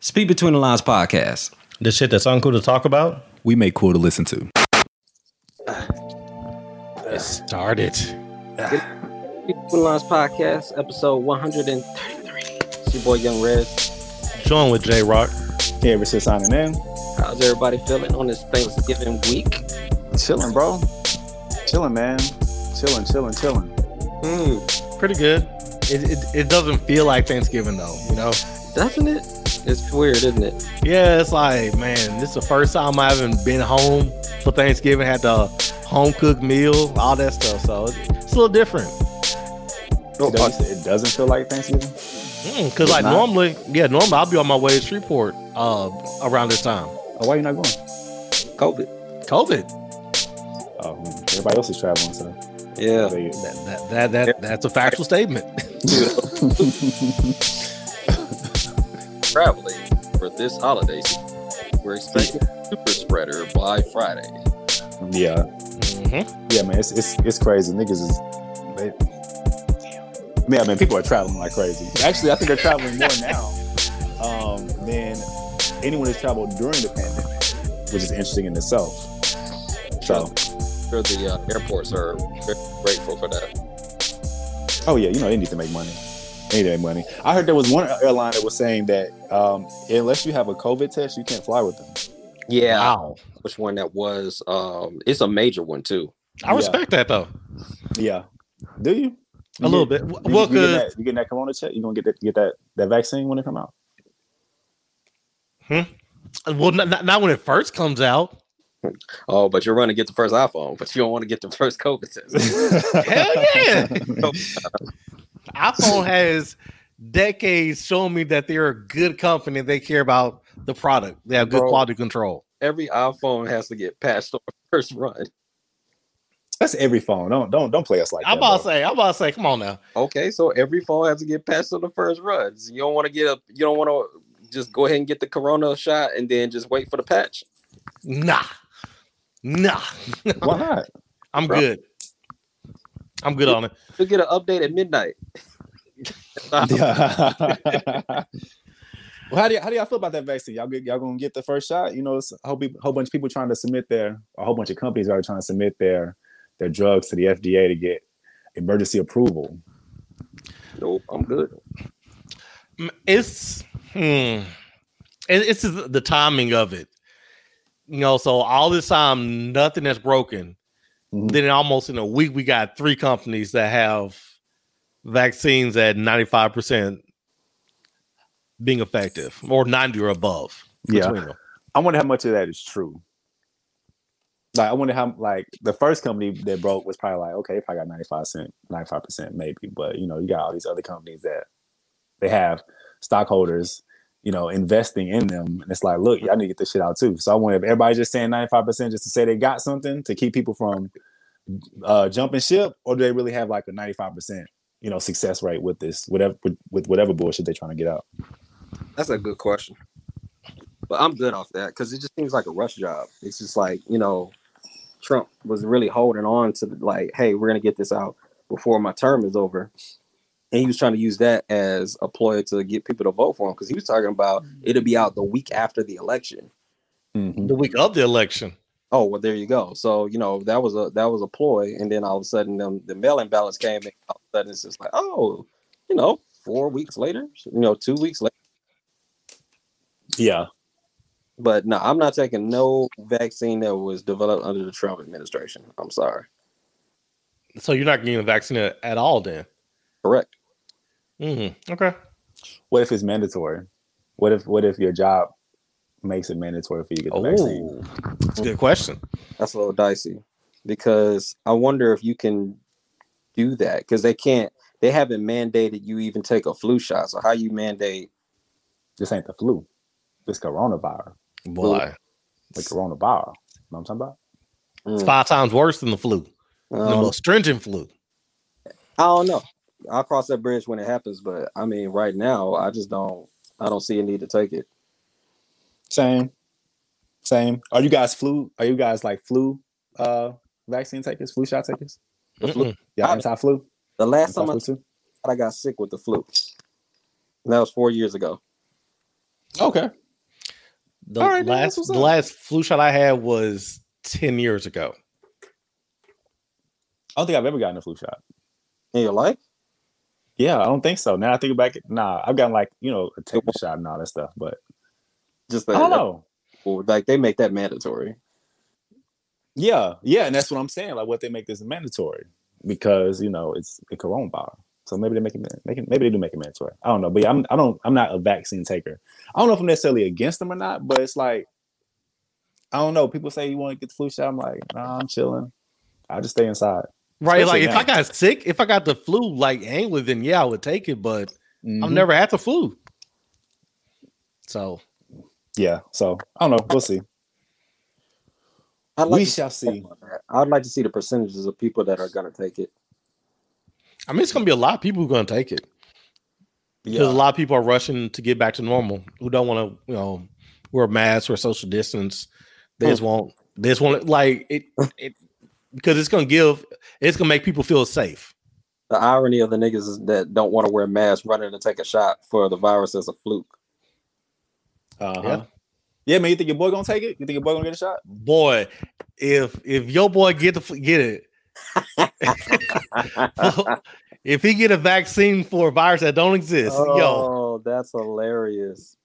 Speak Between the Lines podcast. The shit that's uncool to talk about. We make cool to listen to. It started. Speak Between the Lines podcast, episode 133. It's your boy Young Rez. Join with J Rock. Yeah, ever since signing in, How's everybody feeling on this Thanksgiving week? chilling, bro. Chilling, man. Chilling, chilling, chilling. Hmm, Pretty good. It, it, it doesn't feel like Thanksgiving though, you know? Doesn't it? It's weird, isn't it? Yeah, it's like, man, this is the first time I haven't been home for Thanksgiving, had the home cooked meal, all that stuff. So it's, it's a little different. It doesn't, it doesn't feel like Thanksgiving. Because like not? normally, yeah, normally I'll be on my way to Shreveport uh, around this time. Oh, why you not going? COVID. COVID. Oh, hmm, everybody else is traveling, so Yeah. That, that, that, that, that's a factual statement. traveling for this holiday season. We're expecting a super spreader by Friday. yeah, Mhm. yeah, man. It's it's it's crazy. Niggas is. They, yeah, man. People are traveling like crazy. Actually, I think they're traveling more now um, than anyone has traveled during the pandemic, which is interesting in itself. So, Sure, the uh, airports are grateful for that. oh yeah, you know they need to make money. They need money. I heard there was one airline that was saying that um, unless you have a COVID test, you can't fly with them. Yeah. Wow. Which one that was? Um, it's a major one too. I respect that though. Yeah. Do you? A little bit. You, Well, you, getting because that, you getting that corona check? You gonna get that get that that vaccine when it come out? Hmm. Well, not, not- not when it first comes out. Oh, but you're running to get the first iPhone, but you don't want to get the first COVID test. Hell yeah. iPhone has decades showing me that they're a good company. They care about the product. They have good Bro. quality control. Every iPhone has to get patched on first run. That's every phone. Don't don't don't play us like I'm that. about to say, I'm about to say, come on now. Okay, so every phone has to get patched on the first runs. You don't want to get a. You don't want to just go ahead and get the Corona shot and then just wait for the patch. Nah. Nah. Why not? I'm Bro. good. I'm good on it. We'll get an update at midnight. well, how do y- how do y'all feel about that vaccine? Y'all get y'all gonna get the first shot? You know, it's a whole, be- whole bunch of people trying to submit their a whole bunch of companies are trying to submit their their drugs to the FDA to get emergency approval. Nope, I'm good. It's hmm. It- It's the timing of it. You know, so all this time, nothing that's broken. Mhm. Then almost in a week, we got three companies that have vaccines at 95% being effective or 90 or above. Yeah. them. I wonder how much of that is true. Like, I wonder how like the first company that broke was probably like, okay, if I got 95 cent, 95 percent maybe, but you know, you got all these other companies that they have stockholders, you know, investing in them, and it's like, look, y'all need to get this shit out too. So I wonder if everybody's just saying 95 percent just to say they got something to keep people from uh jumping ship, or do they really have like a 95 percent, you know, success rate with this, whatever with, with whatever bullshit they're trying to get out. That's a good question. But I'm good off that because it just seems like a rush job. It's just like, you know, Trump was really holding on to like, hey, we're gonna get this out before my term is over. And he was trying to use that as a ploy to get people to vote for him because he was talking about it'll be out the week after the election. Mhm. The week of the election. Oh well, there you go. So you know that was a that was a ploy, and then all of a sudden them, the mail-in ballots came, and all of a sudden it's just like, oh, you know, four weeks later, you know, two weeks later. Yeah. But no, I'm not taking no vaccine that was developed under the Trump administration. I'm sorry. So you're not getting a vaccine at, at all then? Correct. Mm-hmm. Okay. What if it's mandatory? What if what if your job makes it mandatory for you to get the vaccine? Oh, that's a good question. That's a little dicey because I wonder if you can do that because they can't. They haven't mandated you even take a flu shot. So how you mandate? This ain't the flu. This coronavirus. Boy, The coronavirus. You know what I'm talking about? it's Mm, five times worse than the flu, the um, most stringent flu. I don't know. I'll cross that bridge when it happens, but I mean, right now, I just don't. I don't see a need to take it. Same. Same. Are you guys flu? Are you guys like flu uh vaccine takers, flu shot takers? The flu-. Yeah, I- anti-flu. The last time I, I got sick with the flu, and that was four years ago. Okay. The All right, then, last that's the last flu shot I had was ten years ago. I don't think I've ever gotten a flu shot. In your life? Yeah, I don't think so. Now I think back, nah, I've gotten like you know a tetanus shot and all that stuff, but Just I don't know. Well, like they make that mandatory. Yeah, yeah, and that's what I'm saying. Like, what they make this mandatory because you know it's a coronavirus. So maybe they make it, make it maybe they do make it mandatory. I don't know, but yeah, I'm I don't I'm not a vaccine taker. I don't know if I'm necessarily against them or not, but it's like I don't know. People say you want to get the flu shot. I'm like, nah, I'm chilling. I'll just stay inside. Right, like Especially if. I got sick, if I got the flu like annually, then yeah, I would take it. But I've Mhm. never had the flu, so Yeah, so I don't know. We'll see. I'd we to shall see. I'd like to see the percentages of people that are going to take it. I mean, it's gonna be a lot of people who are gonna take it because a lot of people are rushing to get back to normal who don't want to, you know, wear masks or social distance. They Hmm. just want, they just want like it, it because it's gonna give, it's gonna make people feel safe. The irony of the niggas is that don't want to wear masks running to take a shot for the virus as a fluke. uh-huh. Yeah. yeah. man. You think your boy gonna take it? You think your boy gonna get a shot? Boy, if if your boy get the get it, if he get a vaccine for a virus that don't exist, yo, oh, that's hilarious.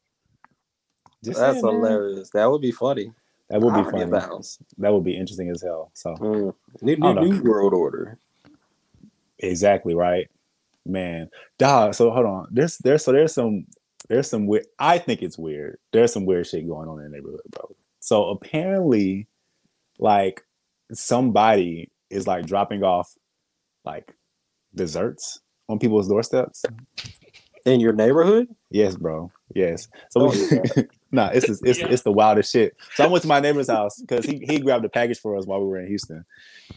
Just That's saying, man. hilarious. That would be funny. That would be abounds. That would be interesting as hell. So Mm. New, new, new world order. exactly right, man. Dog. So hold on. There's there's so there's some there's some weird. I think it's weird. There's some weird shit going on in the neighborhood, bro. So apparently, like somebody is like dropping off like desserts on people's doorsteps. In your neighborhood? Yes, bro. Yes. So we, do nah, it's it's, it's, it's the wildest shit. So I went to my neighbor's house because he, he grabbed a package for us while we were in Houston,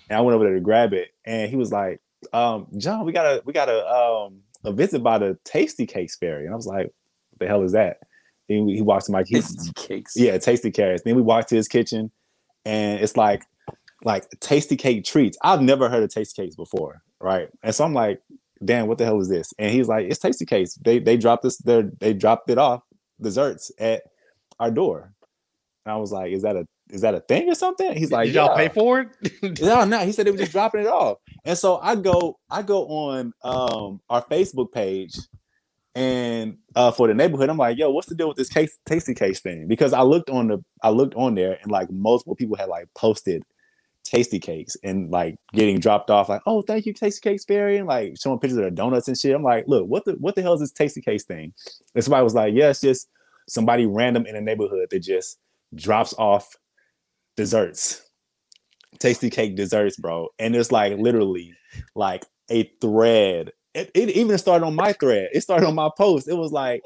and I went over there to grab it, and he was like, um, "John, we got a we got a um a visit by the Tasty Cakes Fairy," and I was like, "What the hell is that?" And he walks to my kitchen. Tasty cakes. yeah, Tasty Carrots. Then we walked to his kitchen, and it's like like tasty cake treats. I've never heard of tasty cakes before, right? And so I'm like, damn, what the hell is this? And he's like, it's tasty cakes. They they dropped this, they they dropped it off desserts at our door. And I was like, is that a is that a thing or something? He's like, did y'all "Yeah." pay for it? No, no. He said they were just dropping it off. And so I go, I go on um our Facebook page and uh for the neighborhood, I'm like, yo, what's the deal with this case tasty case thing? Because I looked on the I looked on there and like multiple people had like posted tasty cakes and like getting dropped off, like, oh, thank you, Tasty Cakes Fairy, and like showing pictures of their donuts and shit. I'm like, look, what the what the hell is this tasty case thing? And somebody was like, yeah, it's just somebody random in a neighborhood that just drops off desserts tasty cake desserts, bro. And it's like literally like a thread. It, it even started on my thread. It started on my post. It was like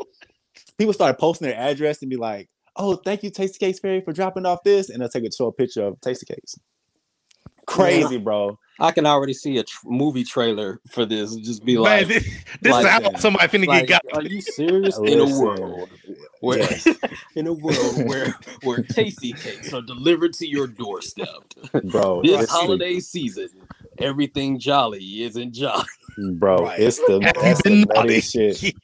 people started posting their address and be like, "Oh, thank you, Tasty Cakes Fairy, for dropping off this," and they'll take a show a picture of Tasty Cakes. Crazy, bro. I can already see a tr- movie trailer for this. Just be Man, like, this, this like- sounds like somebody finna like, get got. are you serious? in a Listen. world where, Yes. in a world where where tasty cakes are delivered to your doorstep. bro. This it's the- holiday season, everything jolly isn't jolly. bro. Right. It's the that's the been nuttiest shit.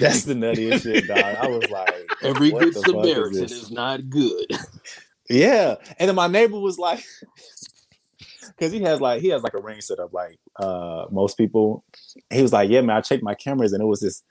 That's the nuttiest shit, dog. I was like, Every what good the fuck is Samaritan this? is not good. Yeah, and then my neighbor was like, because he has like he has like a ring set up like uh most people. He was like, yeah, man, I checked my cameras and it was this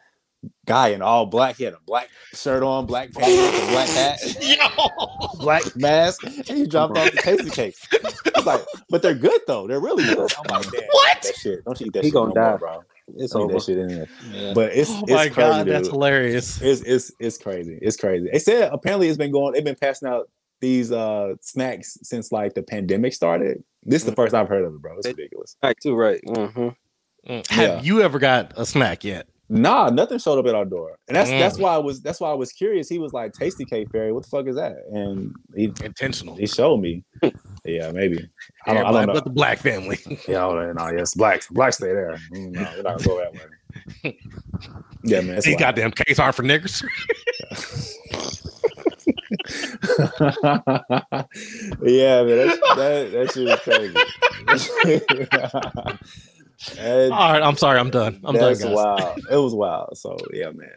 guy in all black. He had a black shirt on, black pants, black hat, Yo, black mask, and he dropped off the tasty cakes. I was like, but they're good though. They're really good. I'm like, damn, What? That shit. Don't you eat that He shit gonna no more, die. bro. It's Don't over. that shit in there. Yeah. But it's oh it's my crazy, god, that's hilarious. It's it's it's crazy. It's crazy. They said apparently it's been going. They've been passing out these uh snacks since like the pandemic started. This is the first I've heard of it, bro. It's ridiculous. Right, too right. hmm Mm. Have Yeah. you ever got a snack yet? Nah, nothing showed up at our door, and that's Mm. that's why I was that's why I was curious. He was like, "Tasty cake fairy, what the fuck is that?" And he Intentional. he showed me. yeah, maybe. I don't, I don't know. but the black family. Yeah, I don't. Yes, blacks blacks stay there. Mm, No, we're not gonna go that way. Yeah, man. It's These wild. goddamn cakes aren't for niggers. yeah, man, that's, that that shit is crazy. And All right, I'm sorry, I'm done. I'm done, that's guys. wild. It was wild. So yeah, man.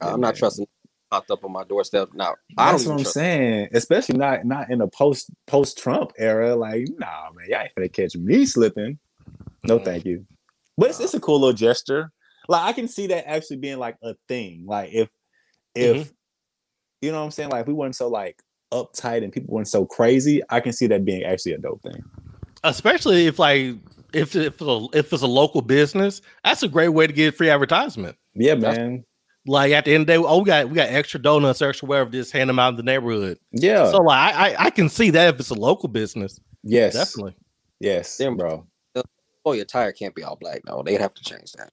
Yeah, I'm man. not trusting popped up on my doorstep. Now I That's don't what even I'm trust. saying. Especially not not in a post post Trump era. Like, nah, man, y'all ain't gonna catch me slipping. No, thank you. But it's, it's a cool little gesture. Like, I can see that actually being like a thing. Like, if if Mm-hmm. you know what I'm saying, like if we weren't so like uptight and people weren't so crazy, I can see that being actually a dope thing. Especially if like if if it's a, if it's a local business, that's a great way to get free advertisement. Yeah, That's- man. Like at the end of the day, oh, we got we got extra donuts, extra whatever, just hand them out in the neighborhood. Yeah. So like I, I I can see that if it's a local business, yes. definitely. Yes, then, bro. Oh, your tire can't be all black. No, they'd have to change that.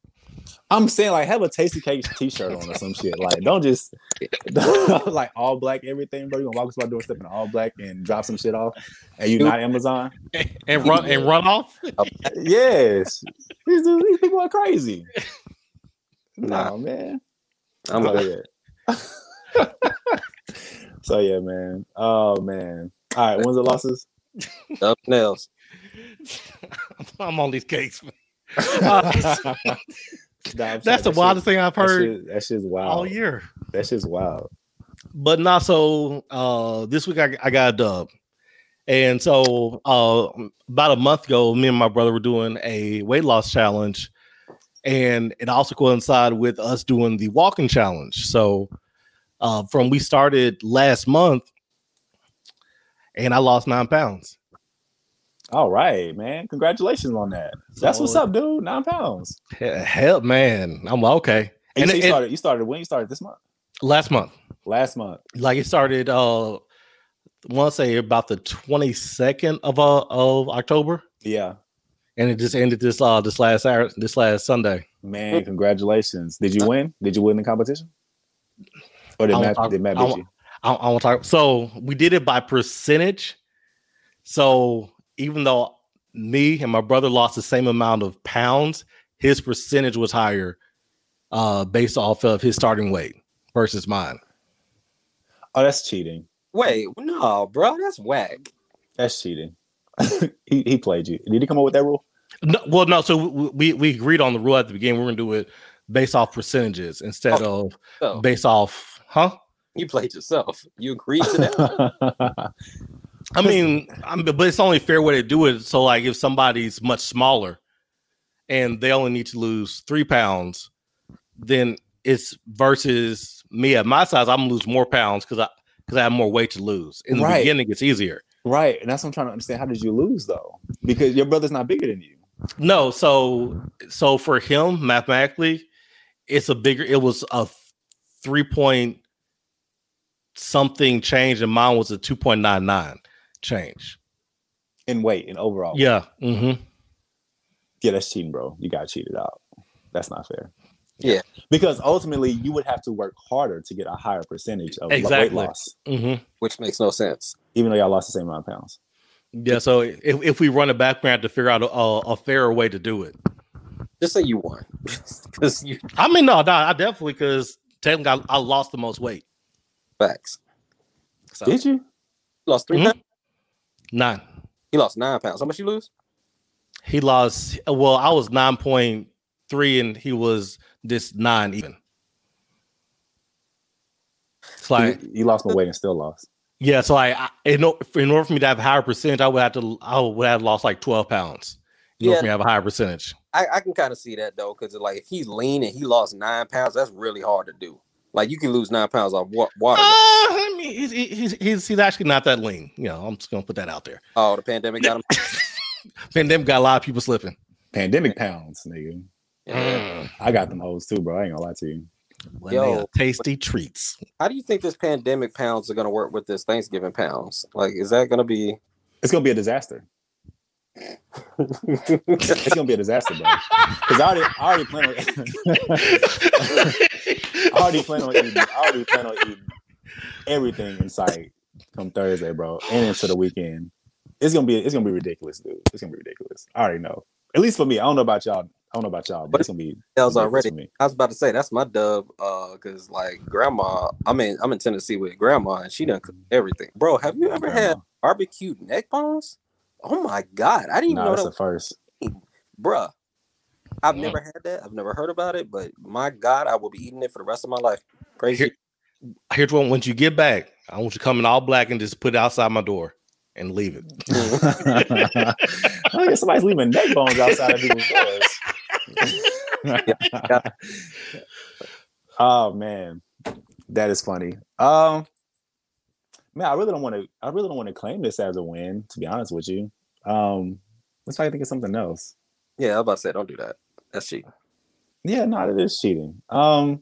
I'm saying like have a tasty cakes t-shirt on or some shit. Like don't just like all black everything, bro. You gonna walk us my doorstep in all black and drop some shit off, and you Dude. not Amazon? And run and run off. yes, these, dudes- these people are crazy. Nah. Nah, man. I'm so, like, yeah. so yeah, man. Oh man. All right, when's the losses? up nails. I'm on these cakes. man. Uh, Nah, That's the that wildest shit- thing I've That heard shit, that shit's wild. all year. That shit's wild. But not so. Uh, this week I, I got a dub, and so uh, about a month ago, me and my brother were doing a weight loss challenge, and it also coincided with us doing the walking challenge. So uh, from we started last month, and I lost nine pounds. All right, man. Congratulations on that. That's what's up, dude. Nine pounds. He- Hell, man, I'm okay. And, And you, it- you started. You started when you started this month. Last month, Last month. like it started. Uh, I want to say about the 22nd of uh, of October. Yeah, and it just ended this uh this last Sat- this last Sunday. man. Congratulations. Did you win? Did you win the competition? Or did I Matt, won't- did Matt I beat you? I, I want to talk. So we did it by percentage. So even though me and my brother lost the same amount of pounds, his percentage was higher, uh, based off of his starting weight versus mine. Oh, that's cheating. Wait, no, bro, that's whack. That's cheating. he he played you. Did he come up with that rule? No, well, no. So we, we we agreed on the rule at the beginning. We're gonna do it based off percentages instead of So based off, huh? you played yourself. You agreed to that. I mean, I'm, but it's only fair way to do it. So, like, if somebody's much smaller and they only need to lose three pounds, then it's versus me at my size. I'm gonna lose more pounds because I because I have more weight to lose. In the Right. beginning, it's easier. right, and that's what I'm trying to understand. How did you lose though? Because your brother's not bigger than you. No, so so for him, mathematically, it's a bigger. It was a three point something change, and mine was a two point nine nine change. In weight and overall. Yeah. Mm-hmm. yeah, that's cheating, bro. You got cheated out. That's not fair. Yeah. because ultimately you would have to work harder to get a higher percentage of lo- weight loss, Mm-hmm. which makes no sense. even though y'all lost the same amount of pounds. Yeah, so if, if we run it back, we have to figure out a, a, a fairer way to do it. Just say you won, because you I mean, no, no, I definitely because technically I, I lost the most weight. facts. So Did you? lost 3 Mhm. Nine. He lost nine pounds. How much you lose? He lost. Well, I was nine point three, and he was this nine even. It's like you, you lost my weight and still lost. yeah, so I, I in, in order for me to have a higher percentage, I would have to I would have lost like twelve pounds. In order Yeah. for me to have a higher percentage. I, I can kind of see that though, because like if he's lean and he lost nine pounds, that's really hard to do. Like you can lose nine pounds off water. Uh, I mean, he's, he's he's he's actually not that lean. You know, I'm just gonna put that out there. oh, the pandemic got him. Pandemic got a lot of people slipping. Pandemic pounds, nigga. Mm. I got them hoes too, bro. I ain't gonna lie to you. Well, Yo. tasty treats. How do you think this pandemic pounds are going to work with this Thanksgiving pounds? Like, is that going to be? It's gonna be a disaster. It's gonna be a disaster, bro. Because I already, I already plan on, I already plan on eating, I already plan on eating everything in sight come Thursday, bro, and into the weekend. It's gonna be, it's gonna be ridiculous, dude. It's gonna be ridiculous. I already know. At least for me, I don't know about y'all. I don't know about y'all, but it's gonna be That was already. I was about to say that's my dub. Uh, because like grandma, I mean, I'm in Tennessee with grandma, and she done cook everything. Bro, have you ever had barbecued neck bones? Oh my god, I didn't even No, know that's that, the first. bruh. I've Mm. never had that. I've never heard about it, but my god, I will be eating it for the rest of my life. Praise Here- you. Here's one. Once you get back, I want you to come in all black and just put it outside my door and leave it. I guess somebody's leaving neck bones outside of people's doors. oh man, that is funny. Um, man, I really don't want to. I really don't want to claim this as a win. To be honest with you, um, let's try to think of something else. Yeah, I was about to say, don't do that. That's cheating. Yeah, no, it is cheating. Um,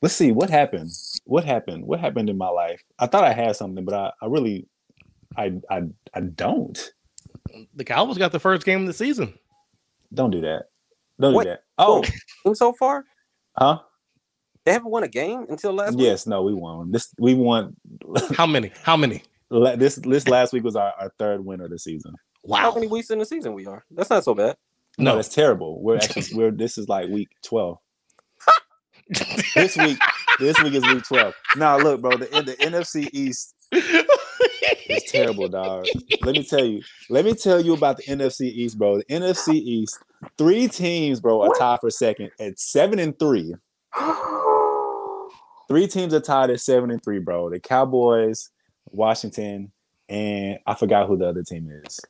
let's see what happened. What happened? What happened in my life? I thought I had something, but I, I really, I, I, I don't. The Cowboys got the first game of the season. Don't do that. Don't Wait, do that. Oh, so far, huh? They haven't won a game until last week. Yes, no, we won. This we won. How many? How many? la- This this last week was our, our third win of the season. How many weeks in the season we are? That's not so bad. No, No. that's terrible. We're actually we're this is like week twelve. This week, this week is week twelve. Now look, bro, the the NFC East is terrible, dog. Let me tell you. Let me tell you about the NFC East, bro. The NFC East, three teams, bro, are tied for second at seven and three. Three teams are tied at seven and three, bro. The Cowboys, Washington, and I forgot who the other team is.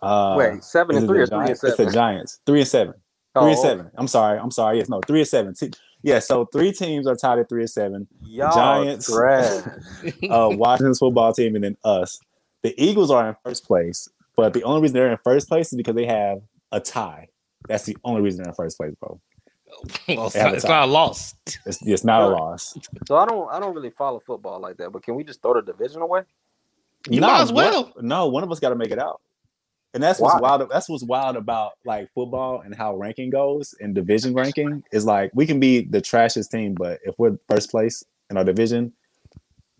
Uh, Wait, seven and three or three and Giants? It's the? Giants. Three and seven. Oh, Three and seven. I'm sorry. I'm sorry. Yes, no, three and seven. Yeah, so three teams are tied at three and seven. Y'all Giants. Uh, Washington's football team and then us. The Eagles are in first place, but the only reason they're in first place is because they have a tie. That's the only reason they're in first place, bro. well, it's, not, a it's not a loss. It's, it's not a loss. So I don't I don't really follow football like that, but can we just throw the division away? You No, might as one- well. no, one of us got to make it out, and that's what's Why? wild. That's what's wild about like football and how ranking goes and division ranking is like we can be the trashiest team, but if we're first place in our division,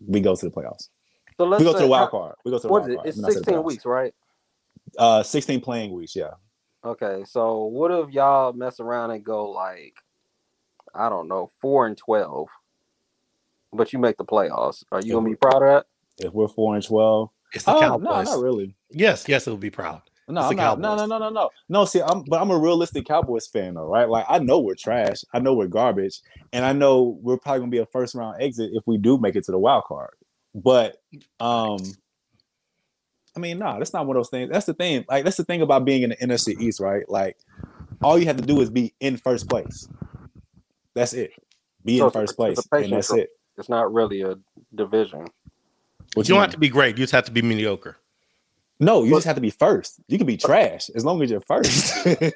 we go to the playoffs. So let's We go to the wild card. We go to the What wild it? card. It's We're not to the 16 weeks, right? Uh, sixteen playing weeks. Yeah. Okay, so what if y'all mess around and go like, I don't know, four and twelve, but you make the playoffs? Are you gonna be proud of that? If we're four and twelve, It's the oh, Cowboys. no, not really. Yes, yes, it would be proud. No, It's I'm the not, no, no, Cowboys. no, no, no, no. See, I'm but I'm a realistic Cowboys fan though, right? Like I know we're trash. I know we're garbage, and I know we're probably gonna be a first round exit if we do make it to the wild card. But um, I mean, no, that's not one of those things. That's the thing. Like that's the thing about being in the NFC East, right? Like all you have to do is be in first place. That's it. Be So in it's a first place, and that's it. It's not really a division. What you don't mean? have to be great. You just have to be mediocre. No, you But- just have to be first. You can be trash as long as you're first.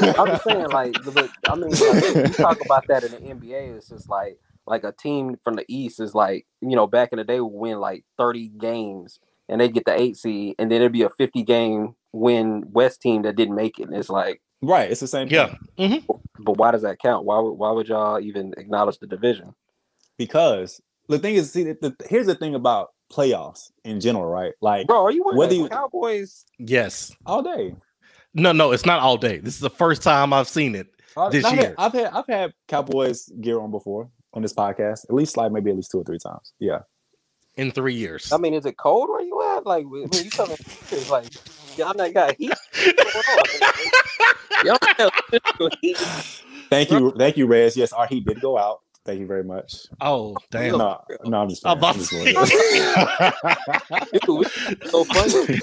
Yeah, I'm just saying, like, but, I mean, like, we talk about that in the NBA. It's just like, like a team from the East is like, you know, back in the day would win like 30 games and they get the eight seed, and then it'd be a 50 game win West team that didn't make it. And it's like, right. It's the same thing. Mm-hmm. Yeah. but why does that count? Why would why would y'all even acknowledge the division? because the thing is, see, the, the, here's the thing about playoffs in general, right? Like Bro, are you wearing Whether the you- Cowboys? Yes. all day. No, no, it's not all day. This is the first time I've seen it. All- This I've year. had, I've had I've had Cowboys gear on before on this podcast, at least like maybe at least two or three times. Yeah, in three years. I mean, is it cold where you at? Like, when you coming, it's like y'all not got heat. What's going on? y'all got heat. thank you, thank you, Rez. Yes, our heat did go out. Thank you very much. oh, damn. No, no, I'm just. I'm about I'm just to. Dude, so funny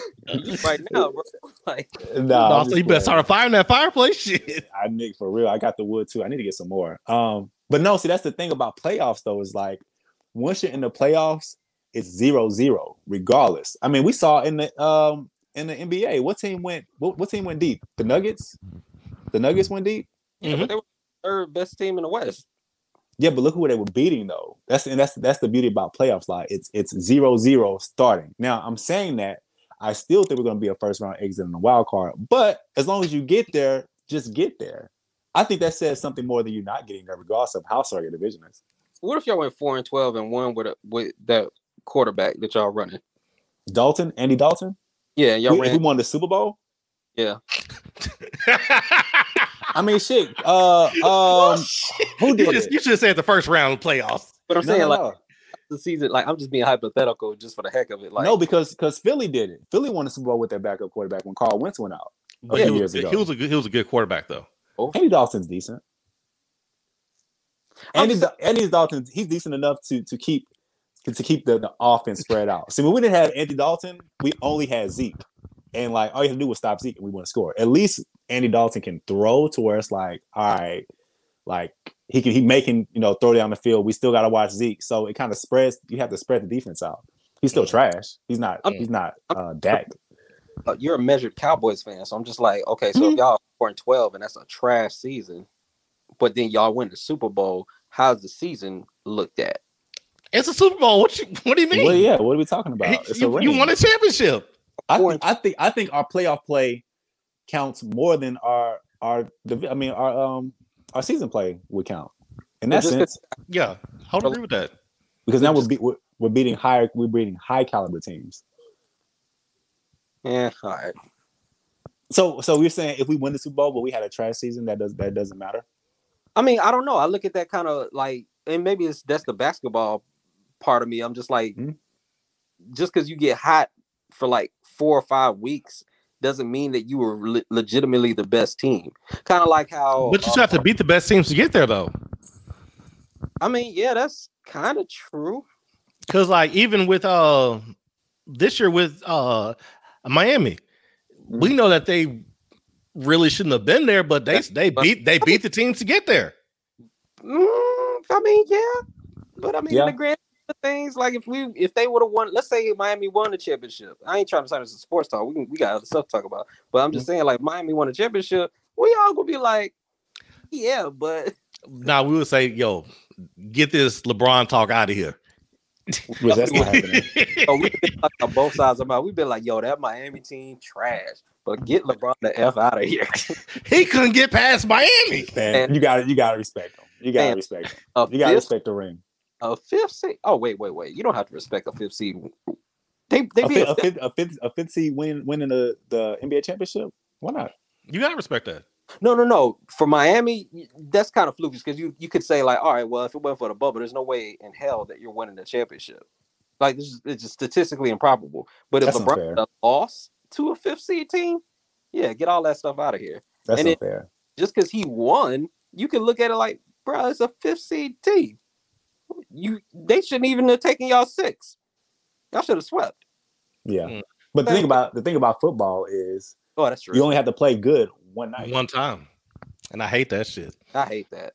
right now, bro. Like, Nah, No, so you better start a fire in that fireplace. Shit. I Nick for real. I got the wood too. I need to get some more. Um, but no, see that's the thing about playoffs though, is like once you're in the playoffs, it's zero zero, regardless. I mean, we saw in the um in the NBA, what team went what, what team went deep? The Nuggets? The Nuggets went deep? yeah, but they were the third best team in the West. Yeah, but look who they were beating though. That's and that's that's the beauty about playoffs. Like it's it's zero zero starting. Now I'm saying that I still think we're gonna be a first round exit in the wild card. But as long as you get there, just get there. I think that says something more than you not getting there, regardless of how sorry your division is. What if y'all went four and twelve and one with a, with that quarterback that y'all running? Dalton, Andy Dalton. Yeah, y'all We, if we ran. won the Super Bowl. Yeah, I mean, shit. Uh, um, who did you, did just, it? you should have said the first round of playoffs. but I'm No, saying no, like no. the season. Like I'm just being hypothetical just for the heck of it. Like no, because because Philly did it. Philly won the Super Bowl with their backup quarterback when Carson Wentz went out. But few he, was, years ago. he was a good he was a good quarterback though. Andy Dalton's decent. I'm Andy, just- Andy Dalton, he's decent enough to to keep to, keep the, the offense spread out. See, when we didn't have Andy Dalton, we only had Zeke, and like all you have to do was stop Zeke, and we want to score. At least Andy Dalton can throw to where it's like, all right, like he can he making you know throw down the field. We still got to watch Zeke, so it kind of spreads. You have to spread the defense out. He's still trash. He's not. I'm- He's not uh, Dak. uh, you're a measured Cowboys fan, so I'm just like, okay, so Mhm. if y'all four and twelve and that's a trash season, but then y'all win the Super Bowl, how's the season looked at? It's a Super Bowl. What you what do you mean? Well, yeah. What are we talking about? It's a you, you won a championship. I Four think, I think I think our playoff play counts more than our our I mean our um our season play would count in that just sense Yeah, I would agree with that. because now we're, be, we're we're beating higher we're beating high caliber teams. Yeah, all right. So so we're saying if we win the Super Bowl but we had a trash season that does that doesn't matter. I mean, I don't know. I look at that kind of like, and maybe it's that's the basketball part of me. I'm just like, Mhm. just because you get hot for like four or five weeks doesn't mean that you were le- legitimately the best team. Kind of like how, But you uh, still have to beat the best teams to get there, though. I mean, yeah, that's kind of true. Because like even with uh this year with uh Miami, we know that they really shouldn't have been there, but they they beat they beat the teams to get there. Mm, I mean, yeah, but I mean, Yeah. in the grand scheme of things, like if we if they would have won, let's say Miami won the championship. I ain't trying to sign this as a sports talk. We can, we got other stuff to talk about, but I'm just mm-hmm. saying, like Miami won the championship, we all gonna be like, yeah, but Now we would say, yo, get this LeBron talk out of here. Which that's not happening. oh, we've been like on both sides of my. We've been like, yo, that Miami team trash, but get LeBron the f out of here. he couldn't get past Miami. Man, And- you got to you got to respect him. You got to respect them. A You got to fifth, respect the ring. A fifth seed. Oh wait, wait, wait. You don't have to respect a fifth seed. They they A be fifth, a a fifth, a fifth, a fifth seed win winning the the NBA championship. Why not? You gotta respect that. No, no, no. For Miami, that's kind of fluky because you you could say like, all right, well, if it went for the bubble, there's no way in hell that you're winning the championship. Like this is it's just statistically improbable. But if That's LeBron unfair. lost to a fifth seed team, yeah, get all that stuff out of here. That's And it- Just because he won, you can look at it like, bro, it's a fifth seed team. You they shouldn't even have taken y'all six. Y'all should have swept. yeah. Mm. But the thing about the thing about football is Oh, that's true. you only have to play good one night. One time. And I hate that shit. I hate that.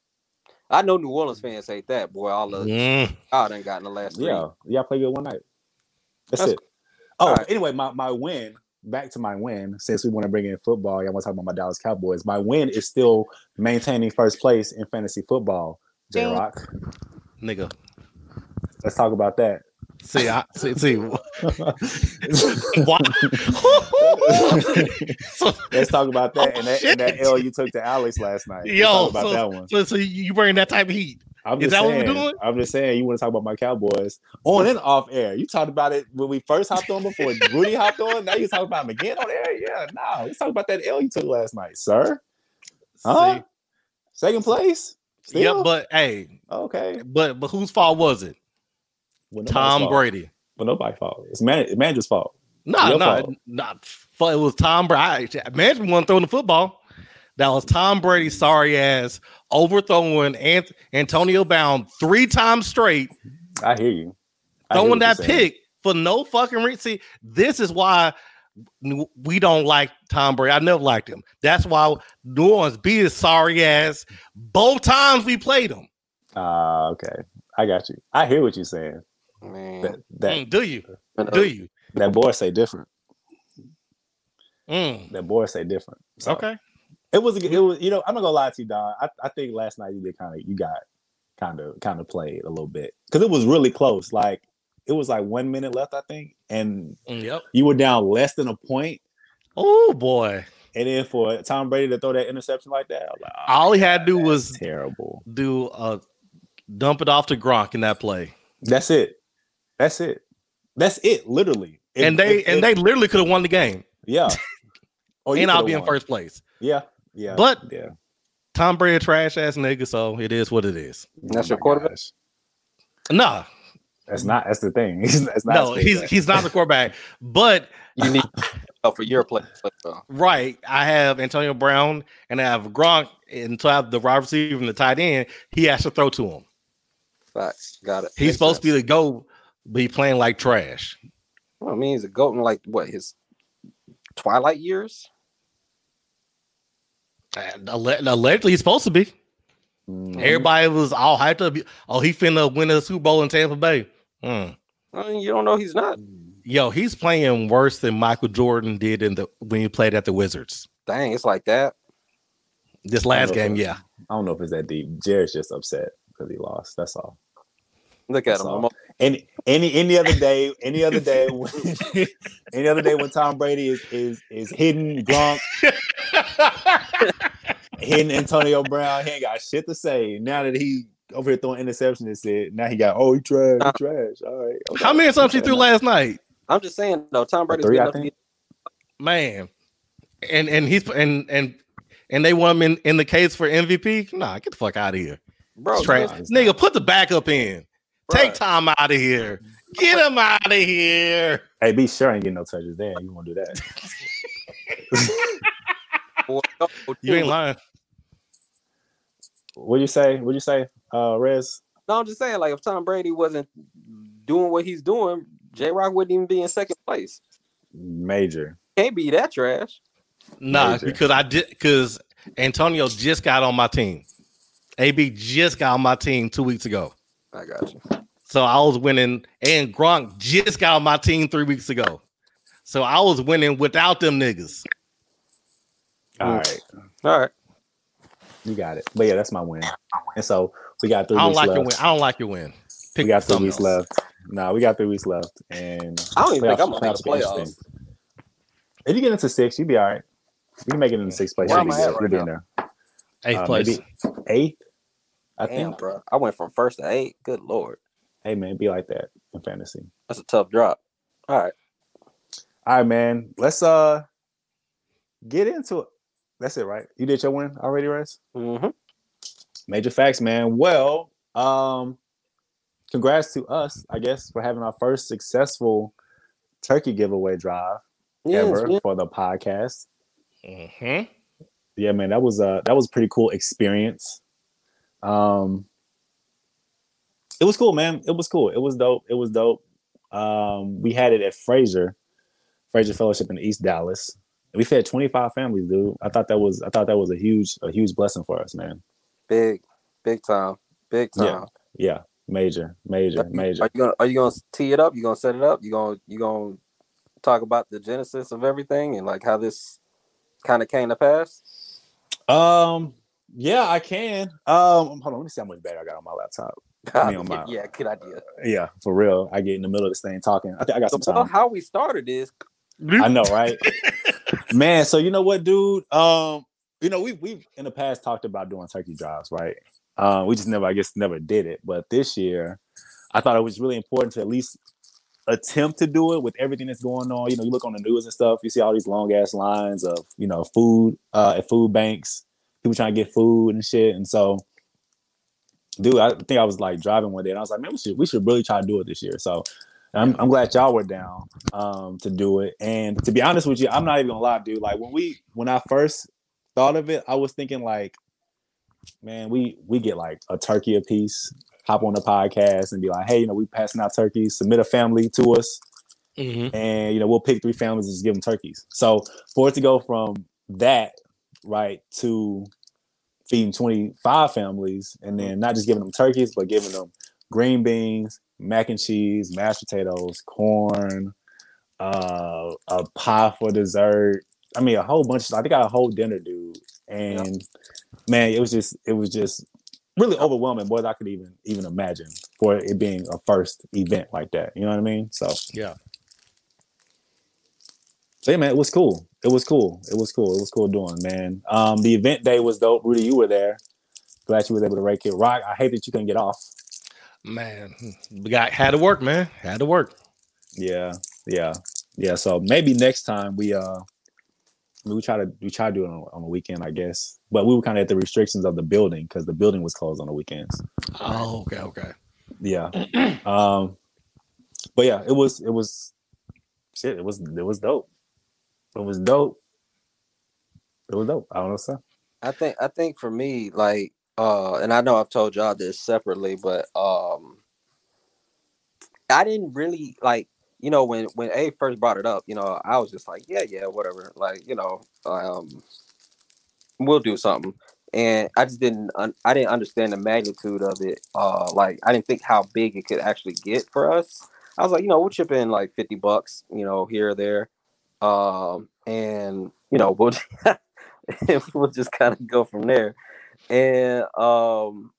I know New Orleans fans hate that. Boy, all of Mm. I done got in the last three. Yeah, yeah, play good one night. That's, That's- it. Oh, Alright. anyway, my, my win. Back to my win. Since we want to bring in football, y'all want to talk about my Dallas Cowboys. My win is still maintaining first place in fantasy football. J Ding. Rock, Nigga. let's talk about that. See, I see, see. So, let's talk about that Oh, and, that and that. L you took to Alex last night. Let's Yo, talk about so- that one. so, so you bring that type of heat. I'm Is just that what we're saying. doing? I'm just saying. You want to talk about my Cowboys on and off air? You talked about it when we first hopped on before Rudy hopped on. Now you talk about him again on air? Yeah, no. Let's talk about that L you took last night, sir. Huh? See? Second place. Still? Yeah, but hey, okay. but but whose fault was it? Well, Tom fault. Brady. Well, nobody's fault. It's man, it's manager's fault. No, no, not it was Tom Brady. Imagine one throwing the football. That was Tom Brady, sorry ass, overthrowing Ant- Antonio Brown three times straight, I hear you. I throwing you're that pick for no fucking reason. See, this is why we don't like Tom Brady. I never liked him. That's why New Orleans beat his sorry ass both times we played him. Ah, okay. I got you. I hear what you're saying. Man. That that Mm, do you? And, uh, Do you? that boy say different. Mm, That boy say different. So, okay. It was a good- it was you know I'm not gonna lie to you, dog. I, I think last night you did kind of you got kind of kind of played a little bit because it was really close. Like it was like one minute left, I think, and Mm, Yep. you were down less than a point, Oh boy. and then for Tom Brady to throw that interception like that, like, oh, all he had to do was terrible. do a dump it off to Gronk in that play. That's it. That's it. That's it. Literally. If- and they if- and if- they literally could have won the game. yeah. Oh, you and I'll could've be in first place. Yeah. Yeah. But- yeah. Tom Brady trash ass nigga, so it is what it is. That's Oh your my quarterback? gosh. Nah, That's not. That's the thing. that's not no, he's quarterback. he's not the quarterback. But You need Oh, for your play. though. Right. I have Antonio Brown and I have Gronk, and so I have the wide receiver and the tight end. He has to throw to him. Facts. Got it. He's Makes supposed to be the go, but he playing like trash. Well, I mean, he's a goat in like what his twilight years. And Allegedly, he's supposed to be. Mm. Everybody was all hyped up. Oh, he finna win the Super Bowl in Tampa Bay. Hmm. I mean, you don't know he's not. Yo, he's playing worse than Michael Jordan did in the when he played at the Wizards. Dang, it's like that. This last game, yeah. I don't know if it's that deep. Jared's just upset because he lost. That's all. Look at That's him. all. Any any any other day, any other day, when, any other day when Tom Brady is is is hidden Gronk, hitting Antonio Brown, he ain't got shit to say. Now that he over here throwing interception and said, now he got oh he trash, he uh, trash. All right. okay. How many times he threw last night? I'm just saying, though, Tom Brady's three, good I enough to think. be Man. And and he's and and and they want him in, in the case for MVP. Nah, get the fuck out of here. bro. Trash. it's Nigga, put the backup in. Take Tom out of here. Get him out of here. Hey, be sure ain't getting no touches there. You want to do that? Boy, You ain't lying. what you say? What you say? Uh, Rez. No, I'm just saying, like, if Tom Brady wasn't doing what he's doing, J Rock wouldn't even be in second place. Major. Can't be that trash. Nah, Major. because I did because Antonio just got on my team. AB just got on my team two weeks ago. I got you. So I was winning, and Gronk just got on my team three weeks ago. So I was winning without them niggas. All right, All right. you got it. But yeah, that's my win. And so we got three I don't weeks like left. your win. I don't like your win. Pick we got three weeks else. left. Nah, we got three weeks left, and I don't even think I'm gonna make the be playoffs. If you get into six, you'd be all right. You can make it in the sixth place. Where You'll be, am I at right You'll be now? there. Eighth Uh, place. eighth. I Damn, think. bro. I went from first to eight. Good lord. Hey man, be like that in fantasy. That's a tough drop. All right. All right, man. Let's uh get into it. That's it, right? You did your win already, Rez? Mm-hmm. Major facts, man. Well, um, congrats to us, I guess, for having our first successful turkey giveaway drive ever Yeah, for the podcast. Mhm. Yeah, man, that was uh that was a pretty cool experience. Um it was cool, man. It was cool. It was dope. It was dope. Um we had it at Fraser, Fraser Fellowship in East Dallas. We fed 25 families, dude. I thought that was I thought that was a huge a huge blessing for us, man. Big, big time, big time. Yeah, yeah. major, major, major. Are you gonna Are you gonna tee it up? You gonna set it up? You gonna You gonna talk about the genesis of everything and like how this kind of came to pass? Um, yeah, I can. Um, hold on, let me see how much battery I got on my laptop. Me on my- yeah, good idea. Yeah, for real. I get in the middle of this thing talking. I think I got some time. how we started is I know, right? Man, so you know what, dude? Um, you know, we we've in the past talked about doing turkey drives, right? Um, we just never, I guess, never did it. But this year, I thought it was really important to at least attempt to do it with everything that's going on. You know, you look on the news and stuff, you see all these long ass lines of, you know, food uh at food banks, people trying to get food and shit. And so dude, I think I was like driving one day and I was like, man, we should we should really try to do it this year. So I'm, I'm glad y'all were down um, to do it. And to be honest with you, I'm not even gonna lie, dude. Like when we when I first thought of it, I was thinking like, man, we we get like a turkey a piece, hop on the podcast and be like, hey, you know, we passing out turkeys, submit a family to us, Mhm. and you know, we'll pick three families and just give them turkeys. So for it to go from that right to feeding 25 families and then not just giving them turkeys, but giving them green beans, mac and cheese, mashed potatoes, corn, uh, a pie for dessert. I mean, a whole bunch. Of, I think I got a whole dinner, dude. And man, it was just, it was just really overwhelming more than I could even even imagine for it being a first event like that. You know what I mean? So Yeah. so yeah, man, it was cool. It was cool. It was cool. It was cool doing, man. Um, the event day was dope. Rudy, you were there. Glad you was able to rake it. Rock, I hate that you couldn't get off. Man, we got had to work, man. Had to work. Yeah, yeah, yeah. So maybe next time we uh we try to we try to do it on, on the weekend, I guess. But we were kind of at the restrictions of the building because the building was closed on the weekends. Oh, okay, okay. Yeah. um but yeah, it was it was shit, it was it was dope. it was dope. It was dope. I don't know, sir. I think I think for me, like, uh, and I know I've told y'all this separately, but um, I didn't really like, you know, when when A first brought it up, you know, I was just like, yeah, yeah, whatever, like, you know, um, we'll do something, and I just didn't, un- I didn't understand the magnitude of it. Uh, like, I didn't think how big it could actually get for us. I was like, you know, we'll chip in like fifty bucks, you know, here or there, um, and you know, we'll we'll just kind of go from there. And um,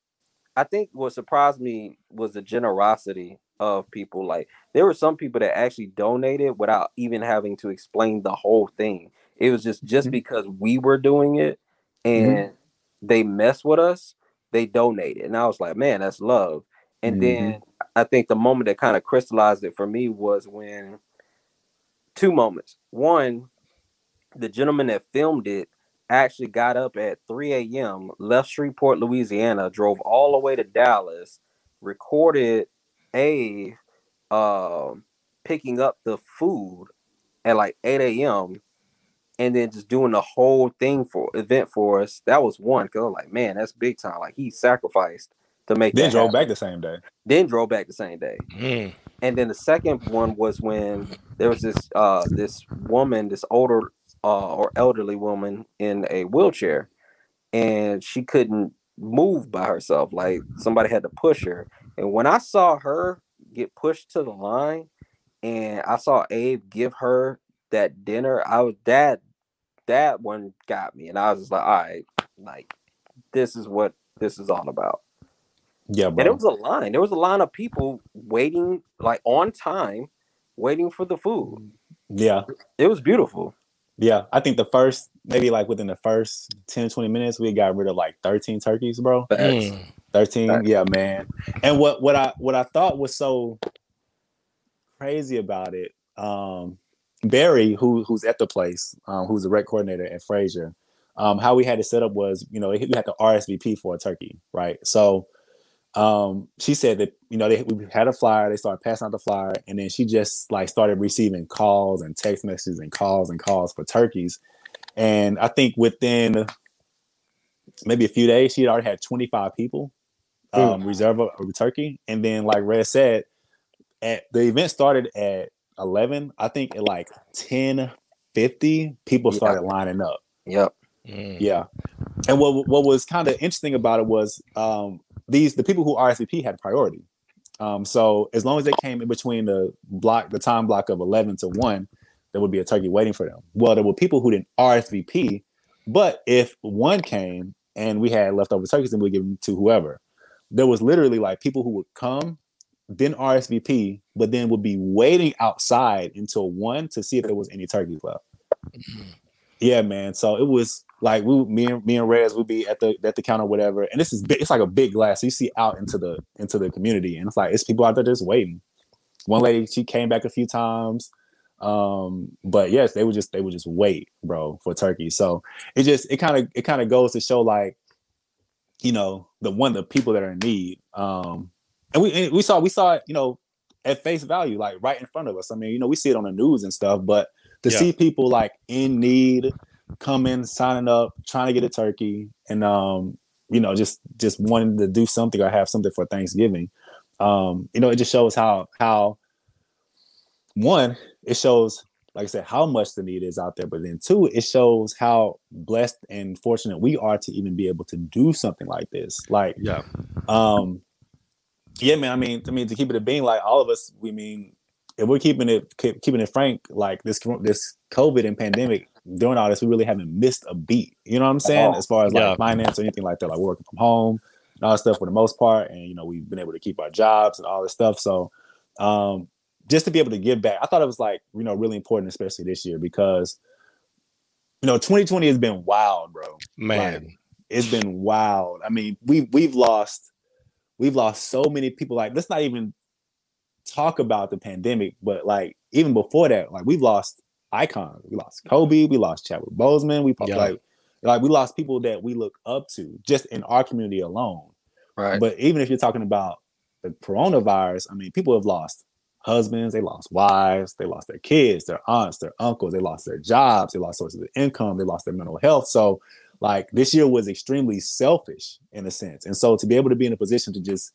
I think what surprised me was the generosity of people. Like there were some people that actually donated without even having to explain the whole thing. It was just just Mhm. because we were doing it and they mess with us, they donated. And I was like, man, that's love. And Mhm. then I think the moment that kind of crystallized it for me was when two moments. One, the gentleman that filmed it actually got up at 3 a.m., left Shreveport, Louisiana, drove all the way to Dallas, recorded a um picking up the food at like 8 a.m. and then just doing the whole thing for event for us. That was one. Cause I was like, man, that's big time. Like he sacrificed to make Then that drove happen. back the same day. Then drove back the same day. Mm. And then the second one was when there was this uh this woman, this older uh or elderly woman in a wheelchair, and she couldn't move by herself. Like somebody had to push her. And when I saw her get pushed to the line, and I saw Abe give her that dinner, I was that that one got me, and I was just like, all right, like this is what this is all about. Yeah, And it was a line. There was a line of people waiting, like on time, waiting for the food. Yeah. It was beautiful. Yeah. I think the first, maybe like within the first 10, 20 minutes, we got rid of like 13 turkeys, bro. Mm. 13 Facts. yeah man. And what what i what i thought was so crazy about it um barry who who's at the place um who's the rec coordinator at frazier um how we had it set up was you know we had the rsvp for a turkey right? So um she said that you know they we had a flyer they started passing out the flyer and then she just like started receiving calls and text messages and calls and calls for turkeys. And i think within maybe a few days she had already had 25 people um, reserve a, a turkey. And then, like Red said, at the event started at 11. I think at like 10 50, people Yeah. started lining up. Yep. Mm. Yeah. And what what was kind of interesting about it was um, these the people who RSVP had priority. Um, so as long as they came in between the block, the time block of 11 to 1, there would be a turkey waiting for them. Well, there were people who didn't RSVP, but if one came and we had leftover turkeys, then we give them to whoever. There was literally like people who would come, then RSVP, but then would be waiting outside until one to see if there was any turkeys left. Yeah, man. So it was like we, me and me and Rez would be at the at the counter, whatever. And this is big. It's like a big glass. So you see out into the into the community, and it's like it's people out there just waiting. One lady, she came back a few times, um, but yes, they would just they would just wait, bro, for turkey. So it just it kind of it kind of goes to show like, you know, the one the people that are in need. Um, and we and we saw we saw it, you know, at face value, like right in front of us. I mean, you know, we see it on the news and stuff, but to Yeah. see people like in need coming, signing up, trying to get a turkey, and um, you know, just just wanting to do something or have something for Thanksgiving. Um, you know, it just shows how how one, it shows, like I said, how much the need is out there, but then two, it shows how blessed and fortunate we are to even be able to do something like this. Like Yeah. um yeah man i mean i mean to keep it a being like all of us we mean if we're keeping it keep, keeping it frank like this this covid and pandemic doing all this we really haven't missed a beat you know what i'm saying as far as like Yeah. finance or anything like that like working from home and all that stuff for the most part and you know we've been able to keep our jobs and all this stuff so um just to be able to give back i thought it was like you know really important especially this year because you know 2020 has been wild bro Man. it's been wild. I mean, we've we've lost we've lost so many people. Like, let's not even talk about the pandemic, but like even before that, like we've lost icons. We lost Kobe, we lost Chadwick Boseman, we Yeah. like like we lost people that we look up to just in our community alone. Right. But even if you're talking about the coronavirus, I mean, people have lost husbands, they lost wives, they lost their kids, their aunts, their uncles, they lost their jobs, they lost sources of income, they lost their mental health. So, like this year was extremely selfish in a sense. And so to be able to be in a position to just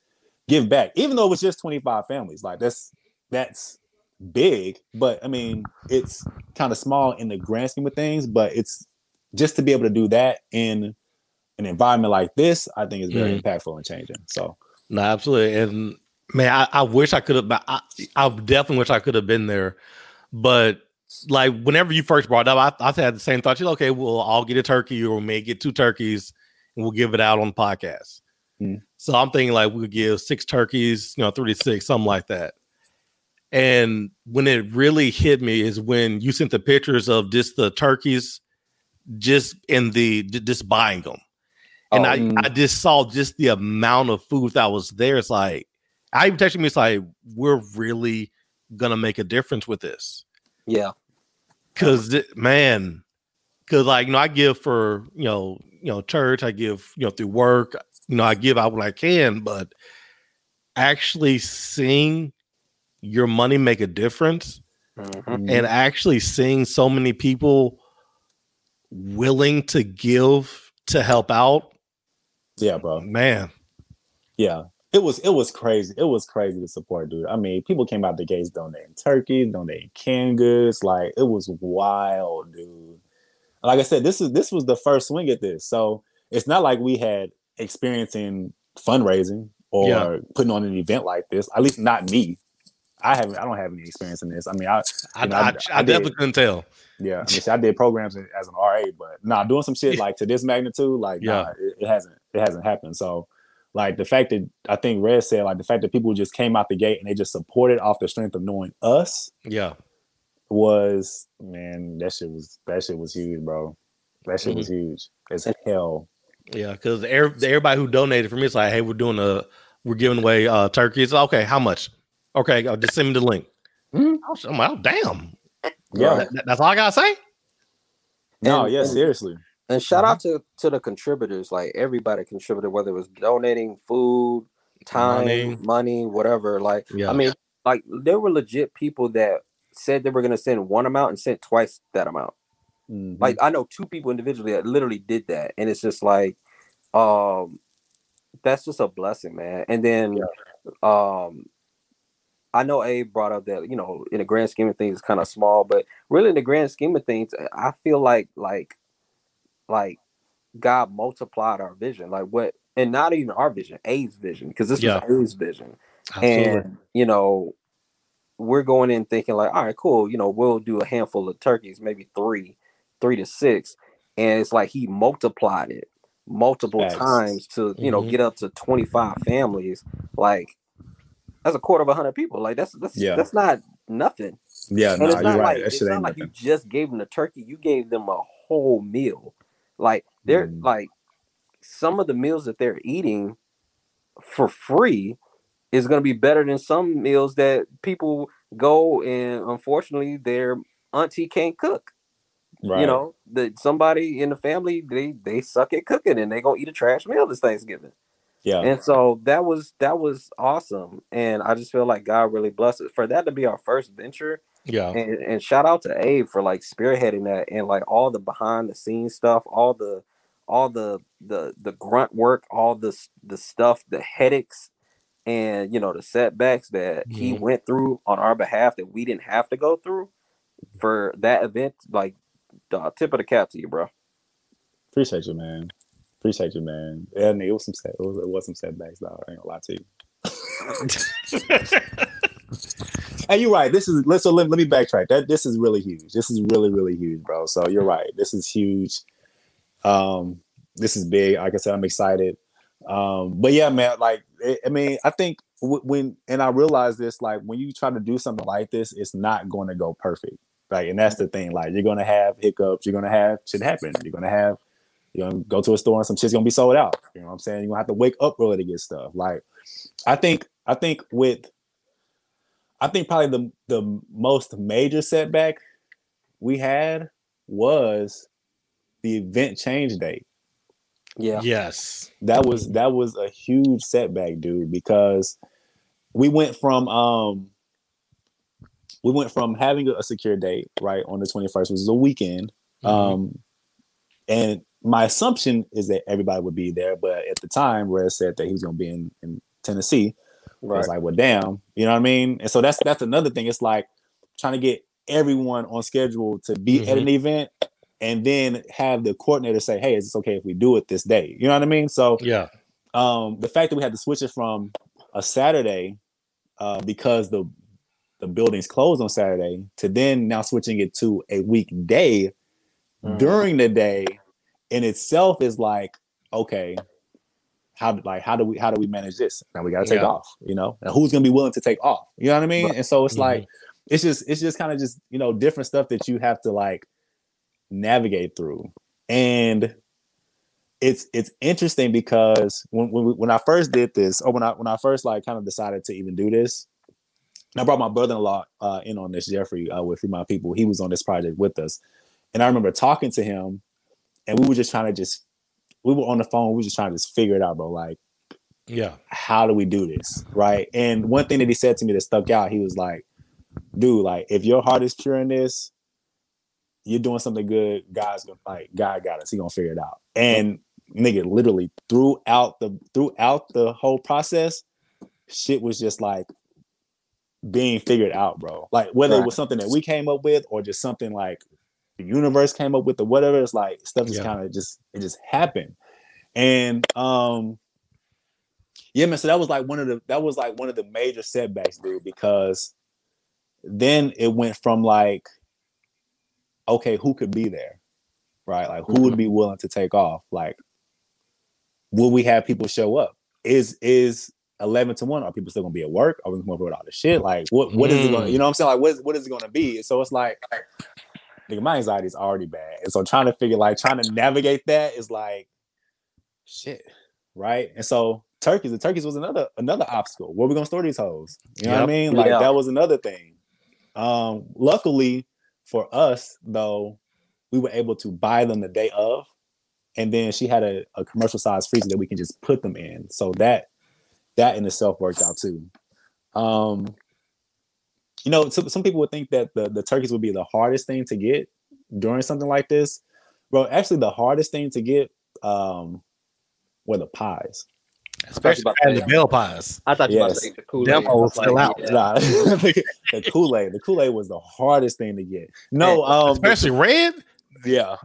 give back, even though it was just 25 families, like that's that's big, but I mean, it's kind of small in the grand scheme of things, but it's just to be able to do that in an environment like this, I think is very mm. impactful and changing. So, No, absolutely. And man, I, I wish I could have. I, I definitely wish I could have been there. But like whenever you first brought up, I, I had the same thought. You know, okay, we'll all get a turkey, or we may get two turkeys, and we'll give it out on the podcast. Mm. So I'm thinking like we could give six turkeys, you know, three to six, something like that. And when it really hit me is when you sent the pictures of just the turkeys, just in the just buying them and Oh, I, mm. I just saw just the amount of food that was there. It's like I even texted me. It's like we're really gonna make a difference with this Yeah. because man, because like you know I give for you know you know church, I give you know through work, you know I give out what I can, but actually seeing your money make a difference Mhm. and actually seeing so many people willing to give to help out, yeah, bro. man. Yeah. It was it was crazy. It was crazy to support, dude. I mean, people came out the gates donating turkeys, donating canned goods. Like it was wild, dude. Like I said, this is this was the first swing at this. So it's not like we had experience in fundraising or Yeah. putting on an event like this. At least not me. I haven't I don't have any experience in this. I mean, I I, know, I, I- I, did. definitely couldn't tell. yeah, I, mean, see, I did programs as an RA, but nah, doing some shit like to this magnitude, like Yeah. nah, it, it hasn't it hasn't happened. So like the fact that I think Red said like the fact that people just came out the gate and they just supported off the strength of knowing us Yeah. was man, that shit was that shit was huge, bro. That shit was huge as hell. Yeah. Because everybody who donated for me, it's like, hey, we're doing a, we're giving away uh turkeys. Okay. How much? Okay. uh, Just send me the link. Mhm. I was- I'm like, oh, damn. Yeah, That- that- that's all I got to say. no, And- yeah, and- seriously. And shout out to to the contributors, like everybody contributed, whether it was donating food, time, Money. money, whatever. Like, Yeah. I mean, like there were legit people that said they were gonna send one amount and sent twice that amount. Mhm. Like I know two people individually that literally did that, and it's just like, um, that's just a blessing, man. And then, um, I know Abe brought up that you know, in the grand scheme of things, it's kind of small, but really in the grand scheme of things, I feel like like like God multiplied our vision, like what, and not even our vision, A's vision, because this Yeah. was A's vision, Absolutely. and you know, we're going in thinking like, all right, cool, you know, we'll do a handful of turkeys, maybe three, three to six, and it's like he multiplied it multiple Facts. times to you know Mhm. get up to 25 families like that's a quarter of a hundred people like that's that's Yeah. that's not nothing Yeah, and no, it's you're not right. like that it's not like you just gave them the turkey you gave them a whole meal like they're Mm. like some of the meals that they're eating for free is going to be better than some meals that people go and unfortunately their auntie can't cook Right. you know that somebody in the family they they suck at cooking and they gonna eat a trash meal this thanksgiving Yeah. and so that was that was awesome and i just feel like god really blessed it for that to be our first venture yeah. and, and shout out to abe for like spearheading that and like all the behind the scenes stuff all the all the the the grunt work all the s- the stuff the headaches and you know the setbacks that he Mhm. went through on our behalf that we didn't have to go through for that event like the tip of the cap to you bro Appreciate you, man. Appreciate you, man. Yeah, I mean, it was some set, it was, it was some setbacks, though. I ain't gonna lie to you. Hey, you're right. This is let's so let, let me backtrack. That this is really huge. This is really really huge, bro. So you're right. This is huge. Um, this is big. Like I said, I'm excited. Um, but yeah, man. Like it, I mean, I think w- when and I realize this, like when you try to do something like this, it's not going to go perfect. Like, and that's the thing. Like you're gonna have hiccups. You're gonna have shit happen. You're gonna have you're gonna go to a store and some shit's gonna be sold out. You know what I'm saying? You're gonna have to wake up early to get stuff. Like, I think I think with I think probably the the most major setback we had was the event change date. yeah Yes. That was that was a huge setback, dude, because we went from um we went from having a secure date right on the 21st, which is a weekend. Mhm. Um, and my assumption is that everybody would be there, but at the time, Rez said that he was going to be in, in Tennessee. I Right. was like, well, damn, you know what I mean? And so that's that's another thing. It's like trying to get everyone on schedule to be at Mm-hmm. an event and then have the coordinator say, hey, is this okay if we do it this day? You know what I mean? So yeah, um, the fact that we had to switch it from a Saturday uh, because the the building's closed on Saturday to then now switching it to a weekday Mm. during the day in itself is like okay how like how do we how do we manage this now we got to take Yeah. off you know and who's gonna be willing to take off you know what i mean Right. and so it's Mhm. like it's just it's just kind of just you know different stuff that you have to like navigate through and it's it's interesting because when when, when I first did this, or when I when I first like kind of decided to even do this, I brought my brother-in-law uh, in on this, Jeffrey, uh, with My People. He was on this project with us, and I remember talking to him, and we were just trying to just we were on the phone. We were just trying to just figure it out, bro. Like, yeah, how do we do this, right? And one thing that he said to me that stuck out, he was like, "Dude, like if your heart is pure in this, you're doing something good. God's gonna like God got us. He gonna figure it out." And nigga, literally throughout the throughout the whole process, shit was just like being figured out, bro. Like whether it was something that we came up with or just something like the universe came up with or whatever. It's like stuff just Yeah. kind of just it just happened. And um yeah, man. So that was like one of the that was like one of the major setbacks, dude, because then it went from like, okay, who could be there? Right? Like who would be willing to take off? Like, will we have people show up? Is is 11 to 1 are people still gonna be at work are we gonna come up with all the shit like what what is it gonna Mm. you know what i'm saying like what is, what is it gonna be so it's like nigga, my anxiety is already bad. And so trying to figure like trying to navigate that is like shit right? And so turkeys the turkeys was another another obstacle. Where we gonna store these hoes? You know what i mean? like that was another thing. Um luckily for us though we were able to buy them the day of and then she had a, a commercial size freezer that we can just put them in. So that that in itself worked out too. Um you know some, some people would think that the, the turkeys would be the hardest thing to get during something like this bro actually the hardest thing to get um were the pies especially Patti LaBelle pies. I thought you were about to say the Kool-Aid. Them was hoes fell out. yeah. Nah, the Kool-Aid. The Kool-Aid was the hardest thing to get. No, um Especially red. yeah.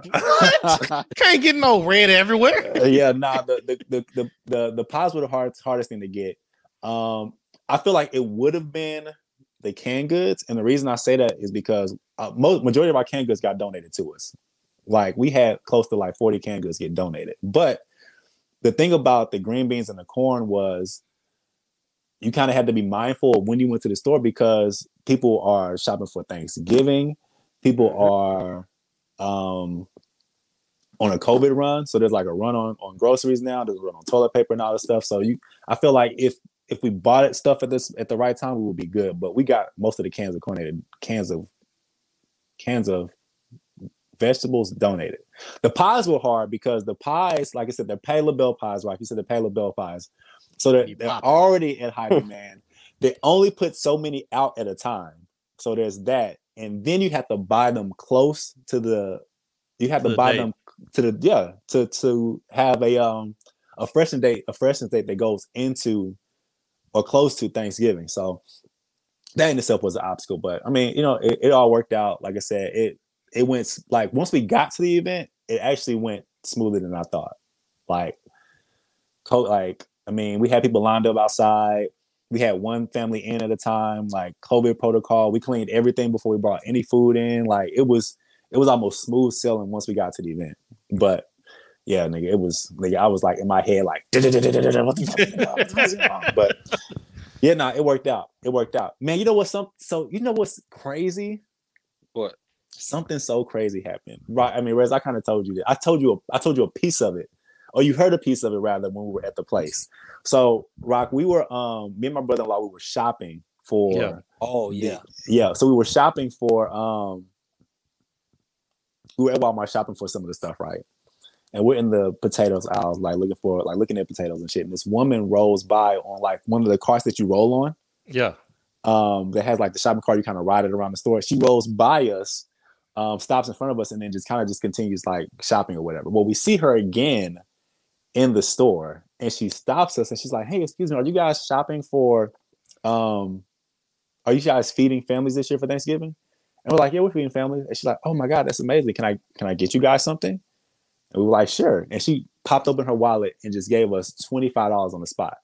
Can't get no red everywhere. Uh, yeah, nah, the the the the the, the pies were the hard, hardest thing to get. Um, I feel like it would have been the canned goods, and the reason I say that is because uh, most majority of our canned goods got donated to us. Like we had close to like forty canned goods get donated, but the thing about the green beans and the corn was you kind of had to be mindful of when you went to the store because people are shopping for Thanksgiving, people are um on a COVID run. So there's like a run on on groceries now. There's a run on toilet paper and all this stuff. So you, I feel like if if we bought it stuff at this at the right time, we would be good. But we got most of the cans of coronated cans of cans of vegetables donated. The pies were hard because the pies, like I said, they're Patti LaBelle pies, right? You said the Patti LaBelle pies. So they're, they're already at high demand. they only put so many out at a time. So there's that. And then you have to buy them close to the you have To buy them to the yeah, to to have a um a freshen date, a freshen date that goes into or close to Thanksgiving. So that in itself was an obstacle. But I mean, you know, it, it all worked out. Like I said, it it went like once we got to the event, it actually went smoother than I thought. Like, co- like I mean, we had people lined up outside. We had one family in at a time. Like COVID protocol, we cleaned everything before we brought any food in. Like it was, it was almost smooth sailing once we got to the event. But yeah, nigga, it was. Nigga, I was like in my head, like, what the fuck is going on? But yeah, no, it worked out. It worked out. Man, you know what's some so you know what's crazy? What? Something so crazy happened. Right. I mean, Rez, I kind of told you that. I told you a, I told you a piece of it. Or you heard a piece of it rather when we were at the place. So, Rock, we were um me and my brother-in-law, we were shopping for Yeah. Oh yeah. Yeah. So we were shopping for um we were at Walmart shopping for some of the stuff, right? And we're in the potatoes aisle, like looking for like looking at potatoes and shit. And this woman rolls by on like one of the carts that you roll on. Yeah. um, that has like the shopping cart. You kind of ride it around the store. She rolls by us, um, stops in front of us, and then just kind of just continues like shopping or whatever. Well, we see her again in the store, and she stops us and she's like, "Hey, excuse me, are you guys shopping for? Um, are you guys feeding families this year for Thanksgiving?" And we're like, "Yeah, we're feeding families." And she's like, "Oh my god, that's amazing! Can I can I get you guys something?" And we were like, "Sure." And she popped open her wallet and just gave us twenty five dollars on the spot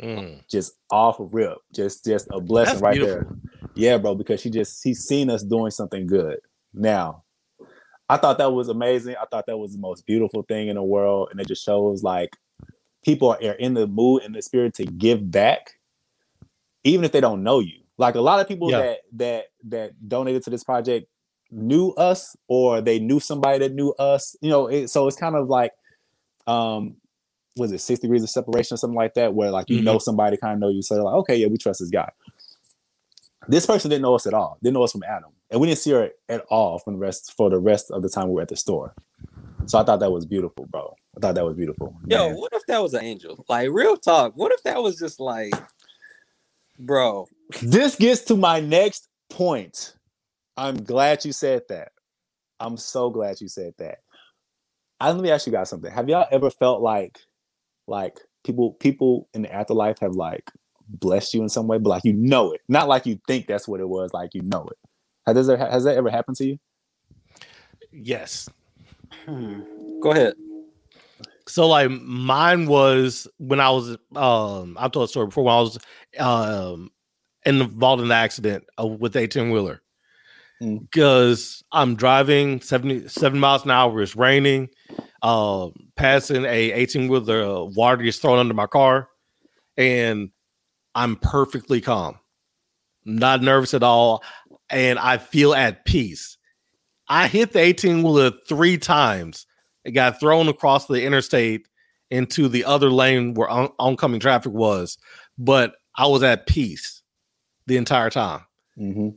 Mm. just off rip, just just a blessing That's right beautiful. there. Yeah, bro, because she just she's seen us doing something good. Now, I thought that was amazing. I thought that was the most beautiful thing in the world, and it just shows like people are in the mood and the spirit to give back, even if they don't know you. Like a lot of people Yeah. that that that donated to this project knew us or they knew somebody that knew us. You know, it, so it's kind of like um was it six degrees of separation or something like that, where like you know somebody kind of know you, so they're like, okay, yeah, we trust this guy. This person didn't know us at all, didn't know us from Adam, and we didn't see her at all from the rest for the rest of the time we were at the store. So I thought that was beautiful, bro. I thought that was beautiful. Yo, Man. what if that was an angel? Like real talk. What if that was just like, bro? this gets to my next point. I'm glad you said that. I'm so glad you said that. I, let me ask you guys something. Have y'all ever felt like, like people, people in the afterlife have like blessed you in some way, but like you know it, not like you think that's what it was, like you know it. Has that, has that ever happened to you? Yes. Hmm. Go ahead. So like mine was when I was um I've told a story before when I was um involved in the accident uh, with the 18 wheeler. Because I'm driving 77 miles an hour. It's raining, um, passing a 18 wheeler, uh, water gets thrown under my car, and I'm perfectly calm, not nervous at all, and I feel at peace. I hit the 18 wheeler three times. It got thrown across the interstate into the other lane where on- oncoming traffic was, but I was at peace the entire time. Mm-hmm.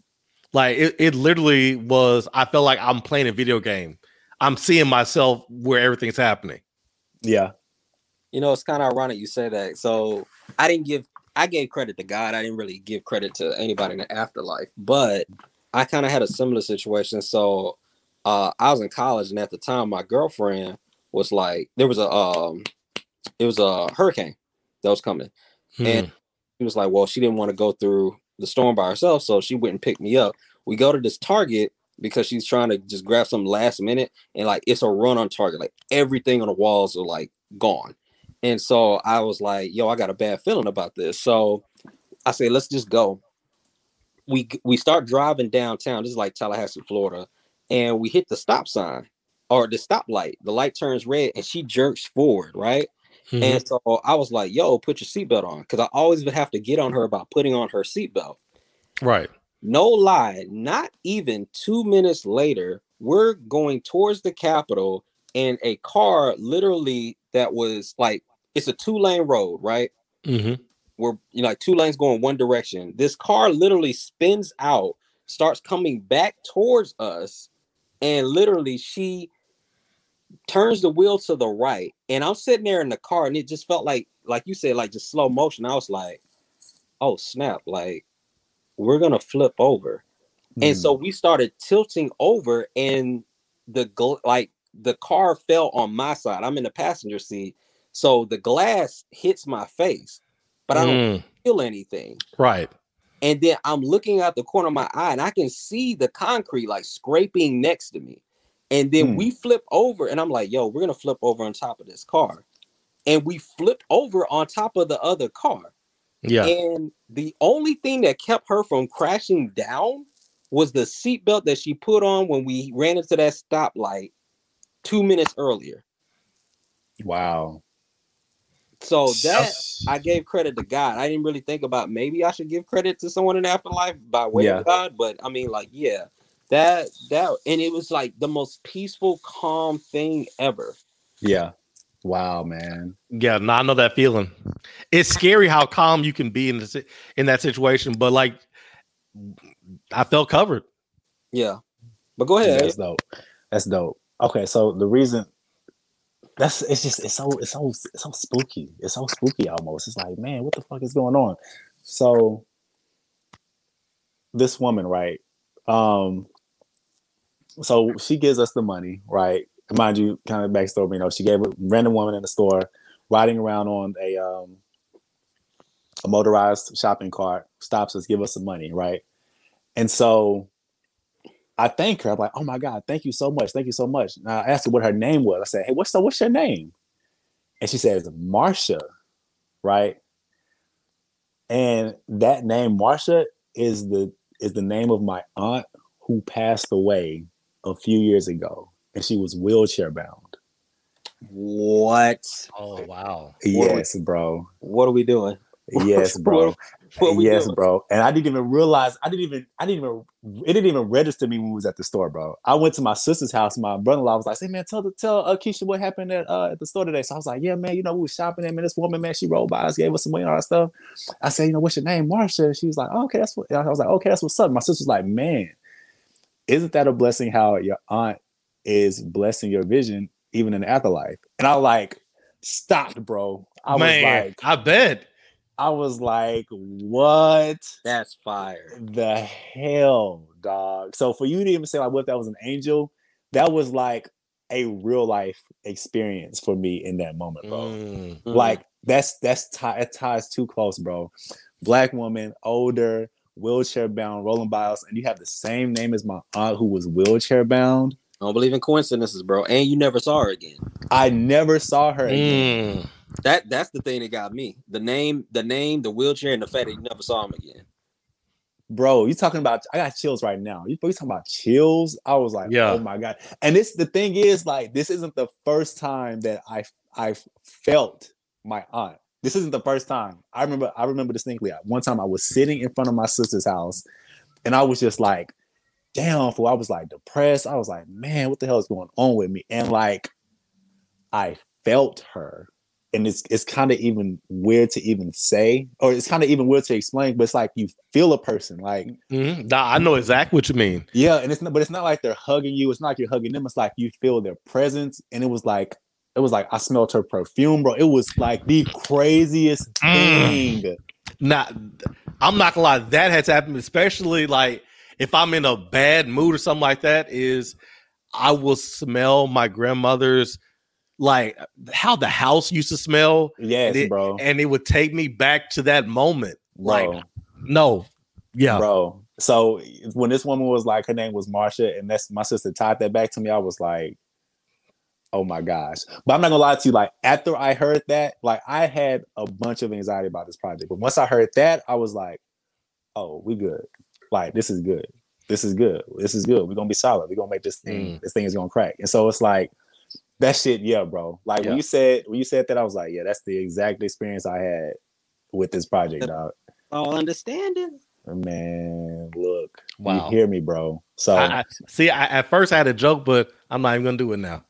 Like it, it literally was, I felt like I'm playing a video game. I'm seeing myself where everything's happening. Yeah. You know, it's kind of ironic you say that. So I didn't give, I gave credit to God. I didn't really give credit to anybody in the afterlife, but I kind of had a similar situation. So uh, I was in college, and at the time, my girlfriend was like, there was a, um, it was a hurricane that was coming. And she was like, well, she didn't want to go through the storm by herself, so she and picked me up. We go to this Target because she's trying to just grab some last minute, and like it's a run on Target. Like everything on the walls are like gone. And so I was like, yo, I got a bad feeling about this. So I say, let's just go. We we start driving downtown. This is like Tallahassee, Florida, and we hit the stop sign or the stoplight. The light turns red, and she jerks forward, right? Mhm. And so I was like, yo, put your seatbelt on. Because I always would have to get on her about putting on her seatbelt. right. No lie, not even two minutes later, we're going towards the Capitol, and a car literally that was like, it's a two lane road, right? Mm-hmm. We're you know, like two lanes going one direction. This car literally spins out, starts coming back towards us, and literally she turns the wheel to the right. And I'm sitting there in the car, and it just felt like, like you said, like just slow motion. I was like, oh snap, like we're gonna flip over. And so we started tilting over, and the gl- like the car fell on my side. I'm in the passenger seat, so the glass hits my face, but I don't Mm, feel anything. right. And then I'm looking out the corner of my eye, and I can see the concrete like scraping next to me. And then Hmm. we flip over, and I'm like, "Yo, we're gonna flip over on top of this car." And we flipped over on top of the other car. Yeah. And the only thing that kept her from crashing down was the seatbelt that she put on when we ran into that stoplight two minutes earlier. wow. So that I gave credit to God. I didn't really think about maybe I should give credit to someone in afterlife by way Yeah. of God, but I mean, like, yeah, that that and it was like the most peaceful, calm thing ever. Yeah. Wow, man. Yeah, no, I know that feeling. It's scary how calm you can be in this in that situation, but like I felt covered. Yeah, but go ahead. That's dope. That's dope. Okay, so the reason that's it's just it's so it's so it's so spooky. It's so spooky almost. It's like, man, what the fuck is going on? So this woman, right? Um, so she gives us the money, right? Mind you, kind of backstory, you know, she gave a random woman in the store riding around on a um a motorized shopping cart, stops us, give us some money, right? And so I thank her. I'm like, oh my God, thank you so much. Thank you so much. And I asked her what her name was. I said, hey, what's so what's your name? And she says, Marsha, right? And that name, Marsha, is the is the name of my aunt who passed away a few years ago. And she was wheelchair bound. What? Oh wow. What we- Yes, bro. What are we doing? Yes, bro. What- what we yes, doing? bro. And I didn't even realize. I didn't even. I didn't even. It didn't even register me when we was at the store, bro. I went to my sister's house. My brother-in-law was like, "Say, man, tell the tell uh, Keisha what happened at uh, at the store today." So I was like, "Yeah, man. You know, we was shopping. And man, this woman, man, she rolled by us, gave us some money, and all that stuff." I said, "You know, what's your name, Marsha?" She was like, oh, "Okay, that's what." I was like, "Okay, that's what's up." My sister was like, "Man, isn't that a blessing? How your aunt is blessing your vision even in the afterlife?" And I like, "Stopped, bro." I Man, was like, I bet. I was like, what That's fire. the hell, dog? So for you to even say like, what if that was an angel? That was like a real life experience for me in that moment, bro. Mm. Like that's that's tie it ties too close, bro. Black woman, older, wheelchair bound, rolling by us, and you have the same name as my aunt who was wheelchair bound. I don't believe in coincidences, bro. And you never saw her again. I never saw her again. Mm. That that's the thing that got me. The name, the name, the wheelchair, and the fact that you never saw him again. bro. You talking about? I got chills right now. You, you talking about chills? I was like, Yeah. oh my god. And this, the thing is, like, this isn't the first time that I I felt my aunt. This isn't the first time. I remember. I remember distinctly. One time I was sitting in front of my sister's house, and I was just like, damn. For I was like depressed. I was like, man, what the hell is going on with me? And like, I felt her. And it's it's kind of even weird to even say, or it's kind of even weird to explain, but it's like you feel a person, like Mhm. Nah, I know exactly what you mean. yeah, and it's not, but it's not like they're hugging you. It's not like you're hugging them. It's like you feel their presence, and it was like, it was like I smelled her perfume, bro. It was like the craziest Mm. thing. Not, I'm not gonna lie. That has happened, especially like if I'm in a bad mood or something like that. Is I will smell my grandmother's like how the house used to smell, Yes, And it- bro. and it would take me back to that moment. bro, Like, no, yeah, bro. So when this woman was like, her name was Marsha, and that's my sister tied that back to me. I was like, oh my gosh. But I'm not gonna lie to you. Like after I heard that, like I had a bunch of anxiety about this project. But once I heard that, I was like, oh, we good. Like this is good. This is good. This is good. We're gonna be solid. We're gonna make this thing. Mm. This thing is gonna crack. And so it's like that shit. Yeah, bro. Like Yeah. when you said when you said that, I was like, yeah, that's the exact experience I had with this project, dog. All understanding. Man, look, Wow. you hear me, bro. So I, I, see, I, at first I had a joke, but I'm not even gonna do it now.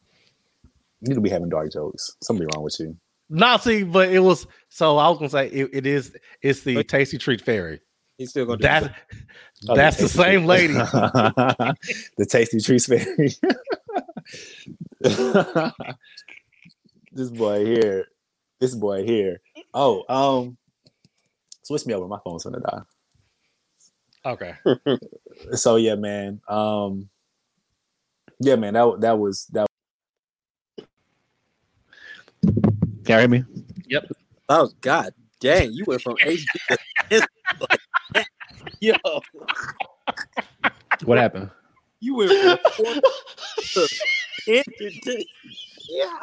You need to be having dark jokes. Something wrong with you. Nah, see, but it was so I was gonna say it, it is it's the But- Tasty Treat Fairy. He's still gonna do That that. Oh, that's the Tasty same Treat. lady. the tasty treats fairy. this boy here. This boy here. Oh, um, switch me over. My phone's gonna die. Okay. So yeah, man. Um, yeah, man. That that was that. Can you hear me? That oh, was God dang. You went from HD to like. Yo, What happened? you went from to to- yeah.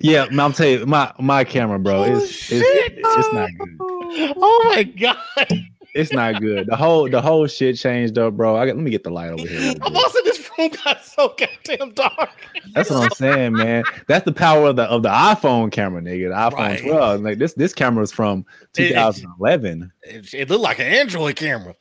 Yeah, I'm telling you, my my camera, bro, it's it's, it's not good. Oh my god! It's not good. The whole the whole shit changed up, bro. I got, let me get the light over here. I'm bit. also this room got so goddamn dark. That's what I'm saying, man. That's the power of the of the iPhone camera, nigga. The iPhone Right. 12. Like this this camera is from It- it- 2011. It, it looked like an Android camera.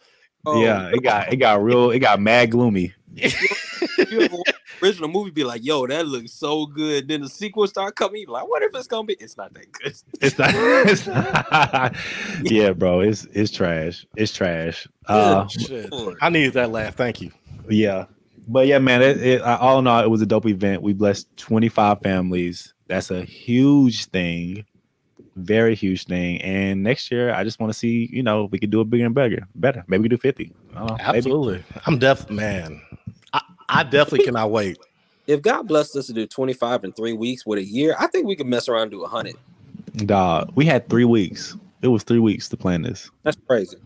Oh, yeah, it got it got real. It got mad gloomy. You ever watch the original movie be like, yo, that looks so good. Then the sequel start coming, you be like, what if it's gonna be? It's not that good. It's not. It's not yeah, bro. It's it's trash. It's trash. Uh, Shit. I needed that laugh. Thank you. yeah, but yeah, man. It, it all in all, it was a dope event. We blessed 25 families. That's a huge thing. Very huge thing. And next year, I just want to see, you know, we could do it bigger and better, better. Maybe we do 50. I don't maybe. Absolutely. I'm def man. I, I definitely cannot wait. If God blessed us to do 25 in three weeks with a year, I think we could mess around and do 100. Dog, we had three weeks. It was three weeks to plan this. That's crazy.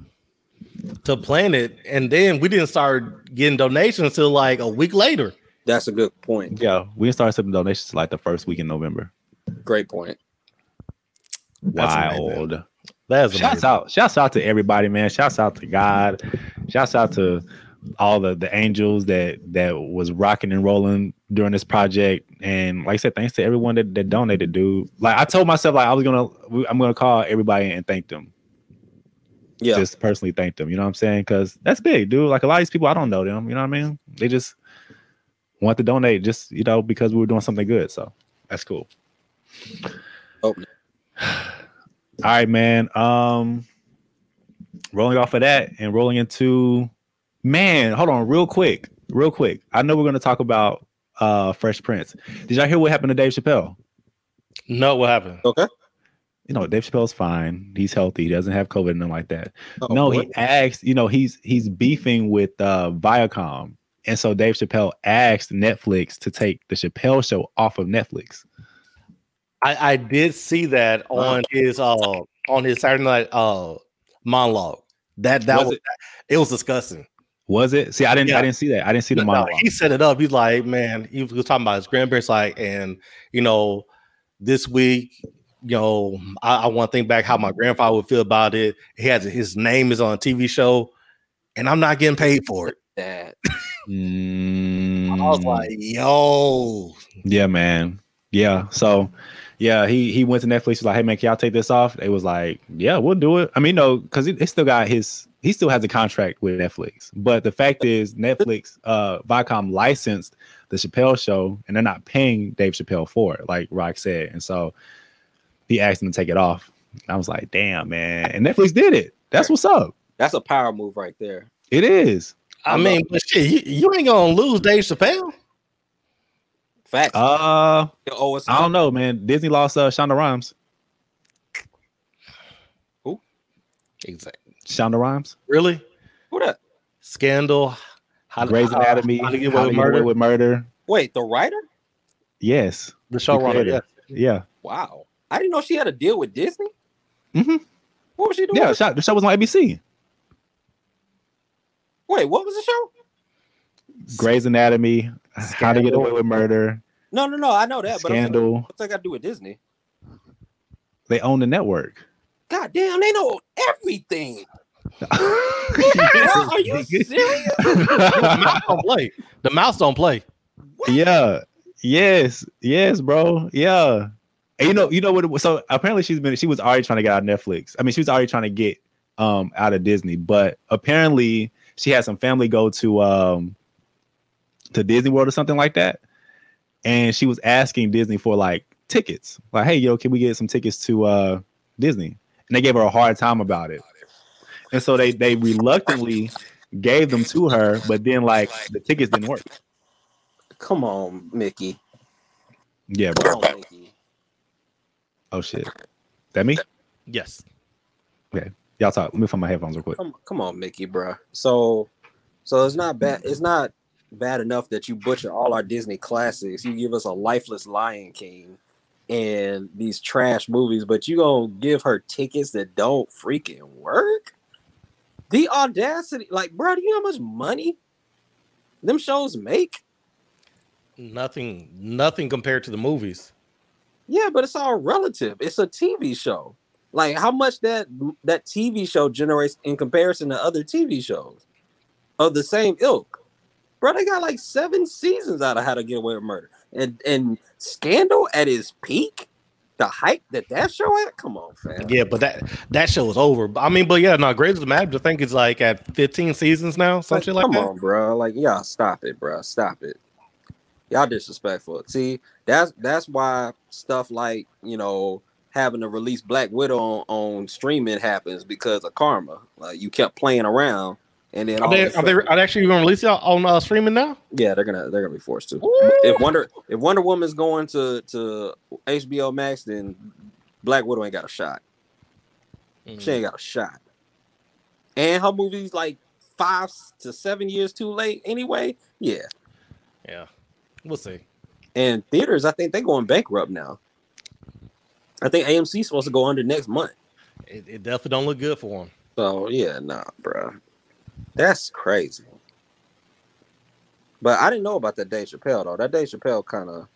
to plan it, and then we didn't start getting donations until like a week later. That's a good point. Yeah, we didn't start accepting donations like the first week in November. Great point. That's amazing. Wild. That's Shouts amazing. out, shouts out to everybody, man. Shouts out to God. Shouts out to all the the angels that that was rocking and rolling during this project. And like I said, thanks to everyone that, that donated, dude. Like I told myself, like I was gonna, I'm gonna call everybody and thank them. Yeah. Just personally thank them. You know what I'm saying? Because that's big, dude. Like a lot of these people, I don't know them. You know what I mean? They just want to donate, just you know, because we were doing something good. So that's cool. Oh. All right, man. Um, rolling off of that and rolling into, man. Hold on, real quick, real quick. I know we're gonna talk about uh Fresh Prince. Did y'all hear what happened to Dave Chappelle? No, what happened? Okay. You know, Dave Chappelle's fine. He's healthy. He doesn't have COVID and nothing like that. Oh, no, boy. he asked, you know, he's he's beefing with uh Viacom. And so Dave Chappelle asked Netflix to take the Chappelle show off of Netflix. I, I did see that on his uh on his Saturday night uh monologue. That that Was was, it- it was disgusting. Was it? See, I didn't I didn't see that. I didn't see the No, monologue. he set it up. He's like, man, he was talking about his grandparents, like, and you know, this week, you know, I, I want to think back how my grandfather would feel about it. He has his name is on a TV show, and I'm not getting paid for it. That. Mm, I was like, yo, yeah, man. Yeah. So yeah, he he went to Netflix, was like, hey man, can y'all take this off? They was like, Yeah, we'll do it. I mean, no, because he, he still got his he still has a contract with Netflix. But the fact is Netflix, uh Viacom licensed the Chappelle show and they're not paying Dave Chappelle for it, like Rock said. And so he asked him to take it off. I was like, damn, man. And Netflix did it. That's what's up. That's a power move right there. It is. I mean, but shit, you, you ain't gonna lose Dave Chappelle. Facts. Uh You I don't know, man. Disney lost uh Shonda Rhimes. Who? Exactly. Shonda Rhimes. Really? Who that? Scandal. How, Grey's how- Anatomy. How to get How away with murder. with murder. Wait, the writer? Yes. The showrunner. Yeah. Yeah. Wow. I didn't know she had a deal with Disney. Mm-hmm. What was she doing? Yeah. shot- The show was on ABC. Wait, what was the show? Grey's Anatomy. How to Get Away with Murder. No, no, no. I know that, but I'm saying, Scandal. what's that got to do with Disney? They own the network. God damn, they know everything. Bro, are you serious? the mouse don't play. The mouse don't play. yeah. Yes. Yes, bro. Yeah. And you know, you know what? It was, so apparently she's been she was already trying to get out of Netflix. I mean, she was already trying to get um out of Disney, but apparently she had some family go to um to Disney World or something like that. And she was asking Disney for like tickets. Like, hey, yo, can we get some tickets to uh Disney? And they gave her a hard time about it. And so they they reluctantly gave them to her, but then like the tickets didn't work. Come on, Mickey. Yeah, bro. Come on, Mickey. Oh shit. That me? Yes. Okay. Y'all talk. Let me find my headphones real quick. Come, come on, Mickey, bro. So, so it's not bad. It's not bad enough that you butcher all our Disney classics. You give us a lifeless Lion King and these trash movies, but you gonna give her tickets that don't freaking work? The audacity, like, bro, do you know how much money them shows make? Nothing. Nothing compared to the movies. Yeah, but it's all relative. It's a TV show. Like how much that that TV show generates in comparison to other TV shows of the same ilk. Bro, they got like seven seasons out of How to Get Away with Murder, and and Scandal at its peak, the hype that that show had. Come on, fam. Yeah, but that that show is over. I mean, but yeah, no, Grey's Anatomy. I think it's like at 15 seasons now, something Like, like come that. on, bro. Like, y'all stop it, bro. Stop it. Y'all disrespectful. See, that's that's why stuff like you know having to release Black Widow on, on streaming happens because of karma. Like you kept playing around, and then Are they, of are they are they actually going to release it on uh, streaming now? yeah, they're gonna they're gonna be forced to. Ooh. If Wonder if Wonder Woman's going to to HBO Max, then Black Widow ain't got a shot. She ain't got a shot. And her movie's like five to seven years too late anyway. Yeah. Yeah, we'll see. And theaters, I think they're going bankrupt now. I think AMC's supposed to go under next month. It, it definitely don't look good for them. So yeah, nah, bro. That's crazy. But I didn't know about that Dave Chappelle though. That Dave Chappelle kind of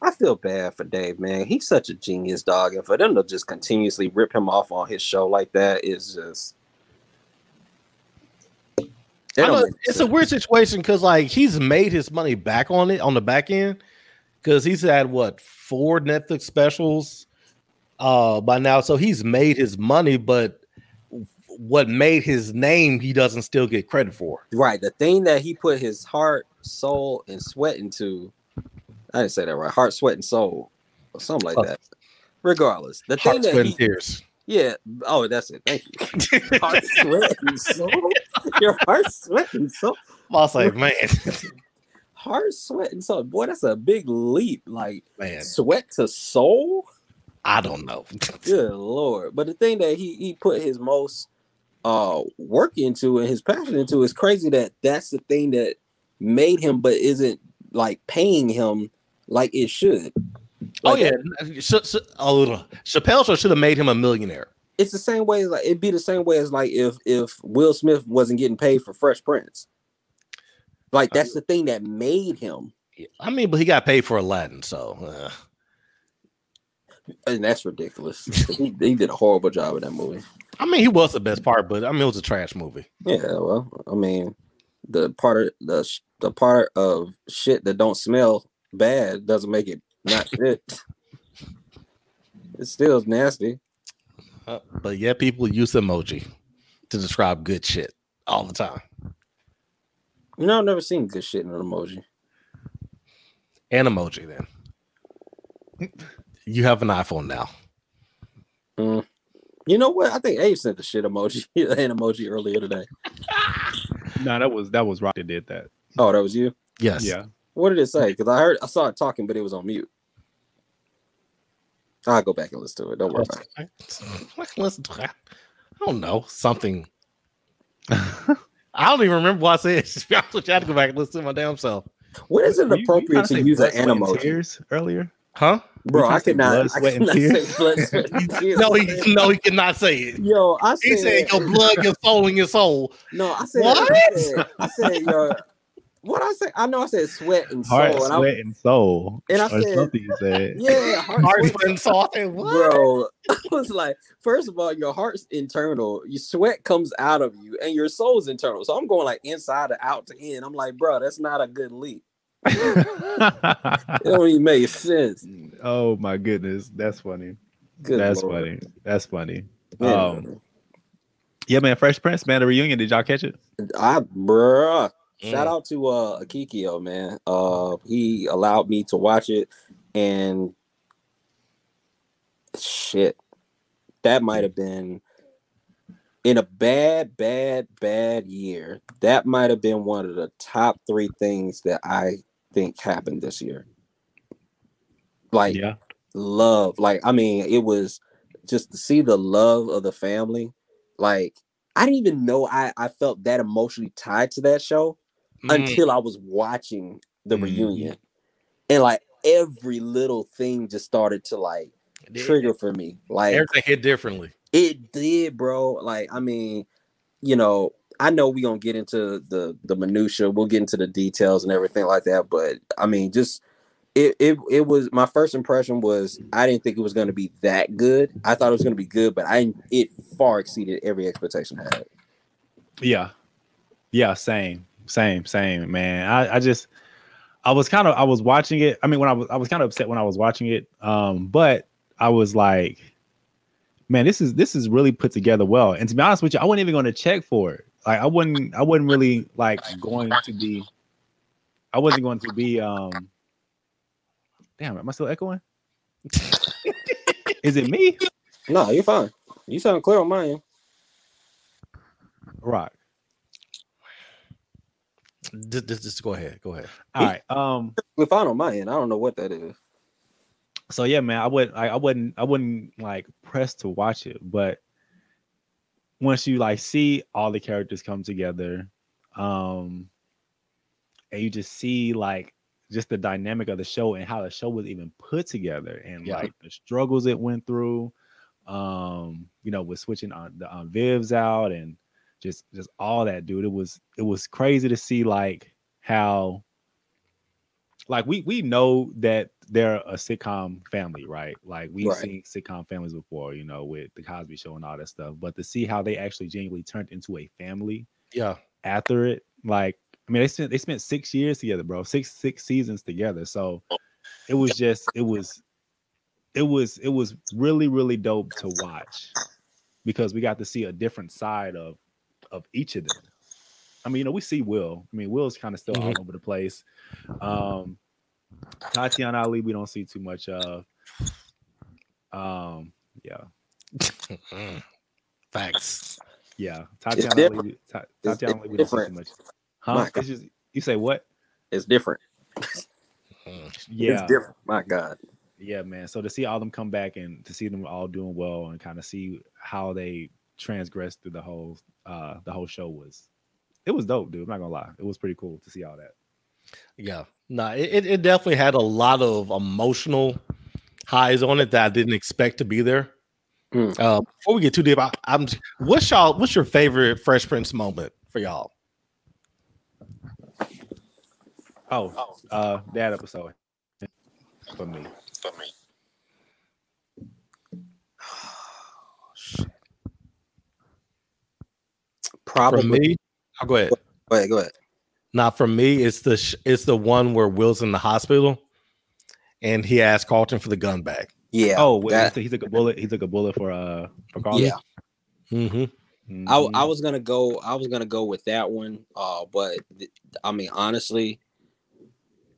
I feel bad for Dave, man. He's such a genius dog, and for them to just continuously rip him off on his show like that is just. Know, it's a weird situation because like he's made his money back on it on the back end because he's had what four Netflix specials uh by now, so he's made his money, but what made his name he doesn't still get credit for. Right. The thing that he put his heart, soul, and sweat into. I didn't say that right. Heart, sweat, and soul. Or something like Oh. that. Regardless. The thing Heart, that sweat, he, and tears. Yeah. Oh, that's it. Thank you. Heart, sweat, and soul. Your heart, sweat, and soul. I was like, man, Heart, sweat, and soul. Boy, that's a big leap. Like man, sweat to soul. I don't know. Good lord. But the thing that he he put his most uh work into and his passion into is crazy that that's the thing that made him but isn't like paying him like it should. oh Like, yeah, oh, Chappelle show should have made him a millionaire. It's the same way like it'd be the same way as like if if Will Smith wasn't getting paid for Fresh Prince. Like that's the thing that made him. I mean, but he got paid for Aladdin, so uh, And that's ridiculous. he, he did a horrible job in that movie. I mean, he was the best part, but I mean, it was a trash movie. Yeah, well, I mean, the part of the the part of shit that don't smell bad doesn't make it not shit. It still is nasty. Uh, but yeah, people use emoji to describe good shit all the time. You know, I've never seen good shit in an emoji. And emoji, then. You have an iPhone now. Mm. You know what? I think Abe sent the shit emoji, an emoji earlier today. No, that was that was Rock that did that. Oh, that was you. Yes. Yeah. What did it say? Because I heard, I saw it talking, but it was on mute. I'll go back and listen to it. Don't worry about it. Listen to that. I don't know. Something. I don't even remember what I said. To be honest with you, I had to go back and listen to my damn self. When is it Were you- you appropriate to use an sweat, and emoji? tears earlier? Huh? Bro, I to say could not. blood, I sweat, and could not tears? say blood, sweat, and tears. No, he no, he cannot say it. Yo, I said, He said, your blood, your soul, and your soul. No, I said What? I said, I said your what I say. I know I said sweat and soul, Heart, and sweat, I, and soul. and I or said- something you said. yeah, heart, Heart, sweat, and soul. I what? bro. I was like, first of all, your heart's internal, your sweat comes out of you, and your soul's internal. So I'm going like inside to out to in. I'm like, bro, that's not a good leap. It don't even make sense. oh my goodness, that's funny. Good that's Lord. funny. That's funny. Yeah, Um, Yeah, man. Fresh Prince, man. The reunion. Did y'all catch it? I bruh. Shout Mm. out to uh Akikio, man. Uh he allowed me to watch it and shit. That might have been in a bad, bad, bad year. That might have been one of the top three things that I think happened this year. Like yeah. love. Like, I mean, it was just to see the love of the family. Like, I didn't even know I, I felt that emotionally tied to that show Mm. until I was watching the Mhm. reunion. And like every little thing just started to like trigger for me. Like Everything hit differently. it did, bro. Like, I mean, you know, I know we're gonna get into the the minutia. We'll get into the details and everything like that. But I mean, just it it it was my first impression was I didn't think it was gonna be that good. I thought it was gonna be good, but I it far exceeded every expectation I had. Yeah. Yeah, same. Same, same, man. I, I just I was kind of I was watching it. I mean, when I was I was kind of upset when I was watching it. Um, but I was like, man, this is this is really put together well. And to be honest with you, I wasn't even going to check for it. Like I wouldn't I wasn't really like going to be I wasn't going to be um damn, am I still echoing? is it me? No, you're fine. You sound clear on my end. Rock. Just, just, just go ahead. Go ahead. All right. Um We're fine on my end. I don't know what that is. so yeah, man, I would I, I wouldn't I wouldn't like press to watch it, but once you like see all the characters come together, um, and you just see like just the dynamic of the show and how the show was even put together and Yeah. like the struggles it went through, um, you know, with switching on the on Vivs out and just just all that, dude. It was it was crazy to see like how like we we know that they're a sitcom family, right? Like we've Right. seen sitcom families before, you know, with the Cosby Show and all that stuff. But to see how they actually genuinely turned into a family Yeah. after it, like I mean, they spent they spent six years together, bro, six six seasons together. So it was just it was it was it was really really dope to watch because we got to see a different side of of each of them. I mean, you know, we see Will. I mean, Will's kind of still all over the place. Um, Tatyana Ali, we don't see too much of. Um, yeah. Facts. yeah. Tatyana different. Ali, Ta- Tatyana it's Ali, we don't see too much. Huh? It's just you say what? It's different. Yeah, It's different. My God. yeah, man. So to see all them come back and to see them all doing well and kind of see how they transgressed through the whole uh the whole show was it was dope, dude. I'm not gonna lie. It was pretty cool to see all that. Yeah. No, it, it- it definitely had a lot of emotional highs on it that I didn't expect to be there. Hmm. Uh, before we get too deep, I, I'm what's y'all what's your favorite Fresh Prince moment for y'all? Oh, uh that episode for me. Probably. For me, I'll go ahead. Go ahead. Go ahead. Not for me. It's the sh- it's the one where Will's in the hospital, and he asked Carlton for the gun back. Yeah. oh, wait, that- he took a bullet. He took a bullet for uh for Carlton. yeah. Mm-hmm. I, Mhm. I was gonna go. I was gonna go with that one. Uh, but th- I mean, honestly,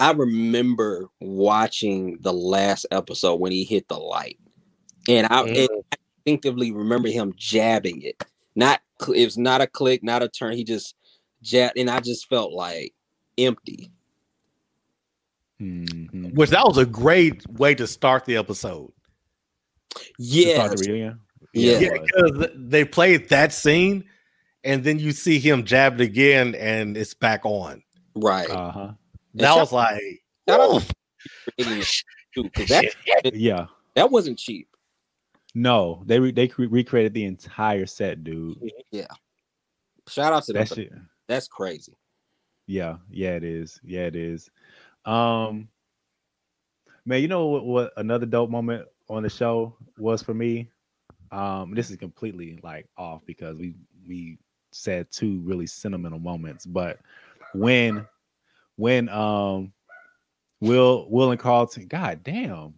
I remember watching the last episode when he hit the light, and I, Mm. and I instinctively remember him jabbing it. Not cl- it was not a click, not a turn. He just jabbed, and I just felt like empty. Mhm. Which that was a great way to start the episode. Yeah, the. Yeah. Yeah, because they played that scene, and then you see him jab it again, and it's back on. right. Uh-huh. That shout- was like, shout out oof. Creating it, too, 'cause that Yeah. that wasn't cheap. No, they re- they cre- recreated the entire set, dude. Yeah. Shout out to them. That shit. That's crazy. Yeah, yeah, it is. Yeah, it is. Um, man, you know what, what another dope moment on the show was for me? Um, this is completely like off because we we said two really sentimental moments, but when when um Will Will and Carlton, god damn.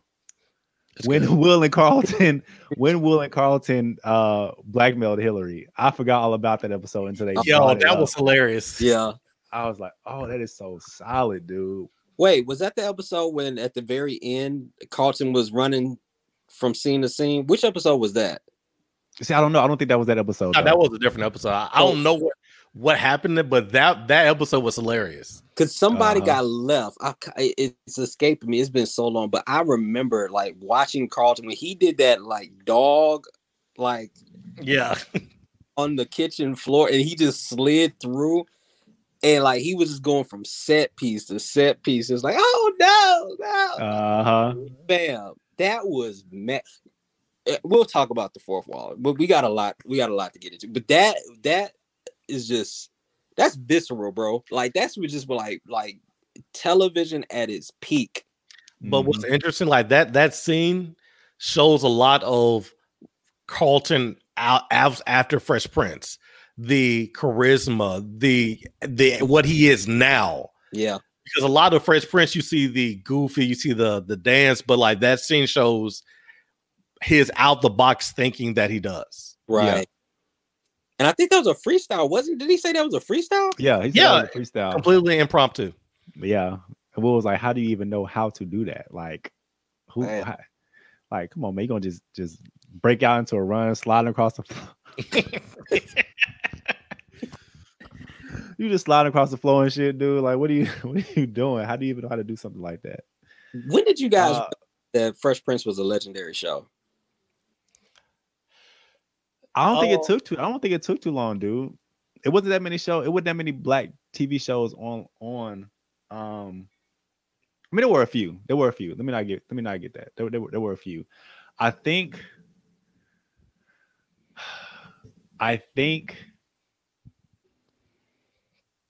It's when good. Will and Carlton, when Will and Carlton uh blackmailed Hillary, I forgot all about that episode until they yo, brought it that up. was hilarious. Yeah. I was like, oh, that is so solid, dude. Wait, was that the episode when at the very end Carlton was running from scene to scene? Which episode was that? See, I don't know. I don't think that was that episode. No, that was a different episode. I, I don't know what what happened, but that that episode was hilarious. Because somebody Uh-huh. got left. I, it's escaping me. It's been so long, but I remember like watching Carlton when he did that like dog, like Yeah, on the kitchen floor, and he just slid through, and like he was just going from set piece to set piece. It's like, oh no, no, Uh huh. bam. That was mad. We'll talk about the fourth wall, but we got a lot. We got a lot to get into. But that that is just that's visceral, bro. Like that's just like like television at its peak. but Mm-hmm. what's interesting, like that that scene shows a lot of Carlton out after Fresh Prince, the charisma, the the what he is now. Yeah, because a lot of Fresh Prince, you see the goofy, you see the the dance, but like that scene shows his out the box thinking that he does. right. And I think that was a freestyle, wasn't? Did he say that was a freestyle? Yeah, he said Yeah, that was a freestyle. Completely impromptu. Yeah, and Will was like, "How do you even know how to do that? Like, who? Man. how- like, come on, man, you gonna just just break out into a run, sliding across the floor. you just sliding across the floor and shit, dude. Like, what are you what are you doing? How do you even know how to do something like that? When did you guys Uh, that Fresh Prince was a legendary show. I don't think it Oh. took too. I don't think it took too long, dude. It wasn't that many shows. It wasn't that many black TV shows on on. Um, I mean, there were a few. There were a few. Let me not get. Let me not get that. There, there, were, there were a few. I think. I think.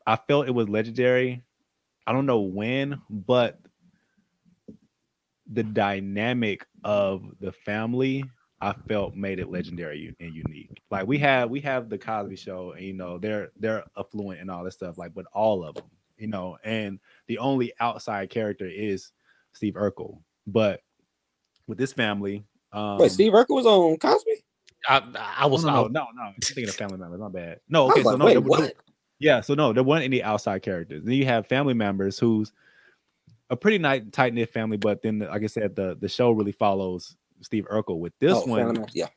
I felt it was legendary. I don't know when, but the dynamic of the family I felt made it legendary and unique. Like we have we have the Cosby Show, and you know they're they're affluent and all this stuff. Like, but all of them, you know, and the only outside character is Steve Urkel. But with this family, um, Wait, Steve Urkel was on Cosby. I, I was no, no, no, no. I'm thinking of family members. My bad. No, okay, was so no, wait, there, there- what? yeah, so no, there weren't any outside characters. Then you have family members who's a pretty nice tight knit family, but then, like I said, the the show really follows Steve Urkel. With this Oh, one, Family Matters, yeah.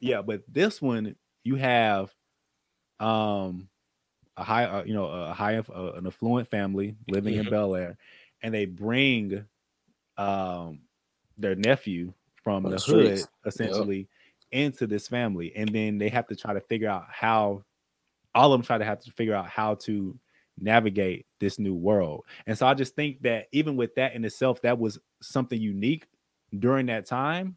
yeah, but this one you have um a high, uh, you know, a high, uh, an affluent family living in Mhm. Bel Air, and they bring um their nephew from From the the streets. hood essentially into this family, and then they have to try to figure out how all of them try to have to figure out how to navigate this new world. And so I just think that even with that in itself, that was something unique during that time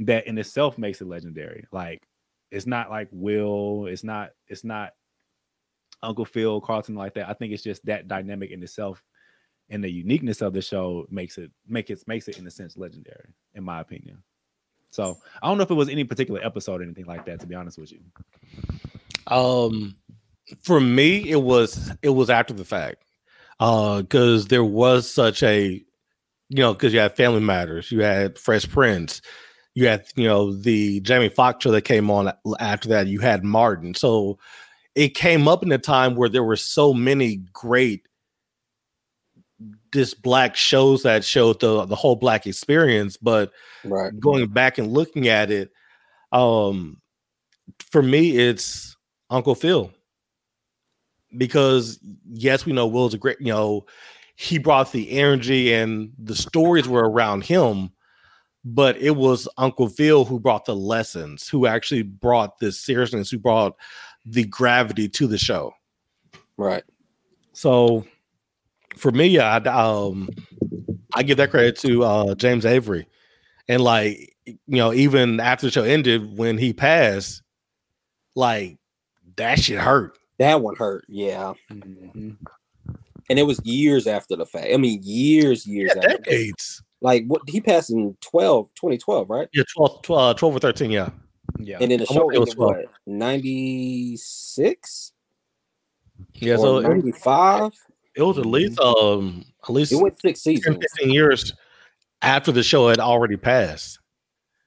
that in itself makes it legendary. Like it's not like Will, it's not, it's not Uncle Phil, Carlton like that. I think it's just that dynamic in itself and the uniqueness of the show makes it make it makes it in a sense legendary, in my opinion. So I don't know if it was any particular episode or anything like that, to be honest with you. Um, for me, it was it was after the fact, uh, because there was such a, you know, because you had Family Matters, you had Fresh Prince, you had you know the Jamie Foxx show that came on after that. You had Martin, so it came up in a time where there were so many great just black shows that showed the the whole black experience, but Right. going back and looking at it, um, for me, it's Uncle Phil. Because yes, we know Will's a great, you know, he brought the energy and the stories were around him, but it was Uncle Phil who brought the lessons, who actually brought the seriousness, who brought the gravity to the show. Right. So for me, I um I give that credit to uh James Avery. And like you know, even after the show ended, when he passed, like that shit hurt. That one hurt. Yeah. Mm-hmm. And it was years after the fact. I mean, years, years Yeah, after. decades. Like what he passed in 12, 2012, right? Yeah, 12, 12, 12 or 13, yeah. Yeah. And then the show it was ended what 96 Yeah, so it, 95. it was at least um at least It went six 10, seasons. 15 years after the show had already passed.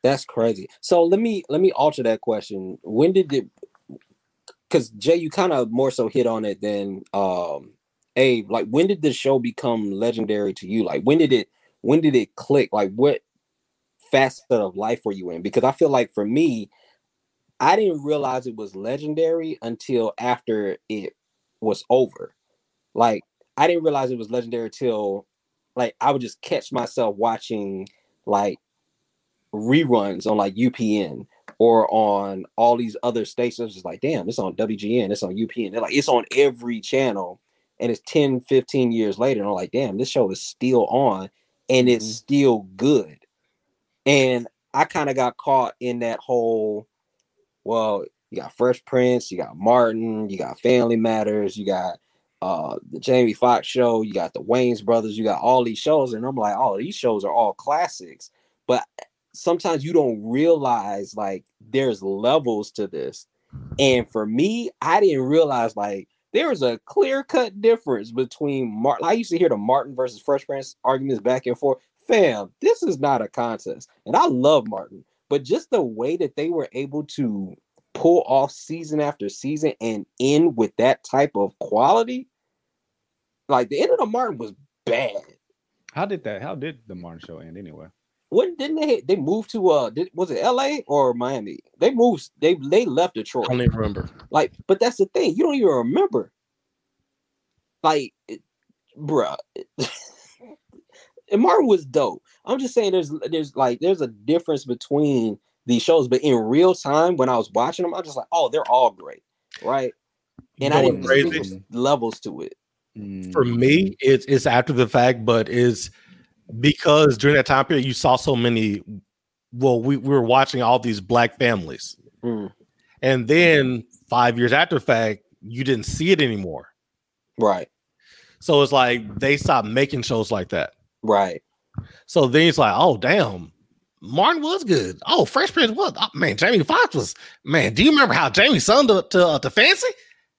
That's crazy. So let me let me alter that question. When did it? Because Jay, you kind of more so hit on it than um Abe. Like, when did the show become legendary to you? Like, when did it? When did it click? Like, what facet of life were you in? Because I feel like for me, I didn't realize it was legendary until after it was over. Like, I didn't realize it was legendary till like I would just catch myself watching like reruns on like UPN or on all these other stations. It's like, damn, it's on WGN, it's on UPN. They're like, it's on every channel. And it's 10, 15 years later. And I'm like, damn, this show is still on and it's Mhm. still good. And I kind of got caught in that whole, well, you got Fresh Prince, you got Martin, you got Family Matters, you got uh the Jamie Foxx show, you got the Wayans brothers, you got all these shows, and I'm like, oh, these shows are all classics. But sometimes you don't realize like there's levels to this. And for me, I didn't realize like there's a clear cut difference between Martin. I used to hear the Martin versus Fresh Prince arguments back and forth. Fam, this is not a contest. And I love Martin, but just the way that they were able to pull off season after season and end with that type of quality, like the end of the Martin was bad. How did that? How did the Martin show end anyway? What didn't they they moved to uh did, was it LA or Miami? They moved they they left Detroit. I don't even remember. Like, but that's the thing, you don't even remember. Like, it- bruh, and Martin was dope. I'm just saying there's there's like there's a difference between these shows, but in real time when I was watching them, I was just like, oh, they're all great, right? And I didn't what's crazy? distinguish levels to it. Mm. For me, it's it's after the fact, but is because during that time period you saw so many. Well, we, we were watching all these black families, Mm, and then five years after fact, you didn't see it anymore. right, So it's like they stopped making shows like that. right. So then it's like, oh damn, Martin was good. Oh, Fresh Prince was oh, man. Jamie Foxx was man. Do you remember how Jamie sung to to, uh, to Fancy?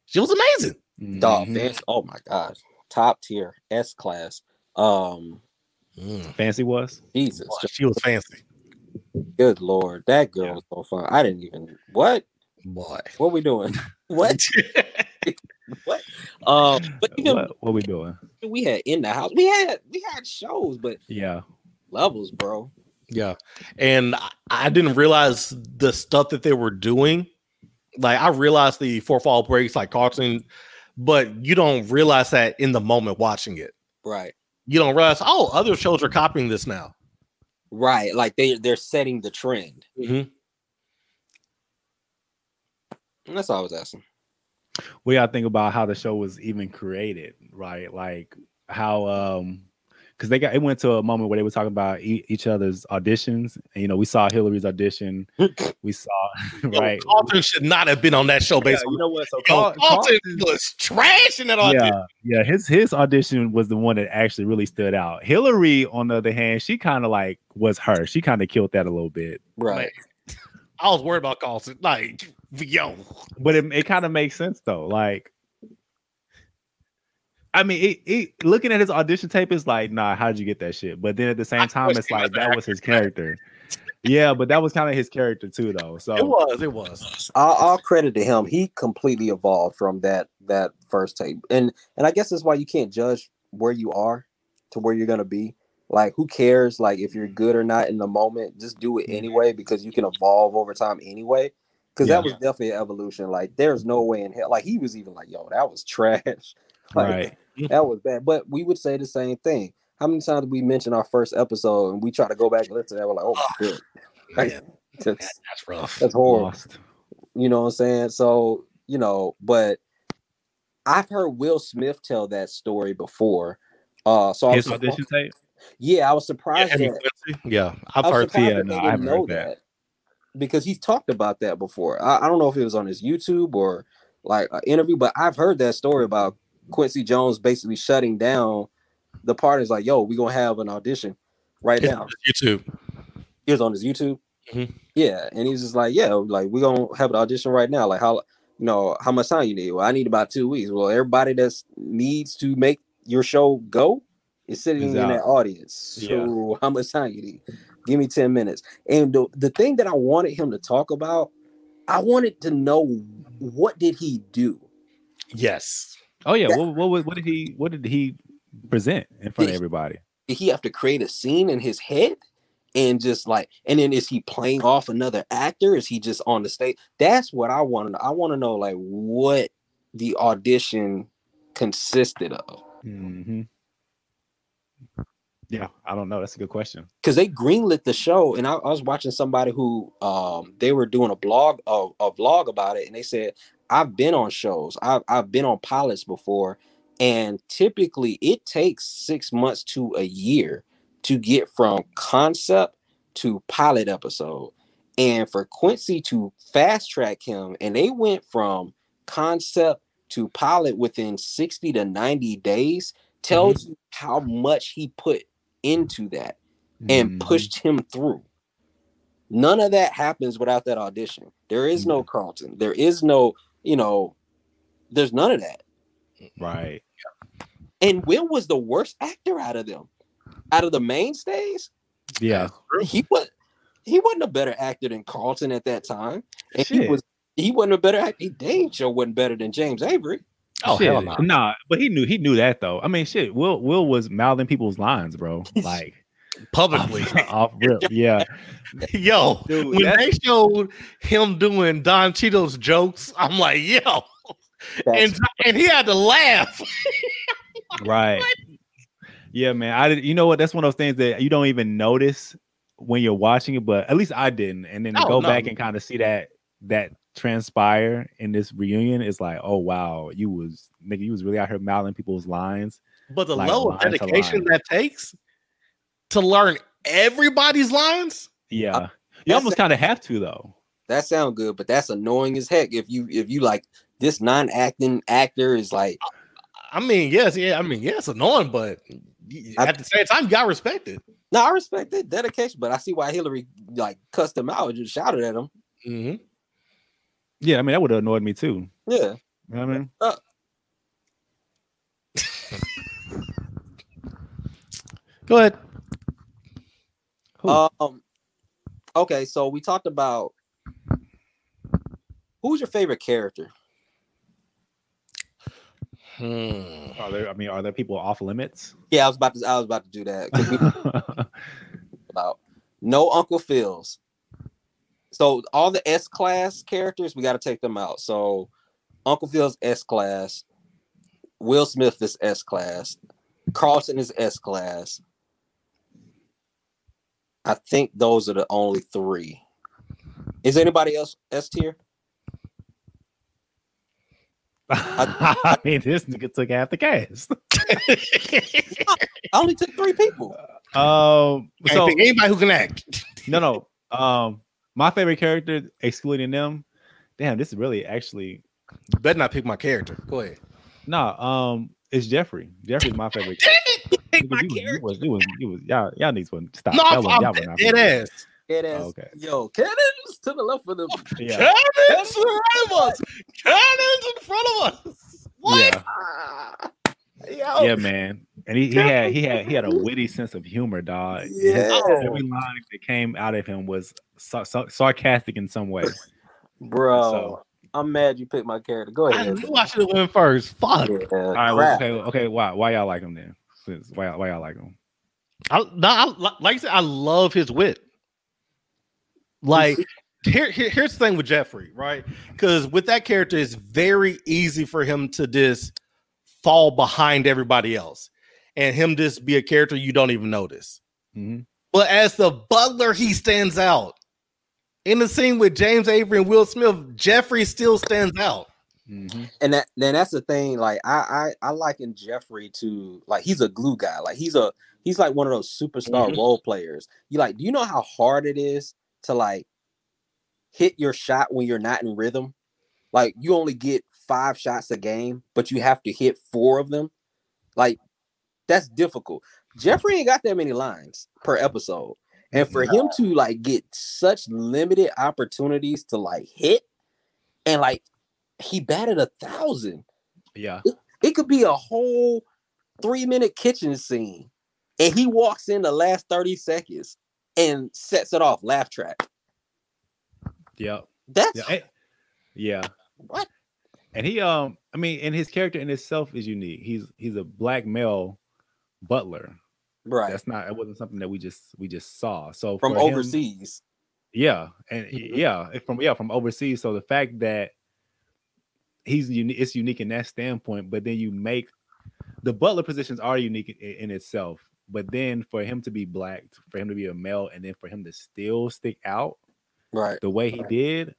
She was amazing. Dog, Mhm. fancy. Oh my gosh, top tier, S class. Um, Mm, Fancy was. Jesus, boy, she was fancy, good lord, that girl Yeah. was so fun. I didn't even what boy. what we doing? what what? Um, but even What, what we doing? we had in the house, we had we had shows, but Yeah. levels, bro. Yeah. And I, I didn't realize the stuff that they were doing. Like I realized the fourth wall breaks like Carlton, but you don't realize that in the moment watching it. Right, You don't realize, oh, other shows are copying this now. right. Like they they're setting the trend. Mhm. And that's all I was asking. we gotta think about how the show was even created, right? Like how um because they got it went to a moment where they were talking about e- each other's auditions. And, you know, we saw Hillary's audition. we saw Yo, right. Carlton should not have been on that show Yeah, you know what? So Yo, Carl- Carlton Carlton- was trash in that audition. yeah, yeah. His his audition was the one that actually really stood out. Hillary, on the other hand, she kind of like was her. She kind of killed that a little bit, Right. I was worried about Carlton. Like, yo, but it, it kind of makes sense though. Like, I mean, it, it looking at his audition tape is like, nah, how'd you get that shit? But then at the same time, it's like that was his character. Yeah, but that was kind of his character too, though. So it was, it was. All, all credit to him. He completely evolved from that that first tape, and and I guess that's why you can't judge where you are to where you're gonna be. Like, who cares? Like, if you're good or not in the moment, just do it mm-hmm. anyway because you can evolve over time anyway. Because Yeah. that was definitely an evolution. Like, there's no way in hell. Like, he was even like, "Yo, that was trash." Like, right, that was bad. But we would say the same thing. How many times did we mention our first episode and we try to go back and listen to that? We're like, oh, shit. Like, Man, that's, that's rough. that's horrible. lost. You know what I'm saying? So, you know, but I've heard Will Smith tell that story before. Uh so I was His audition tape. yeah, I was surprised Henry that yeah, I've heard. surprised Yeah, that no, I haven't heard that. that. because he's talked about that before. I, I don't know if it was on his YouTube or like an interview, but I've heard that story about Quincy Jones basically shutting down the parties like, yo, we're gonna have an audition right It's now. YouTube. He was on his YouTube. Mhm. Yeah, and he's just like, yeah, like we're gonna have an audition right now. Like how you know how much time you need? Well, I need about two weeks. Well, everybody that needs to make your show go is sitting Is in that audience. Yeah. So how much time you need? Give me 10 minutes. And the, the thing that I wanted him to talk about, I wanted to know what did he do? Yes. Oh yeah, Yeah. what, what what did he what did he present in front of Yeah. everybody? Did he have to create a scene in his head? And just like, and then is he playing off another actor? Is he just on the stage? That's what I want to know. I want to know like what the audition consisted of. Mm-hmm. Yeah, I don't know. That's a good question. because they greenlit the show and I, I was watching somebody who um they were doing a blog a, a vlog about it and they said i've been on shows I've, I've been on pilots before and typically it takes six months to a year to get from concept to pilot episode and for quincy to fast track him and they went from concept to pilot within 60 to 90 days tells you how much he put into that and Mhm. pushed him through. None of that happens without that audition. There is no Carlton. There is no, you know, there's none of that. right. And Will was the worst actor out of them. Out of the mainstays, Yeah, he was he wasn't a better actor than Carlton at that time. And he was he wasn't a better actor. Dang sure wasn't better than James Avery. Oh shit. hell no. Nah, but he knew he knew that though. I mean, shit. Will Will was mouthing people's lines, bro. Like Publicly, off rip. Yeah, yo. Dude, when that's- they showed him doing Don Cheadle's jokes, I'm like, yo, and That's- and he had to laugh. right. Yeah, man. I did. You know what? That's one of those things that you don't even notice when you're watching it, but at least I didn't. And then to oh, No, go no. back and kind of see that that transpire in this reunion is like, oh wow, you was nigga, you was really out here mouthing people's lines. But the Like level line of dedication that takes to learn everybody's lines. Yeah, you almost kind of have to though. That sound good, but that's annoying as heck. If you if you like this non-acting actor is like I mean, yes, yeah. I mean, yeah, annoying, but y- I- at the same time, you got to respect it. no, I respect that dedication, but I see why Hillary like cussed him out and just shouted at him. hmm Yeah, I mean that would have annoyed me too. Yeah. You know what I mean? Go ahead. Who? Um. Okay, so we talked about who's your favorite character. Hmm. Are there? I mean, are there people off limits? Yeah, I was about to. I was about to do that. about no Uncle Phil's. So all the S class characters, we got to take them out. So Uncle Phil's S class, Will Smith is S class, Carlton is S class. I think those are the only three. Is anybody else S tier? I mean, this nigga took half the cast. I only took three people. Um, so think anybody who can act. no, no. Um, my favorite character, excluding them. Damn, this is really actually You better not pick my character. Go ahead. no. Um, it's Jeffrey. Jeffrey's my favorite. Pick my you was- you character. was, you was, you was, y'all, y'all need to stop. No, Y'all I'm, was- I'm y'all was not dead favorite. ass. It is. Oh, okay. Yo, cannons to the left of them. Yeah, Cannons in front of us. Cannons in front of us. What? yeah, Ah, yo. yeah, man. And he, he had he had he had a witty sense of humor, dog. His- Yeah. Every line that came out of him was sar- sar- sarcastic in some way. Bro, So- I'm mad you picked my character. Go ahead. I ahead. knew I should have went first. Fuck. Yeah, All right, well, okay, okay. Why why y'all like him then? Since- Why y'all- why y'all like him? I, no, I, like I said, I love his wit. Like here, here- here's the thing with Jeffrey, right? Because with that character, it's very easy for him to just fall behind everybody else, and him just be a character you don't even notice. Mhm. But as the butler, he stands out. In the scene with James Avery and Will Smith, Jeffrey still stands out. Mhm. and that then that's the thing. Like I I I liken Jeffrey to like he's a glue guy. Like he's a he's like one of those superstar Mhm. role players. You like, do you know how hard it is to like hit your shot when you're not in rhythm? Like you only get five shots a game, but you have to hit four of them. Like that's difficult. Jeffrey ain't got that many lines per episode. And for him to like get such limited opportunities to like hit and like he batted a thousand. Yeah. It could be a whole three minute kitchen scene. And he walks in the last 30 seconds and sets it off laugh track. Yeah. That's Yeah. eh, Yeah. what And he um I mean, and his character in itself is unique. He's he's a black male butler. Right That's not it wasn't something that we just we just saw. So from him- overseas. Yeah, and Mhm. yeah, from yeah from overseas. So the fact that he's unique, it's unique in that standpoint. But then you make the butler positions are unique in, in itself. But then for him to be black, for him to be a male, and then for him to still stick out Right. the way he did,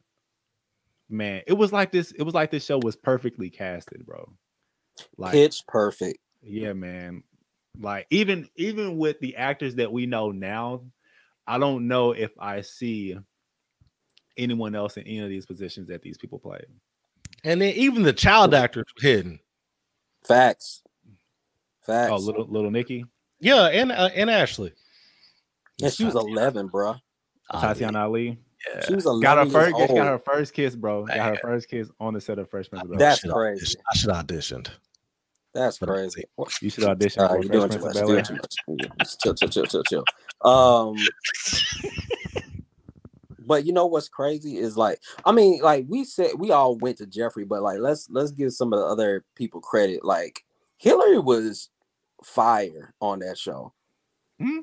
man, it was like this. It was like this show was perfectly casted, bro. Like Pitch perfect. yeah, man. Like even even with the actors that we know now, I don't know if I see anyone else in any of these positions that these people play. And then even the child actors were hidden. Facts. Facts. Oh, little little Nikki, Yeah, and uh, and Ashley. Yeah, she was 11, bro. Tatyana Ali, Yeah. She was 11 got her first got her first kiss, bro. Got her first kiss on the set of Fresh Prince. That's I should crazy. audition- I should auditioned. That's But- crazy. You should audition All right, you're doing too much. of You're Bel-Air. doing too much. Chill, chill, chill, chill, chill. Um, but you know what's crazy is like, I mean, like we said, we all went to Jeffrey, but like, let's let's give some of the other people credit. Like Hillary was fire on that show. Hmm?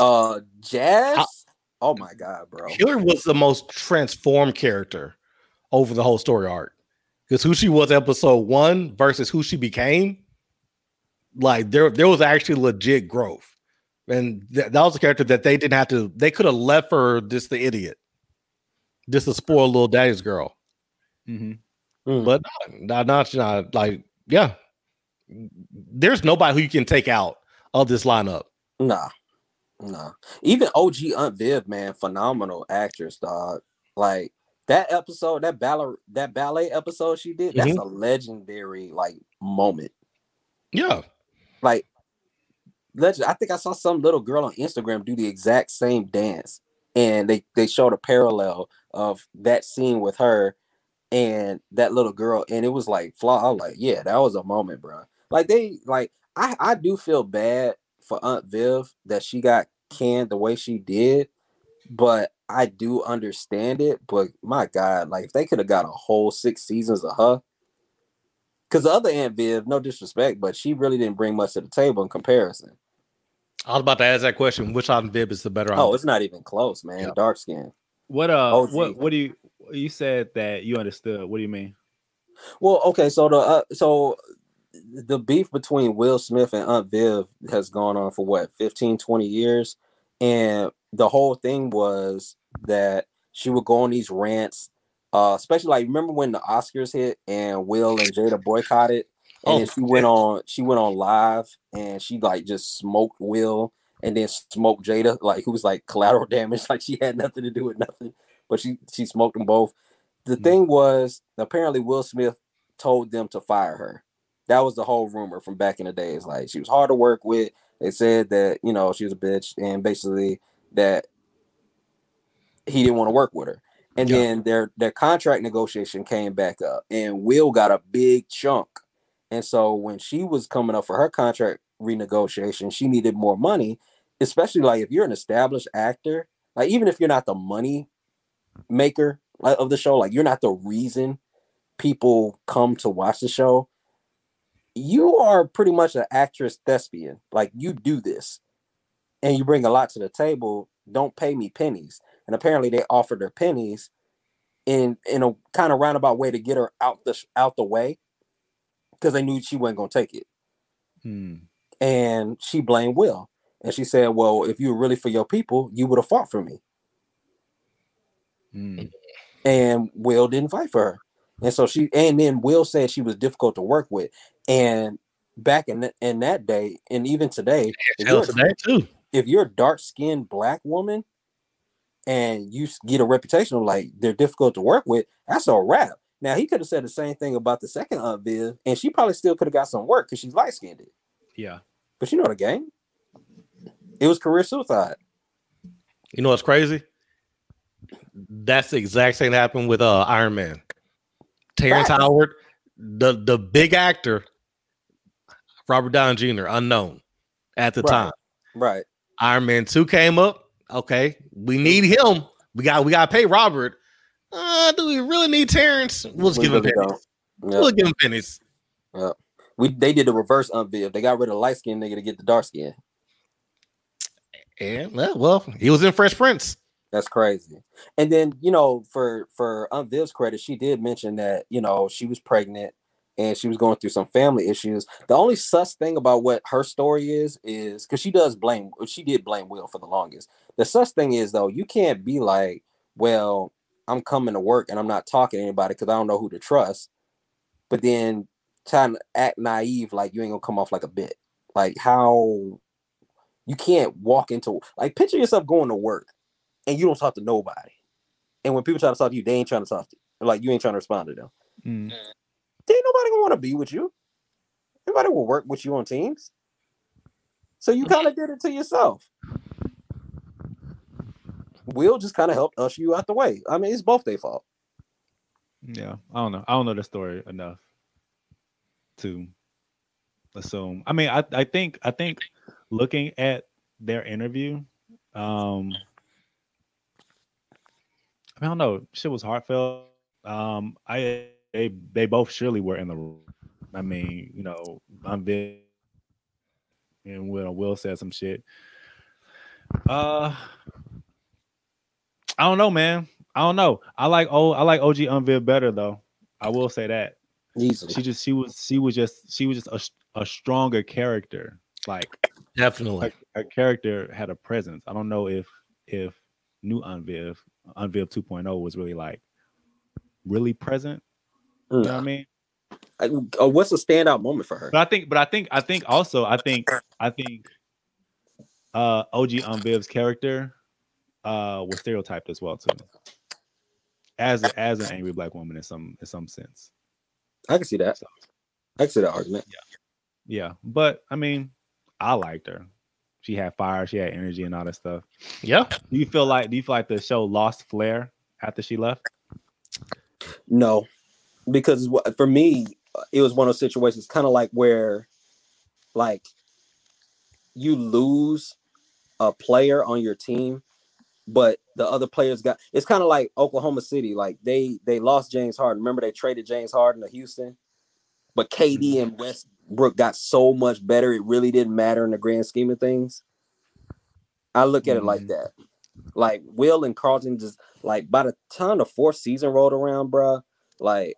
Uh, Jazz. oh my god, bro. Hillary was the most transformed character over the whole story arc. Because who she was episode one versus who she became, like there there was actually legit growth, and th- that was a character that they didn't have to. They could have left her just the idiot, just a spoiled little daddy's girl. Mhm. Mm. But not, not, not like yeah. There's nobody who you can take out of this lineup. Nah, nah. Even OG Aunt Viv, man, phenomenal actress, dog. Like that episode, that ballet, that ballet episode she did, that's a legendary like moment. Yeah, Like, legend. I think I saw some little girl on Instagram do the exact same dance, and they they showed a parallel of that scene with her and that little girl, and it was like flaw. I was like, yeah, that was a moment, bro. Like they like I I do feel bad for Aunt Viv that she got canned the way she did, but I do understand it. But my God, like if they could have got a whole six seasons of her, because the other Aunt Viv, no disrespect, but she really didn't bring much to the table in comparison. I was about to ask that question. Which Aunt Viv is the better? Oh, Aunt it's not even close, man. Yeah. Dark skin. What uh OG. what what do you you said that you understood. What do you mean? Well, okay, so the uh, so the beef between Will Smith and Aunt Viv has gone on for what 15, 20 years. And the whole thing was that she would go on these rants, uh, especially like remember when the Oscars hit and Will and Jada boycotted, and Oh, then she went on she went on live and she like just smoked Will and then smoked Jada, like who was like collateral damage, like she had nothing to do with nothing, but she she smoked them both. The Mhm. thing was apparently Will Smith told them to fire her. That was the whole rumor from back in the days. Like she was hard to work with. They said that you know she was a bitch, and basically that he didn't want to work with her. And Yeah. then their their contract negotiation came back up, and Will got a big chunk. And so when she was coming up for her contract renegotiation, she needed more money, especially like if you're an established actor, like even if you're not the money maker of the show, like you're not the reason people come to watch the show, you are pretty much an actress thespian. Like you do this and you bring a lot to the table. Don't pay me pennies. And apparently they offered her pennies in in a kind of roundabout way to get her out the out the way because they knew she wasn't gonna take it. Hmm. And she blamed Will. And she said, Well, if you were really for your people, you would have fought for me. Hmm. and Will didn't fight for her. And so she and then Will said she was difficult to work with. And back in th- in that day, and even today, if you're, today too. if you're a dark skinned black woman and you get a reputation of like they're difficult to work with, that's a wrap. Now he could have said the same thing about the second Aunt Viv, and she probably still could have got some work because she's light skinned. Yeah. But you know the game. It was career suicide. You know what's crazy? That's the exact same happened with uh Iron Man. Terrence Facts. Howard, the the big actor, Robert Downey Jr. unknown at the Right. time. Right. Iron Man two came up. Okay, we need him. We got we got to pay Robert. Uh, do we really need Terrence? We'll just We give him pennies. don't. We'll give him pennies. We they did the reverse Viv. They got rid of light skinned nigga to get the dark skin. And well, he was in Fresh Prince. That's crazy. And then, you know, for for Viv's credit, she did mention that, you know, she was pregnant and she was going through some family issues. The only sus thing about what her story is is because she does blame she did blame Will for the longest. The sus thing is though, you can't be like, well, I'm coming to work and I'm not talking to anybody because I don't know who to trust, but then trying to act naive like you ain't gonna come off like a bit. Like how you can't walk into like picture yourself going to work and you don't talk to nobody. And when people try to talk to you, they ain't trying to talk to you. Like you ain't trying to respond to them. Hmm. Ain't nobody gonna want to be with you. Everybody will work with you on teams. So you kind of did it to yourself. Will just kind of helped usher you out the way. I mean, it's both their fault. Yeah. I don't know. I don't know the story enough to assume. I mean, I, I think I think looking at their interview, um I don't know, shit was heartfelt. Um I they they both surely were in the room. I mean, you know, I'm big and Will Will said some shit. Uh I don't know, man. I don't know. I like oh I like OG Aunt Viv better though. I will say that Easily. she just she was she was just she was just a, a stronger character. Like Definitely. her character had a presence. I don't know if if new Aunt Viv, Unviv 2.0 was really like really present. You know what I mean? I- uh, what's a standout moment for her? But I think, but I think, I think also, I think, I think, uh, OG Aunt Viv's character, uh, was stereotyped as well too, as a, as an angry black woman in some in some sense. I can see that. So, I can see that argument. Yeah, yeah, but I mean, I liked her. She had fire, she had energy, and all that stuff. Yeah. Do you feel like do you feel like the show lost flair after she left? No, because for me, it was one of those situations, kind of like where, like, you lose a player on your team, but the other players got. It's kind of like Oklahoma City, like they they lost James Harden. Remember they traded James Harden to Houston, but KD and Westbrook got so much better. It really didn't matter in the grand scheme of things. I look at it like Mhm. that. Like Will and Carlton just like by the time the fourth season rolled around, bruh, like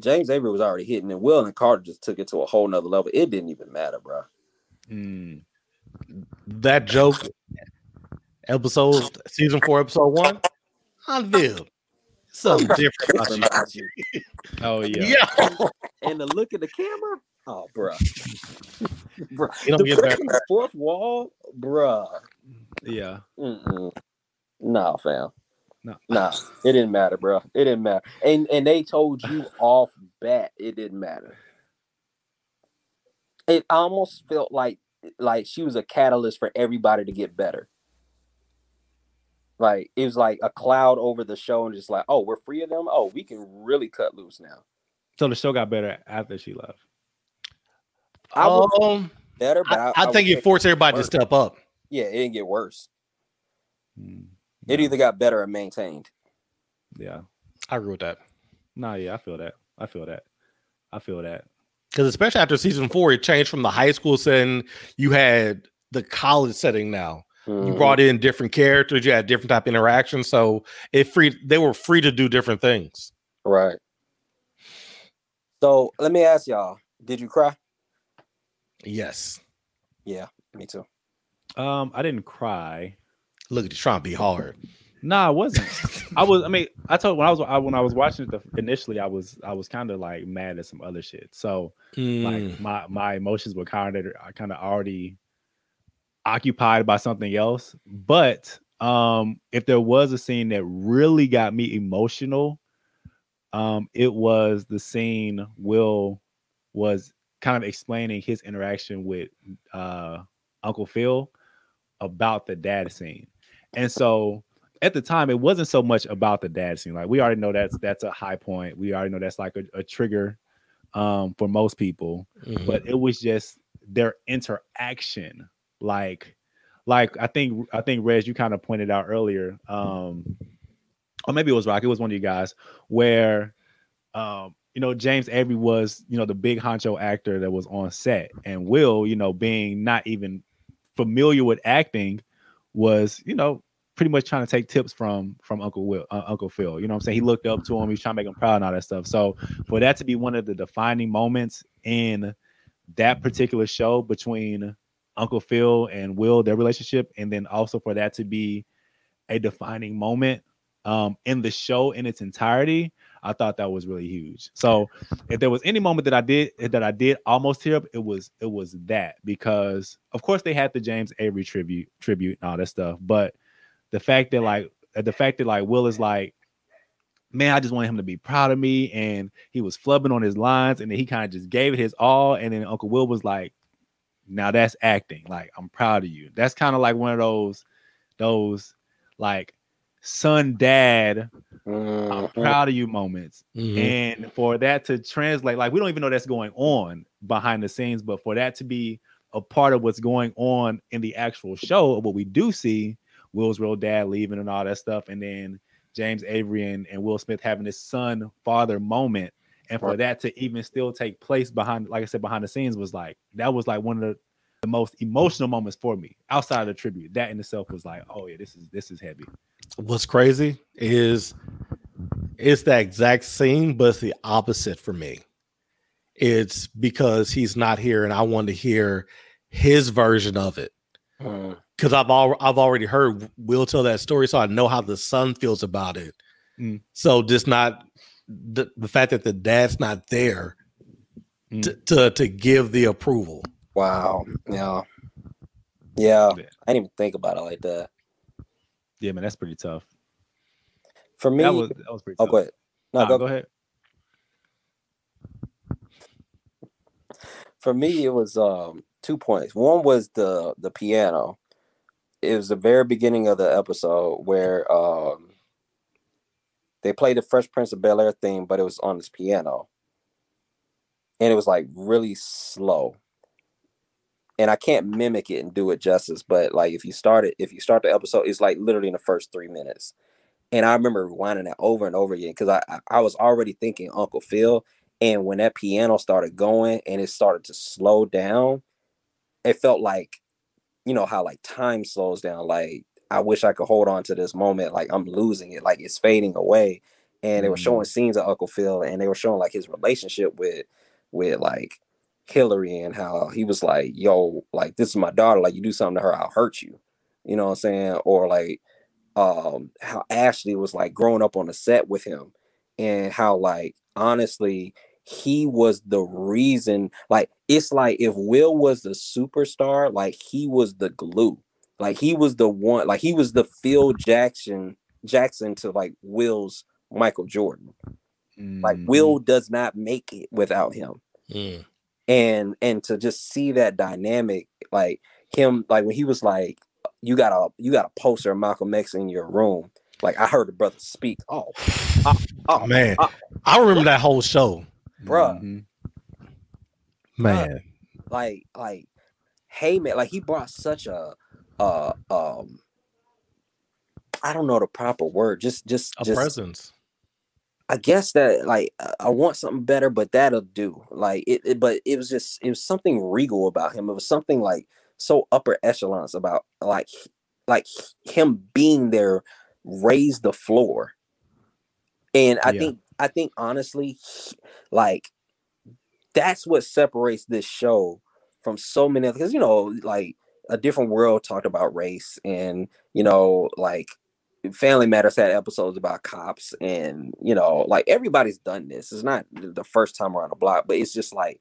James Avery was already hitting, and Will and Carlton just took it to a whole nother level. It didn't even matter, bruh. Mm. That joke, episode season four, episode one, Aunt Viv. Something different about you. Oh yeah. Yeah. And the look at the camera, oh, bruh. bruh. You don't The get that. fourth wall, bruh. Yeah. Mm-mm. Nah, fam. No. Nah, it didn't matter, bro. It didn't matter. And and they told you off bat it didn't matter. It almost felt like like she was a catalyst for everybody to get better. Like it was like a cloud over the show and just like, oh, we're free of them. Oh, we can really cut loose now. So the show got better after she left. I would Um, better, but I, I, I think say- it forced everybody to step up. Yeah, it didn't get worse. Mm. It either got better or maintained. Yeah. I agree with that. Nah, yeah, I feel that. I feel that. I feel that. Because especially after season four, it changed from the high school setting. You had the college setting now. You Mhm. brought in different characters. You had different type of interactions. So it free. They were free to do different things. Right. So let me ask y'all: Did you cry? Yes. Yeah, me too. Um, I didn't cry. Look at you trying to be hard. Nah, I wasn't. I was. I mean, I told when I was I, when I was watching it the, initially, I was I was kind of like mad at some other shit. So Mm. like my my emotions were kind of kind of already occupied by something else. But um, if there was a scene that really got me emotional, um, it was the scene Will was kind of explaining his interaction with uh Uncle Phil about the dad scene. And so at the time, it wasn't so much about the dad scene. Like we already know that's that's a high point. We already know that's like a, a trigger um for most people. Mhm. But it was just their interaction. Like, like I think I think Reg, you kind of pointed out earlier. Um, or maybe it was Rock, it was one of you guys, where um, you know, James Avery was, you know, the big honcho actor that was on set, and Will, you know, being not even familiar with acting, was, you know, pretty much trying to take tips from from Uncle Will, uh, Uncle Phil. You know I'm saying? He looked up to him, he was trying to make him proud and all that stuff. So for that to be one of the defining moments in that particular show between Uncle Phil and Will, their relationship, and then also for that to be a defining moment um, in the show in its entirety, I thought that was really huge. So if there was any moment that I did eh, that I did almost tear up, it was it was that because of course they had the James Avery tribute tribute and all that stuff, but the fact that like eh, the fact that like Will is like man, I just wanted him to be proud of me. And he was flubbing on his lines, and then he kind of just gave it his all. And then Uncle Will was like, now that's acting. Like, I'm proud of you. That's kind of like one of those, those like son dad, I'm Mhm. proud of you moments. Mhm. And for that to translate, like we don't even know that's going on behind the scenes, but for that to be a part of what's going on in the actual show, what we do see, Will's real dad leaving and all that stuff, and then James Avery and, and Will Smith having this son father moment, and for Right. that to even still take place behind, like I said, behind the scenes was like that was like one of the, the most emotional moments for me outside of the tribute. That in itself was like, oh yeah, this is this is heavy. What's crazy is it's that exact scene, but it's the opposite for me. it's because he's not here and I want to hear his version of it. Mm. Because I've al- I've already heard Will tell that story, so I know how the son feels about it. Mm. So just not the, the fact that the dad's not there Mm. to, to to give the approval. Wow. Yeah. Yeah. Yeah. I didn't even think about it like that. Yeah, man, that's pretty tough. For me, that was that was pretty oh, tough. go ahead. No, Nah, go, go ahead. for me it was um two points one was the the piano it was the very beginning of the episode where um they played the fresh prince of bel air theme but it was on this piano and it was like really slow and i can't mimic it and do it justice but like if you start it if you start the episode it's like literally in the first three minutes and i remember rewinding that over and over again because I, I i was already thinking uncle phil and when that piano started going and it started to slow down, it felt like, you know, how like time slows down. Like, I wish I could hold on to this moment. Like, I'm losing it. Like, it's fading away. And they were showing mm. scenes of Uncle Phil and they were showing like his relationship with, with like Hilary and how he was like, yo, like, this is my daughter. Like, you do something to her, I'll hurt you. You know what I'm saying? Or like, um, how Ashley was like growing up on the set with him and how like honestly he was the reason like it's like if will was the superstar like he was the glue like he was the one like he was the phil jackson jackson to like will's michael jordan like Mhm. will does not make it without him and and to just see that dynamic like him like when he was like you got a you got a poster of malcolm x in your room like i heard the brother speak oh oh, oh Man, uh, I remember that whole show. bruh. Mhm. Man, like like hey man like he brought such a uh um i don't know the proper word just just a just presence. I guess that like I- i want something better but that'll do like it, it but it was just it was something regal about him it was something like so upper echelons about like like him being there raised the floor and i Yeah. think i think honestly like that's what separates this show from so many because you know like a different world talked about race and you know like family matters had episodes about cops and you know like everybody's done this. It's not the first time around the block but it's just like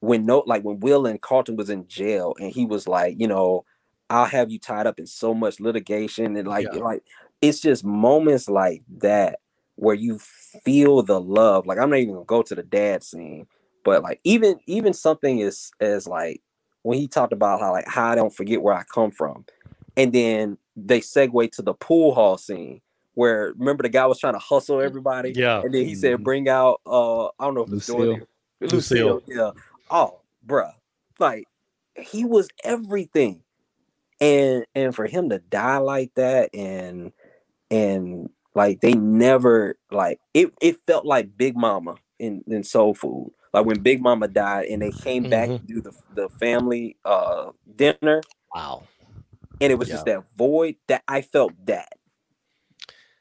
when no like when will and carlton was in jail and he was like you know i'll have you tied up in so much litigation and like Yeah. like it's just moments like that where you feel the love. Like i'm not even gonna go to the dad scene but like even even something as as like when he talked about how like how I don't forget where I come from, and then they segue to the pool hall scene where remember the guy was trying to hustle everybody, Yeah. and then he said Mhm. bring out uh I don't know if it's Lucille. Dorothy- Lucille, yeah. Oh, bruh, like he was everything, and and for him to die like that, and and like they never like it. It felt like Big Mama in in Soul Food. Like when Big Mama died, and they came back to do the the family uh dinner, Wow. And it was just that void that I felt that.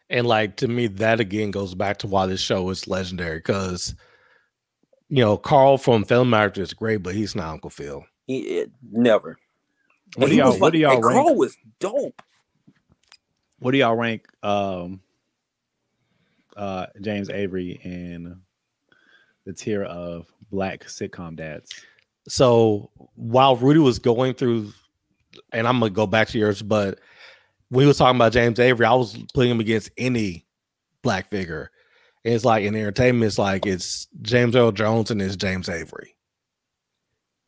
And like to me, that again goes back to why this show is legendary because you know Carl from Family Matters is great, but he's not Uncle Phil. He it, never. What do y'all was what do y'all and rank? Carl was dope. What do y'all rank um uh James Avery in the tier of black sitcom dads? So while Rudy was going through, and I'm gonna go back to yours, but we he was talking about James Avery, I was putting him against any black figure. And it's like in entertainment, it's like it's James Earl Jones and it's James Avery.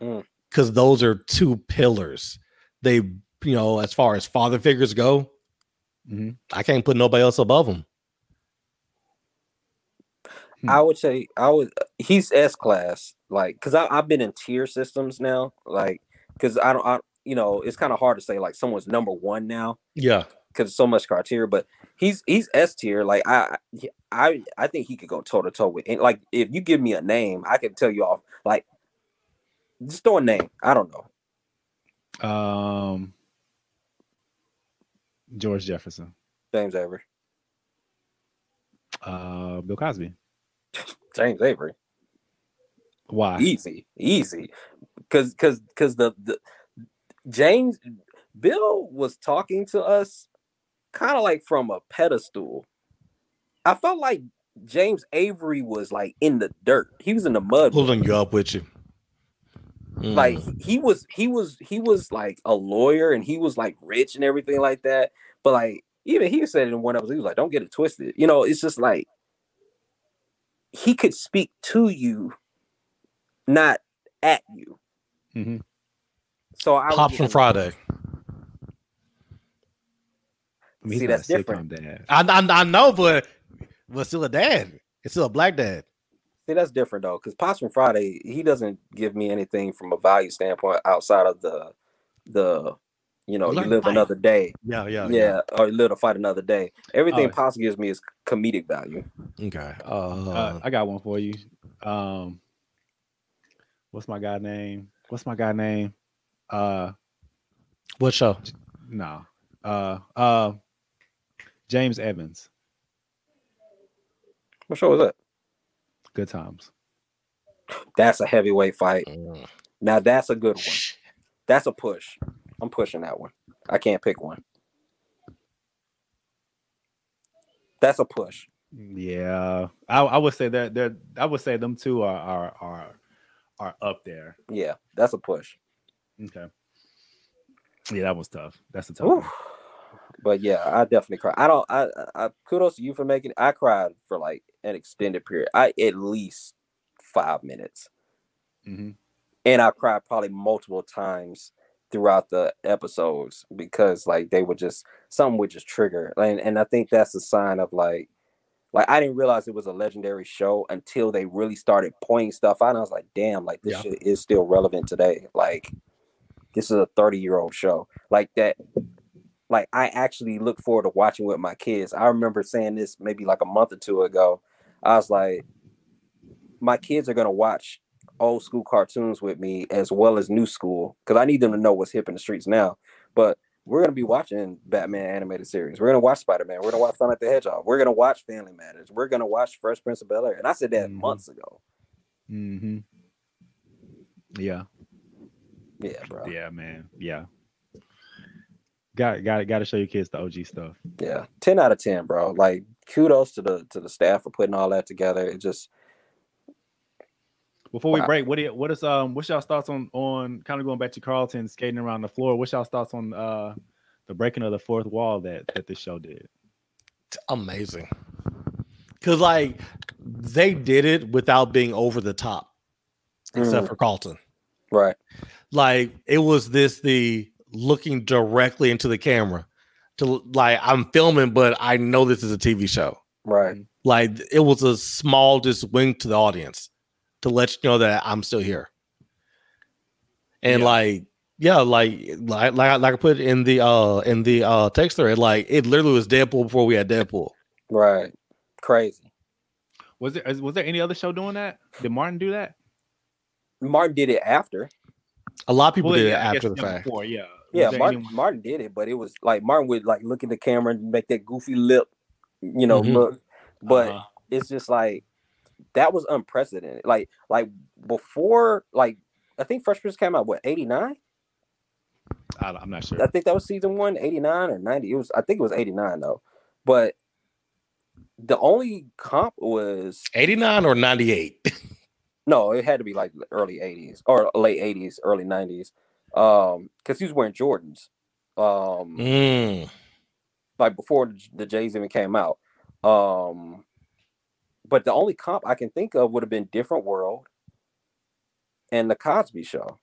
Mm. Because those are two pillars. They, you know, as far as father figures go, Mhm. I can't put nobody else above them. Hmm. I would say I would. He's S class, like because I've been in tier systems now, like because I don't, I, you know, it's kind of hard to say like someone's number one now Yeah. because so much criteria. But he's he's S tier. Like I I I think he could go toe to toe with. And like if you give me a name, I can tell you off. Like just throw a name. I don't know. Um George Jefferson. James Avery. Uh Bill Cosby. James Avery. Why? Easy, easy. Cause cause cause the, the James Bill was talking to us kind of like from a pedestal. I felt like James Avery was like in the dirt. He was in the mud. with Pulling you up with you. Mm. like he was he was he was like a lawyer and he was like rich and everything like that but like even he said in one of us he was like don't get it twisted you know it's just like he could speak to you not at you Mhm. So i was Pops from Friday. I mean, See, that's different. dad. I, I I know, but but still a dad. It's still a black dad. see that's different though because pops from friday he doesn't give me anything from a value standpoint outside of the the you know Learn you live another day Yeah, yeah, yeah, or you live to fight another day everything Oh. pops gives me is comedic value Okay. Uh, Uh, I got one for you. Um, what's my guy name? What's my guy name? Uh, what show? no. Uh, uh, James Evans. what show was that Good times. That's a heavyweight fight. Mm. Now that's a good one. That's a push. I'm pushing that one. I can't pick one. That's a push. Yeah, I, I would say that they're. I would say them two are are are are up there. Yeah, that's a push. Okay. Yeah, that was tough. That's a tough. But yeah, I definitely cry. I don't. I, I kudos to you for making. I cried for like an extended period. I at least five minutes, Mhm. and I cried probably multiple times throughout the episodes because like they would just something would just trigger, and and I think that's a sign of like. Like I didn't realize it was a legendary show until they really started pointing stuff out. And I was like, damn, like this Yeah. shit is still relevant today. Like this is a 30 year old show. Like that like I actually look forward to watching with my kids. I remember saying this maybe like a month or two ago. I was like, my kids are gonna watch old school cartoons with me as well as new school because I need them to know what's hip in the streets now. But we're gonna be watching Batman animated series. We're gonna watch Spider Man. We're gonna watch Sonic the Hedgehog. We're gonna watch Family Matters. We're gonna watch Fresh Prince of Bel Air. And I said that Mhm. months ago. Mm-hmm. Yeah. Yeah, bro. Yeah, man. Yeah. Got got got to show your kids the OG stuff. Yeah, ten out of ten, bro. Like kudos to the to the staff for putting all that together. It just Before we Wow. break, what do you, what is um what's y'all's thoughts on on kind of going back to Carlton skating around the floor? What's y'all's thoughts on uh the breaking of the fourth wall that that this show did? It's amazing. Cause like they did it without being over the top, except Mhm. for Carlton. Right. Like it was this the looking directly into the camera to like I'm filming, but I know this is a TV show. Right. Like it was a small just wink to the audience to let you know that I'm still here. And Yeah. like, yeah, like like like I, like I put in the uh in the uh text thread, like it literally was Deadpool before we had Deadpool. Right. Crazy. Was there is- was there any other show doing that? Did Martin do that? Martin did it after. A lot of people Well, did it yeah, I after the fact. Before, yeah. Yeah, Martin, anyone- Martin did it, but it was like Martin would like look at the camera and make that goofy lip, you know, Mhm. look. But Uh-huh. it's just like that was unprecedented. Like like before, like I think Fresh Prince came out what eighty nine. I, am not sure. I think that was season one, 89 or 90. It was I think it was 89 though. But the only comp was 89 or 98. no, it had to be like early 80s or late 80s, early 90s. Um, because he was wearing Jordans. Um, Mm. like before the, the Jays even came out. Um, but the only comp I can think of would have been Different World and the Cosby Show.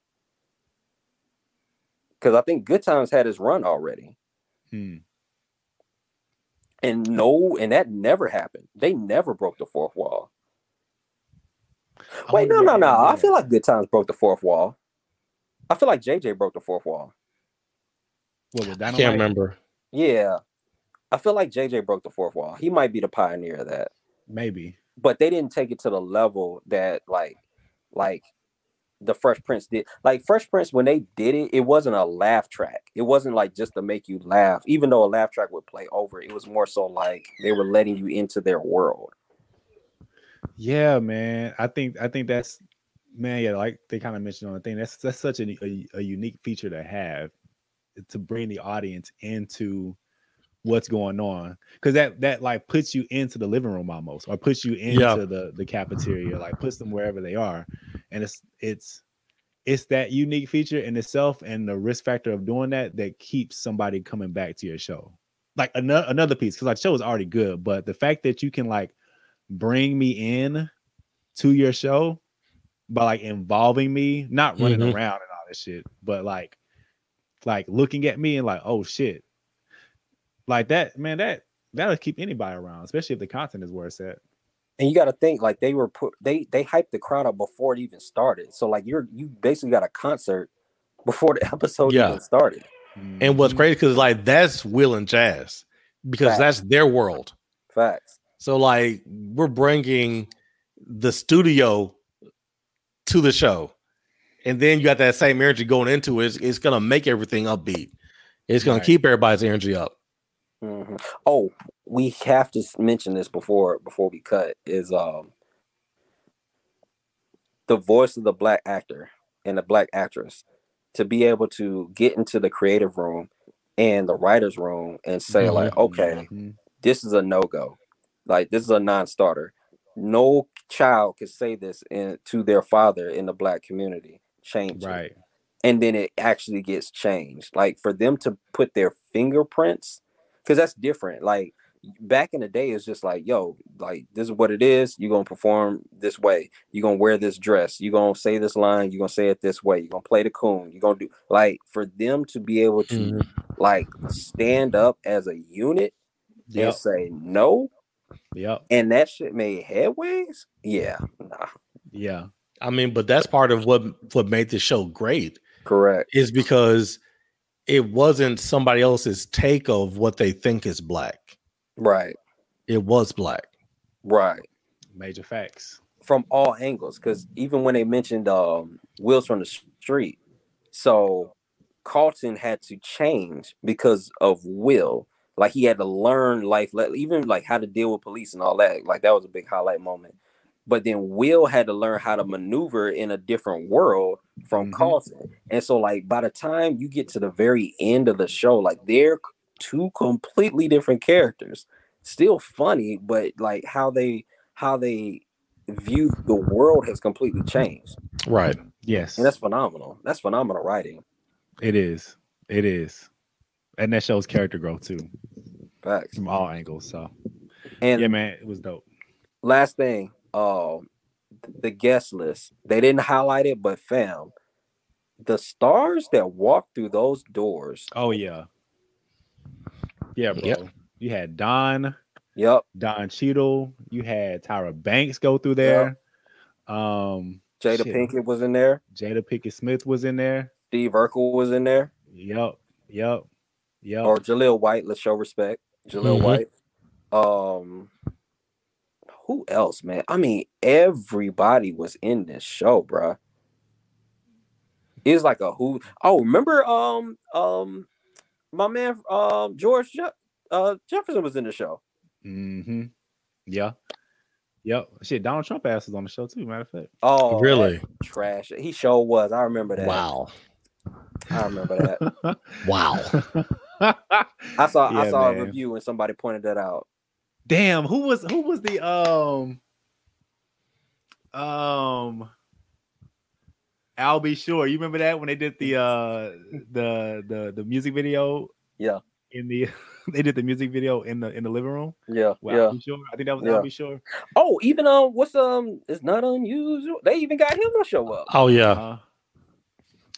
Because I think Good Times had his run already. Hmm. And no, and that never happened. They never broke the fourth wall. I Wait, no, no, no. I feel like Good Times broke the fourth wall. I feel like JJ broke the fourth wall. What, I can't remember. Yeah. I feel like JJ broke the fourth wall. He might be the pioneer of that. Maybe. But they didn't take it to the level that like like the Fresh Prince did. Like Fresh Prince, when they did it, it wasn't a laugh track. It wasn't like just to make you laugh, even though a laugh track would play over. It was more so like they were letting you into their world. Yeah, man. I think I think that's man, yeah, like they kind of mentioned on the thing. That's that's such a, a, a unique feature to have to bring the audience into what's going on because that that like puts you into the living room almost or puts you into Yeah. the the cafeteria like puts them wherever they are and it's it's it's that unique feature in itself and the risk factor of doing that that keeps somebody coming back to your show like another another piece because like show is already good but the fact that you can like bring me in to your show by like involving me not running Mhm. around and all this shit but like like looking at me and like oh shit like that man that that'll keep anybody around especially if the content is where it's at And you got to think like they were put they they hyped the crowd up before it even started. So like you're you basically got a concert before the episode Yeah. even started. And what's crazy because like that's Will and Jazz because Facts. that's their world. Facts. So like we're bringing the studio to the show, and then you got that same energy going into it. It's, it's gonna make everything upbeat. It's gonna Right. keep everybody's energy up. Mhm. Oh, we have to mention this before before we cut is um the voice of the black actor and the black actress to be able to get into the creative room and the writers room and say like okay Mhm. this is a no-go like this is a non-starter no child could say this in, to their father in the black community change it right and then it actually gets changed. Like for them to put their fingerprints, because that's different. Like back in the day, it's just like, yo, like this is what it is. You're gonna perform this way. You're gonna wear this dress. You're gonna say this line. You're gonna say it this way. You're gonna play the coon. You're gonna do like for them to be able to Mhm. like stand up as a unit and yep say no, yep and that shit made headways. Yeah, nah, yeah I mean, but that's part of what what made the show great correct. is because it wasn't somebody else's take of what they think is black. Right, It was black. right. major facts from all angles because even when they mentioned um wheels from the street so carlton had to change because of will like he had to learn life even like how to deal with police and all that like that was a big highlight moment. But then will had to learn how to maneuver in a different world from Mhm. carlton and so like by the time you get to the very end of the show like they're two completely different characters. Still funny but like how they how they view the world has completely changed. Right. yes. And that's phenomenal. That's phenomenal writing. It is. It is and that shows character growth too. Facts. From all angles so. And yeah man it was dope. Last thing um the guest list. They didn't highlight it but fam the stars that walk through those doors. Oh yeah. Yeah bro. Yep. you had don. Yep don Cheadle. you had tyra banks go through there. Um jada Shit. pinkett was in there. Jada Pinkett smith was in there. Steve urkel was in there. Yep yep yep or jaleel white let's show respect jaleel Mhm. white um who else man i mean everybody was in this show bruh it's like a who oh remember um um my man um george Je- uh jefferson was in the show Mm-hmm. Yeah. Yep. Shit, Donald Trump ass was on the show too, matter of fact. oh really? trash he sure was i remember that Wow. i remember that Wow. i saw i Yeah, saw a review and somebody pointed that out Damn, who was who was the um um Al B. Sure. You remember that when they did the uh the the the music video? Yeah. In the they did the music video in the in the living room. yeah Well, yeah Al B. Sure. I think that was Yeah. Al B. Sure. oh even um what's um it's not unusual they even got him to show up Oh yeah. Uh,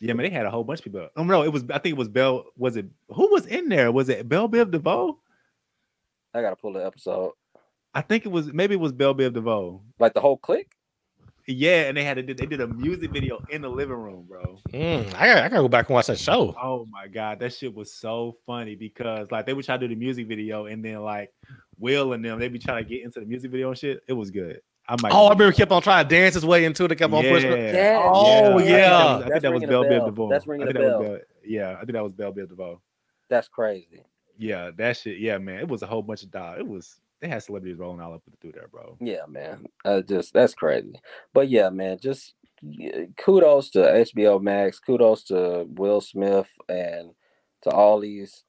yeah, man, they had a whole bunch of people. Oh no, it was I think it was Bell. Was it who was in there? Was it Bell Biv DeVoe? i gotta pull the episode I think it was maybe it was Bell Biv DeVoe. like the whole clique Yeah, and they had to do, they did a music video in the living room, bro. Mm, I gotta, I gotta go back and watch that show. Oh my god, that shit was so funny because like they would try to do the music video and then like Will and them they be trying to get into the music video and shit. It was good. I might. Oh, I remember he kept on trying to dance his way into it. They kept on pushing. it. Yeah. Oh, I think yeah. that was- I think that was Bell Biv bell. DeVoe. That's I ringing think a that was bell. Bell- Yeah, I think that was Bell Biv DeVoe. that's crazy Yeah, that shit. Yeah, man, it was a whole bunch of dog. It was they had celebrities rolling all up through there, bro. Yeah, man. Uh, just that's crazy. But yeah, man, just kudos to HBO Max, kudos to Will Smith and to all these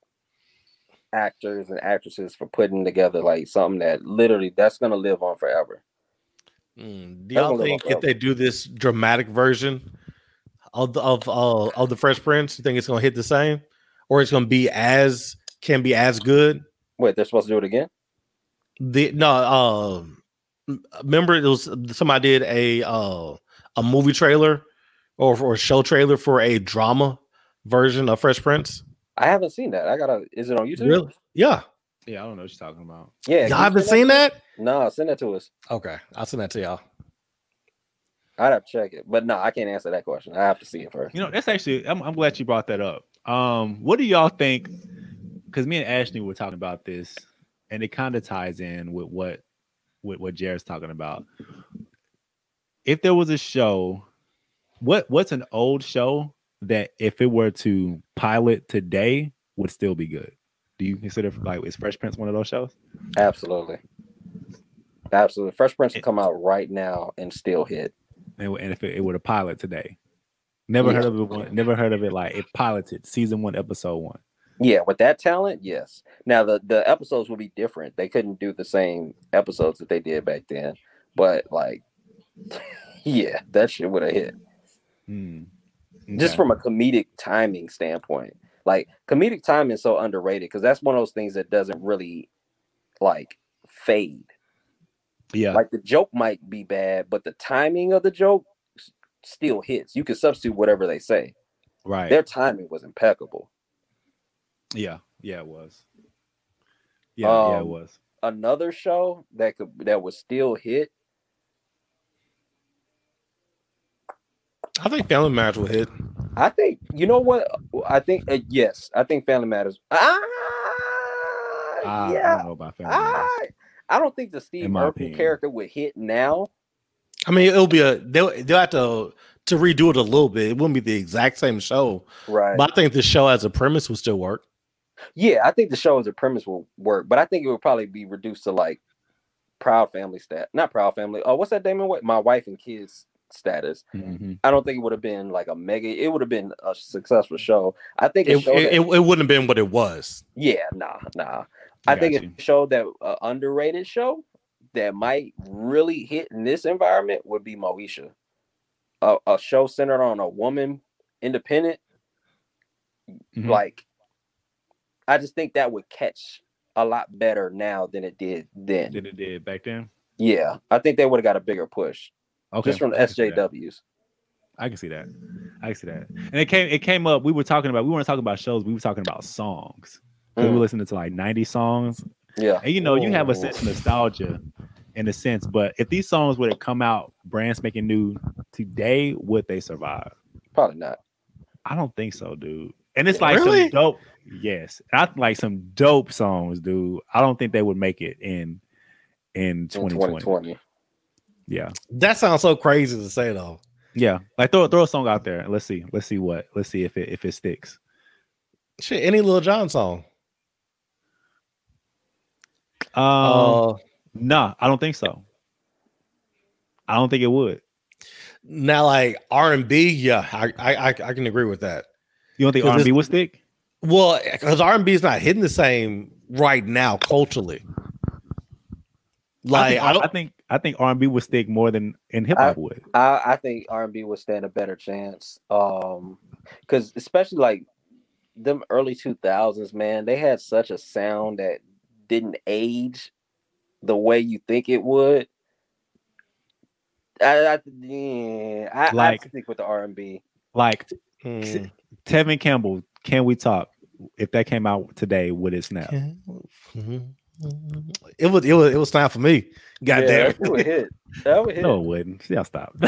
actors and actresses for putting together like something that literally that's gonna live on forever. Mm, do y'all think if they do this dramatic version of the, of uh, of the Fresh Prince, you think it's gonna hit the same, or it's gonna be as can be as good? Wait, they're supposed to do it again? The no, um, remember it was somebody did a uh, a movie trailer or or show trailer for a drama version of Fresh Prince. I haven't seen that. I gotta is it on YouTube? Really? Yeah, Yeah, I don't know what you're talking about. Yeah. y'all haven't send seen that? No, send that to us. Okay, I'll send that to y'all. I'd have to check it. But no, I can't answer that question. I have to see it first. You know, that's actually I'm, I'm glad you brought that up. Um, what do y'all think? Because me and Ashley were talking about this, and it kind of ties in with what with what Jared's talking about. If there was a show, what what's an old show that if it were to pilot today would still be good? Do you consider like is Fresh Prince one of those shows? Absolutely. Absolutely. Fresh Prince will come out right now and still hit. And, and if it, it were to pilot today, never heard of it. Never heard of it. Like it piloted season one, episode one. Yeah, with that talent, yes. Now the the episodes will be different. They couldn't do the same episodes that they did back then, but like, yeah, that shit would have hit. Hmm. Just from a comedic timing standpoint, like comedic timing is so underrated because that's one of those things that doesn't really like fade. yeah, Like the joke might be bad, but the timing of the joke still hits. You can substitute whatever they say. right. Their timing was impeccable. Yeah, yeah, it was. Yeah, yeah, it Um, was. Another show that could that was still hit I think Family Matters will hit. I think you know what I think. Uh, yes, I think Family Matters. Ah, I, I don't know about Family Matters. I, I don't think the Steve In Urkel opinion. character would hit now. I mean, it'll be a they'll they'll have to to redo it a little bit. It wouldn't be the exact same show, Right. but I think the show as a premise will still work. yeah, I think the show as a premise will work, but I think it would probably be reduced to like Proud Family stat, not Proud Family. Oh, what's that Damon? What my wife and kids status? Mhm. I don't think it would have been like a mega. It would have been a successful show. I think It, it, that- it, it wouldn't have been what it was. Yeah, nah, nah. I Got think you. it showed that uh, underrated show that might really hit in this environment would be Moesha. A, a show centered on a woman, independent. Mhm. Like, I just think that would catch a lot better now than it did then. Did it did back then? Yeah, I think they would have got a bigger push Okay, just from the I can see that. SJWs. I can see that. I can see that. And it came it came up. We were talking about we weren't talking about shows. We were talking about songs. 'Cause We Mm. were listening to like 90 songs. Yeah, And you know, you have a sense of nostalgia in a sense, but if these songs would have come out brand spanking new today, would they survive? probably not. I don't think so, dude. And it's like Really? some dope. Yes, I like some dope songs, dude. I don't think they would make it in in In 2020. 2020. Yeah, That sounds so crazy to say though. yeah. Like throw throw a song out there and let's see. Let's see what. Let's see if it if it sticks. Shit, any Lil Jon song. Um, uh, nah, I don't think so. I don't think it would. now like R and B, yeah, I, I I I can agree with that. You don't think 'Cause R and B this- would stick? Well, because R and B is not hitting the same right now culturally. Like I I think, don't. I think I think R and B would stick more than in hip hop would. I, I think R and B would stand a better chance. Um, because especially like them early two thousands, man, they had such a sound that didn't age the way you think it would. I, I yeah, I, Like- I stick with the R and B. Like Hmm. Tevin Campbell, can we talk? If that came out today, would it snap? Mhm. Mm-hmm. It was it was it was time for me. God yeah, damn that would hit. That would hit. No, it wouldn't. See, I'll stop.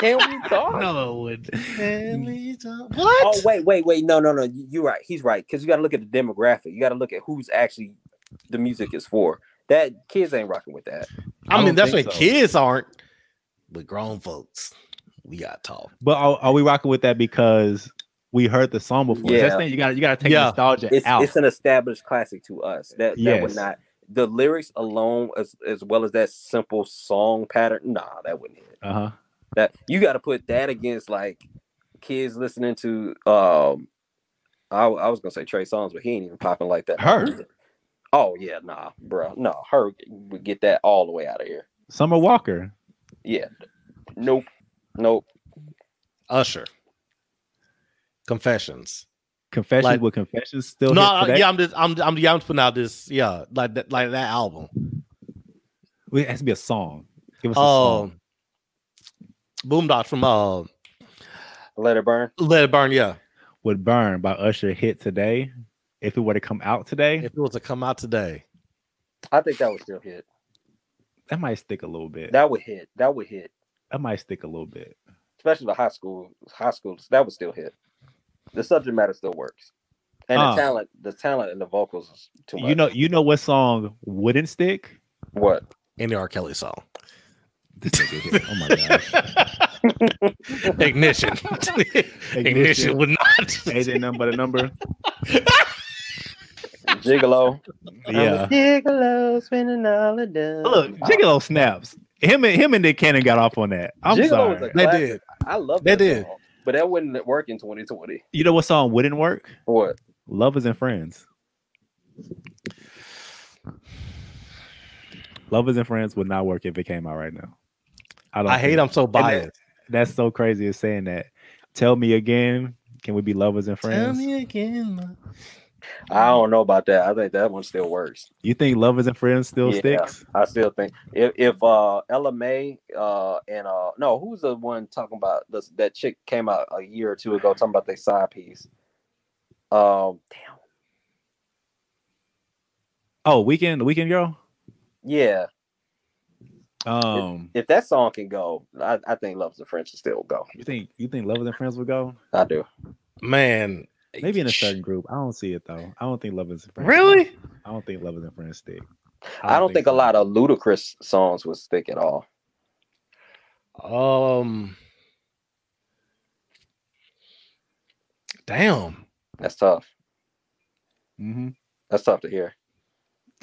Can we talk? no, it would. Mm. Oh What? Oh, wait, wait, wait! No, no, no! You- You're right. He's right because you got to look at the demographic. You got to look at who's actually the music is for. That kids ain't rocking with that. I, I mean, that's when so. kids aren't, but grown folks, we got talk. But are, are we rocking with that because we heard the song before? Yeah. That's the thing. You got you got to take Yeah. nostalgia It's out. it's an established classic to us. That that would not the lyrics alone as as well as that simple song pattern. Nah, that wouldn't hit. Uh huh. That you got to put that against like kids listening to. um I, I was gonna say Trey Songz, but he ain't even popping like that. Her? Oh yeah, nah, bro. No, her would get that all the way out of here. Summer Walker. Yeah. Nope. Nope. Usher. Confessions. Confessions Like- with confessions still. no, uh, yeah, I'm just I'm I'm yeah, I'm putting out this yeah like that like that album. It has to be a song. Give us a song. Um, Boomdock from uh Let it burn. Let It Burn. Yeah, Would Burn by Usher hit today? If it were to come out today, if it was to come out today, I think that would still hit. that might stick a little bit. That, That would hit. That would hit. That might stick a little bit. Especially the high school, high schools. That would still hit. The subject matter still works, and Ah. the talent, the talent and the vocals is too much. You know, you know what song wouldn't stick? what? any R. Kelly song. This nigga. Oh my gosh. Ignition. Ignition would not. AJ number but a number. Gigolo. Yeah. Gigolo spending all the them. Look, Gigolo snaps. Him and him and Nick Cannon got off on that. I'm Gigolo sorry. They did. I love They did. song, but that wouldn't work in 2020. You know what song wouldn't work? What? Lovers and Friends. Lovers and Friends would not work if it came out right now. I don't. I hate think- I'm so biased. That's so crazy. Is saying that. Tell me again. Can we be lovers and friends? Tell me again. I don't know about that. I think that one still works. You think lovers and friends still Yeah. sticks? I still think if if uh Ella Mai uh and uh no who's the one talking about this that chick came out a year or two ago talking about their side piece. Um damn Oh, weekend, weekend girl. yeah. Um, If that song can go, I, I think Lovers and Friends should still go. you think you think lovers and friends will go? I do. Man. Maybe in a certain group. I don't see it though. I don't think lovers and friends. Really? I don't think Love lovers and friends stick. I don't, think, a so. lot of Ludacris songs would stick at all. Um. Damn. That's tough. Mm-hmm. That's tough to hear.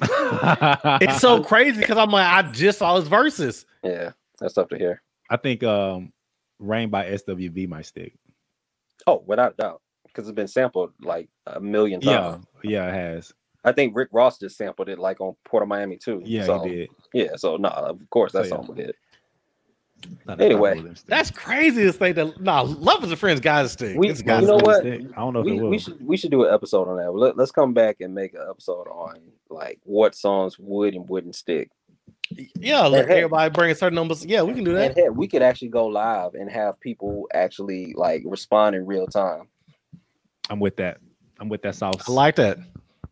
It's so crazy because I'm like, I just saw his verses. Yeah, that's tough to hear. I think um Rain by SWV might stick. Oh, without a doubt, because it's been sampled like a million times. yeah, yeah, it has. I think Rick Ross just sampled it like on Port of Miami 2. Yeah, so, he did. Yeah, so no, of course that So, yeah. song would hit. Not Anyway, lovers and stick. That's crazy to say that. Nah, love is a friend's gotta stick. We- It's you gotta know what? Stick. I don't know if We, it will. we should we should do an episode on that. Let, let's come back and make an episode on like what songs would and wouldn't stick. Yeah, let Hey, hey. everybody bring a certain numbers. Yeah, we can do And that. heck, we could actually go live and have people actually like respond in real time. I'm with that. I'm with that sauce. I like that.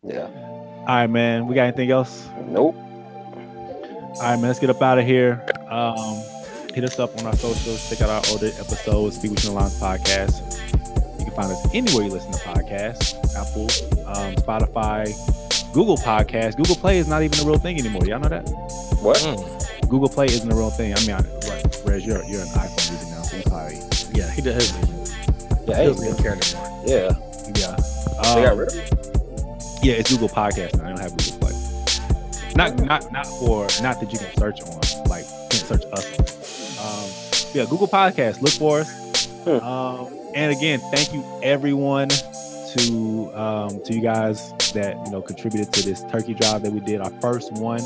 Yeah. All right, man. We got anything else? Nope. All right, man. Let's get up out of here. Um, hit us up on our socials. Check out our older episodes. Speak Between the Lines podcast. You can find us anywhere you listen to podcasts: Apple, um, Spotify, Google Podcasts. Google Play is not even a real thing anymore. Y'all know that? What? Mm. Google Play isn't a real thing. I mean, I, right, Rez, you're you're an iPhone user now, so you probably Yeah, he does. Yeah. He doesn't care anymore. Yeah. yeah. They got Um, rid of it. Yeah, it's Google Podcast now. I don't have Google Play. Not not not for not that you can search on, like can search us. Um, yeah, Google Podcast. Look for us. Hmm. Um, and again, thank you everyone to um, to you guys that you know contributed to this turkey drive that we did. Our first one.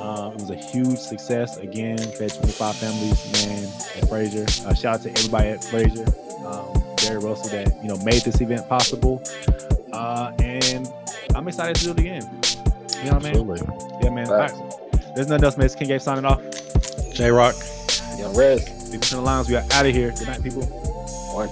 Um, it was a huge success. Again, fed 25 families, man, at Fraser. Uh, shout out to everybody at Fraser, um, Barry Russell, that you know made this event possible. Uh, and I'm excited to do it again. You know what I mean? Absolutely. Yeah, man. All right. There's nothing else, man. It's King Gabe signing off. J Rock. Young Rez. People in the lines. We are out of here. Good night, people. One.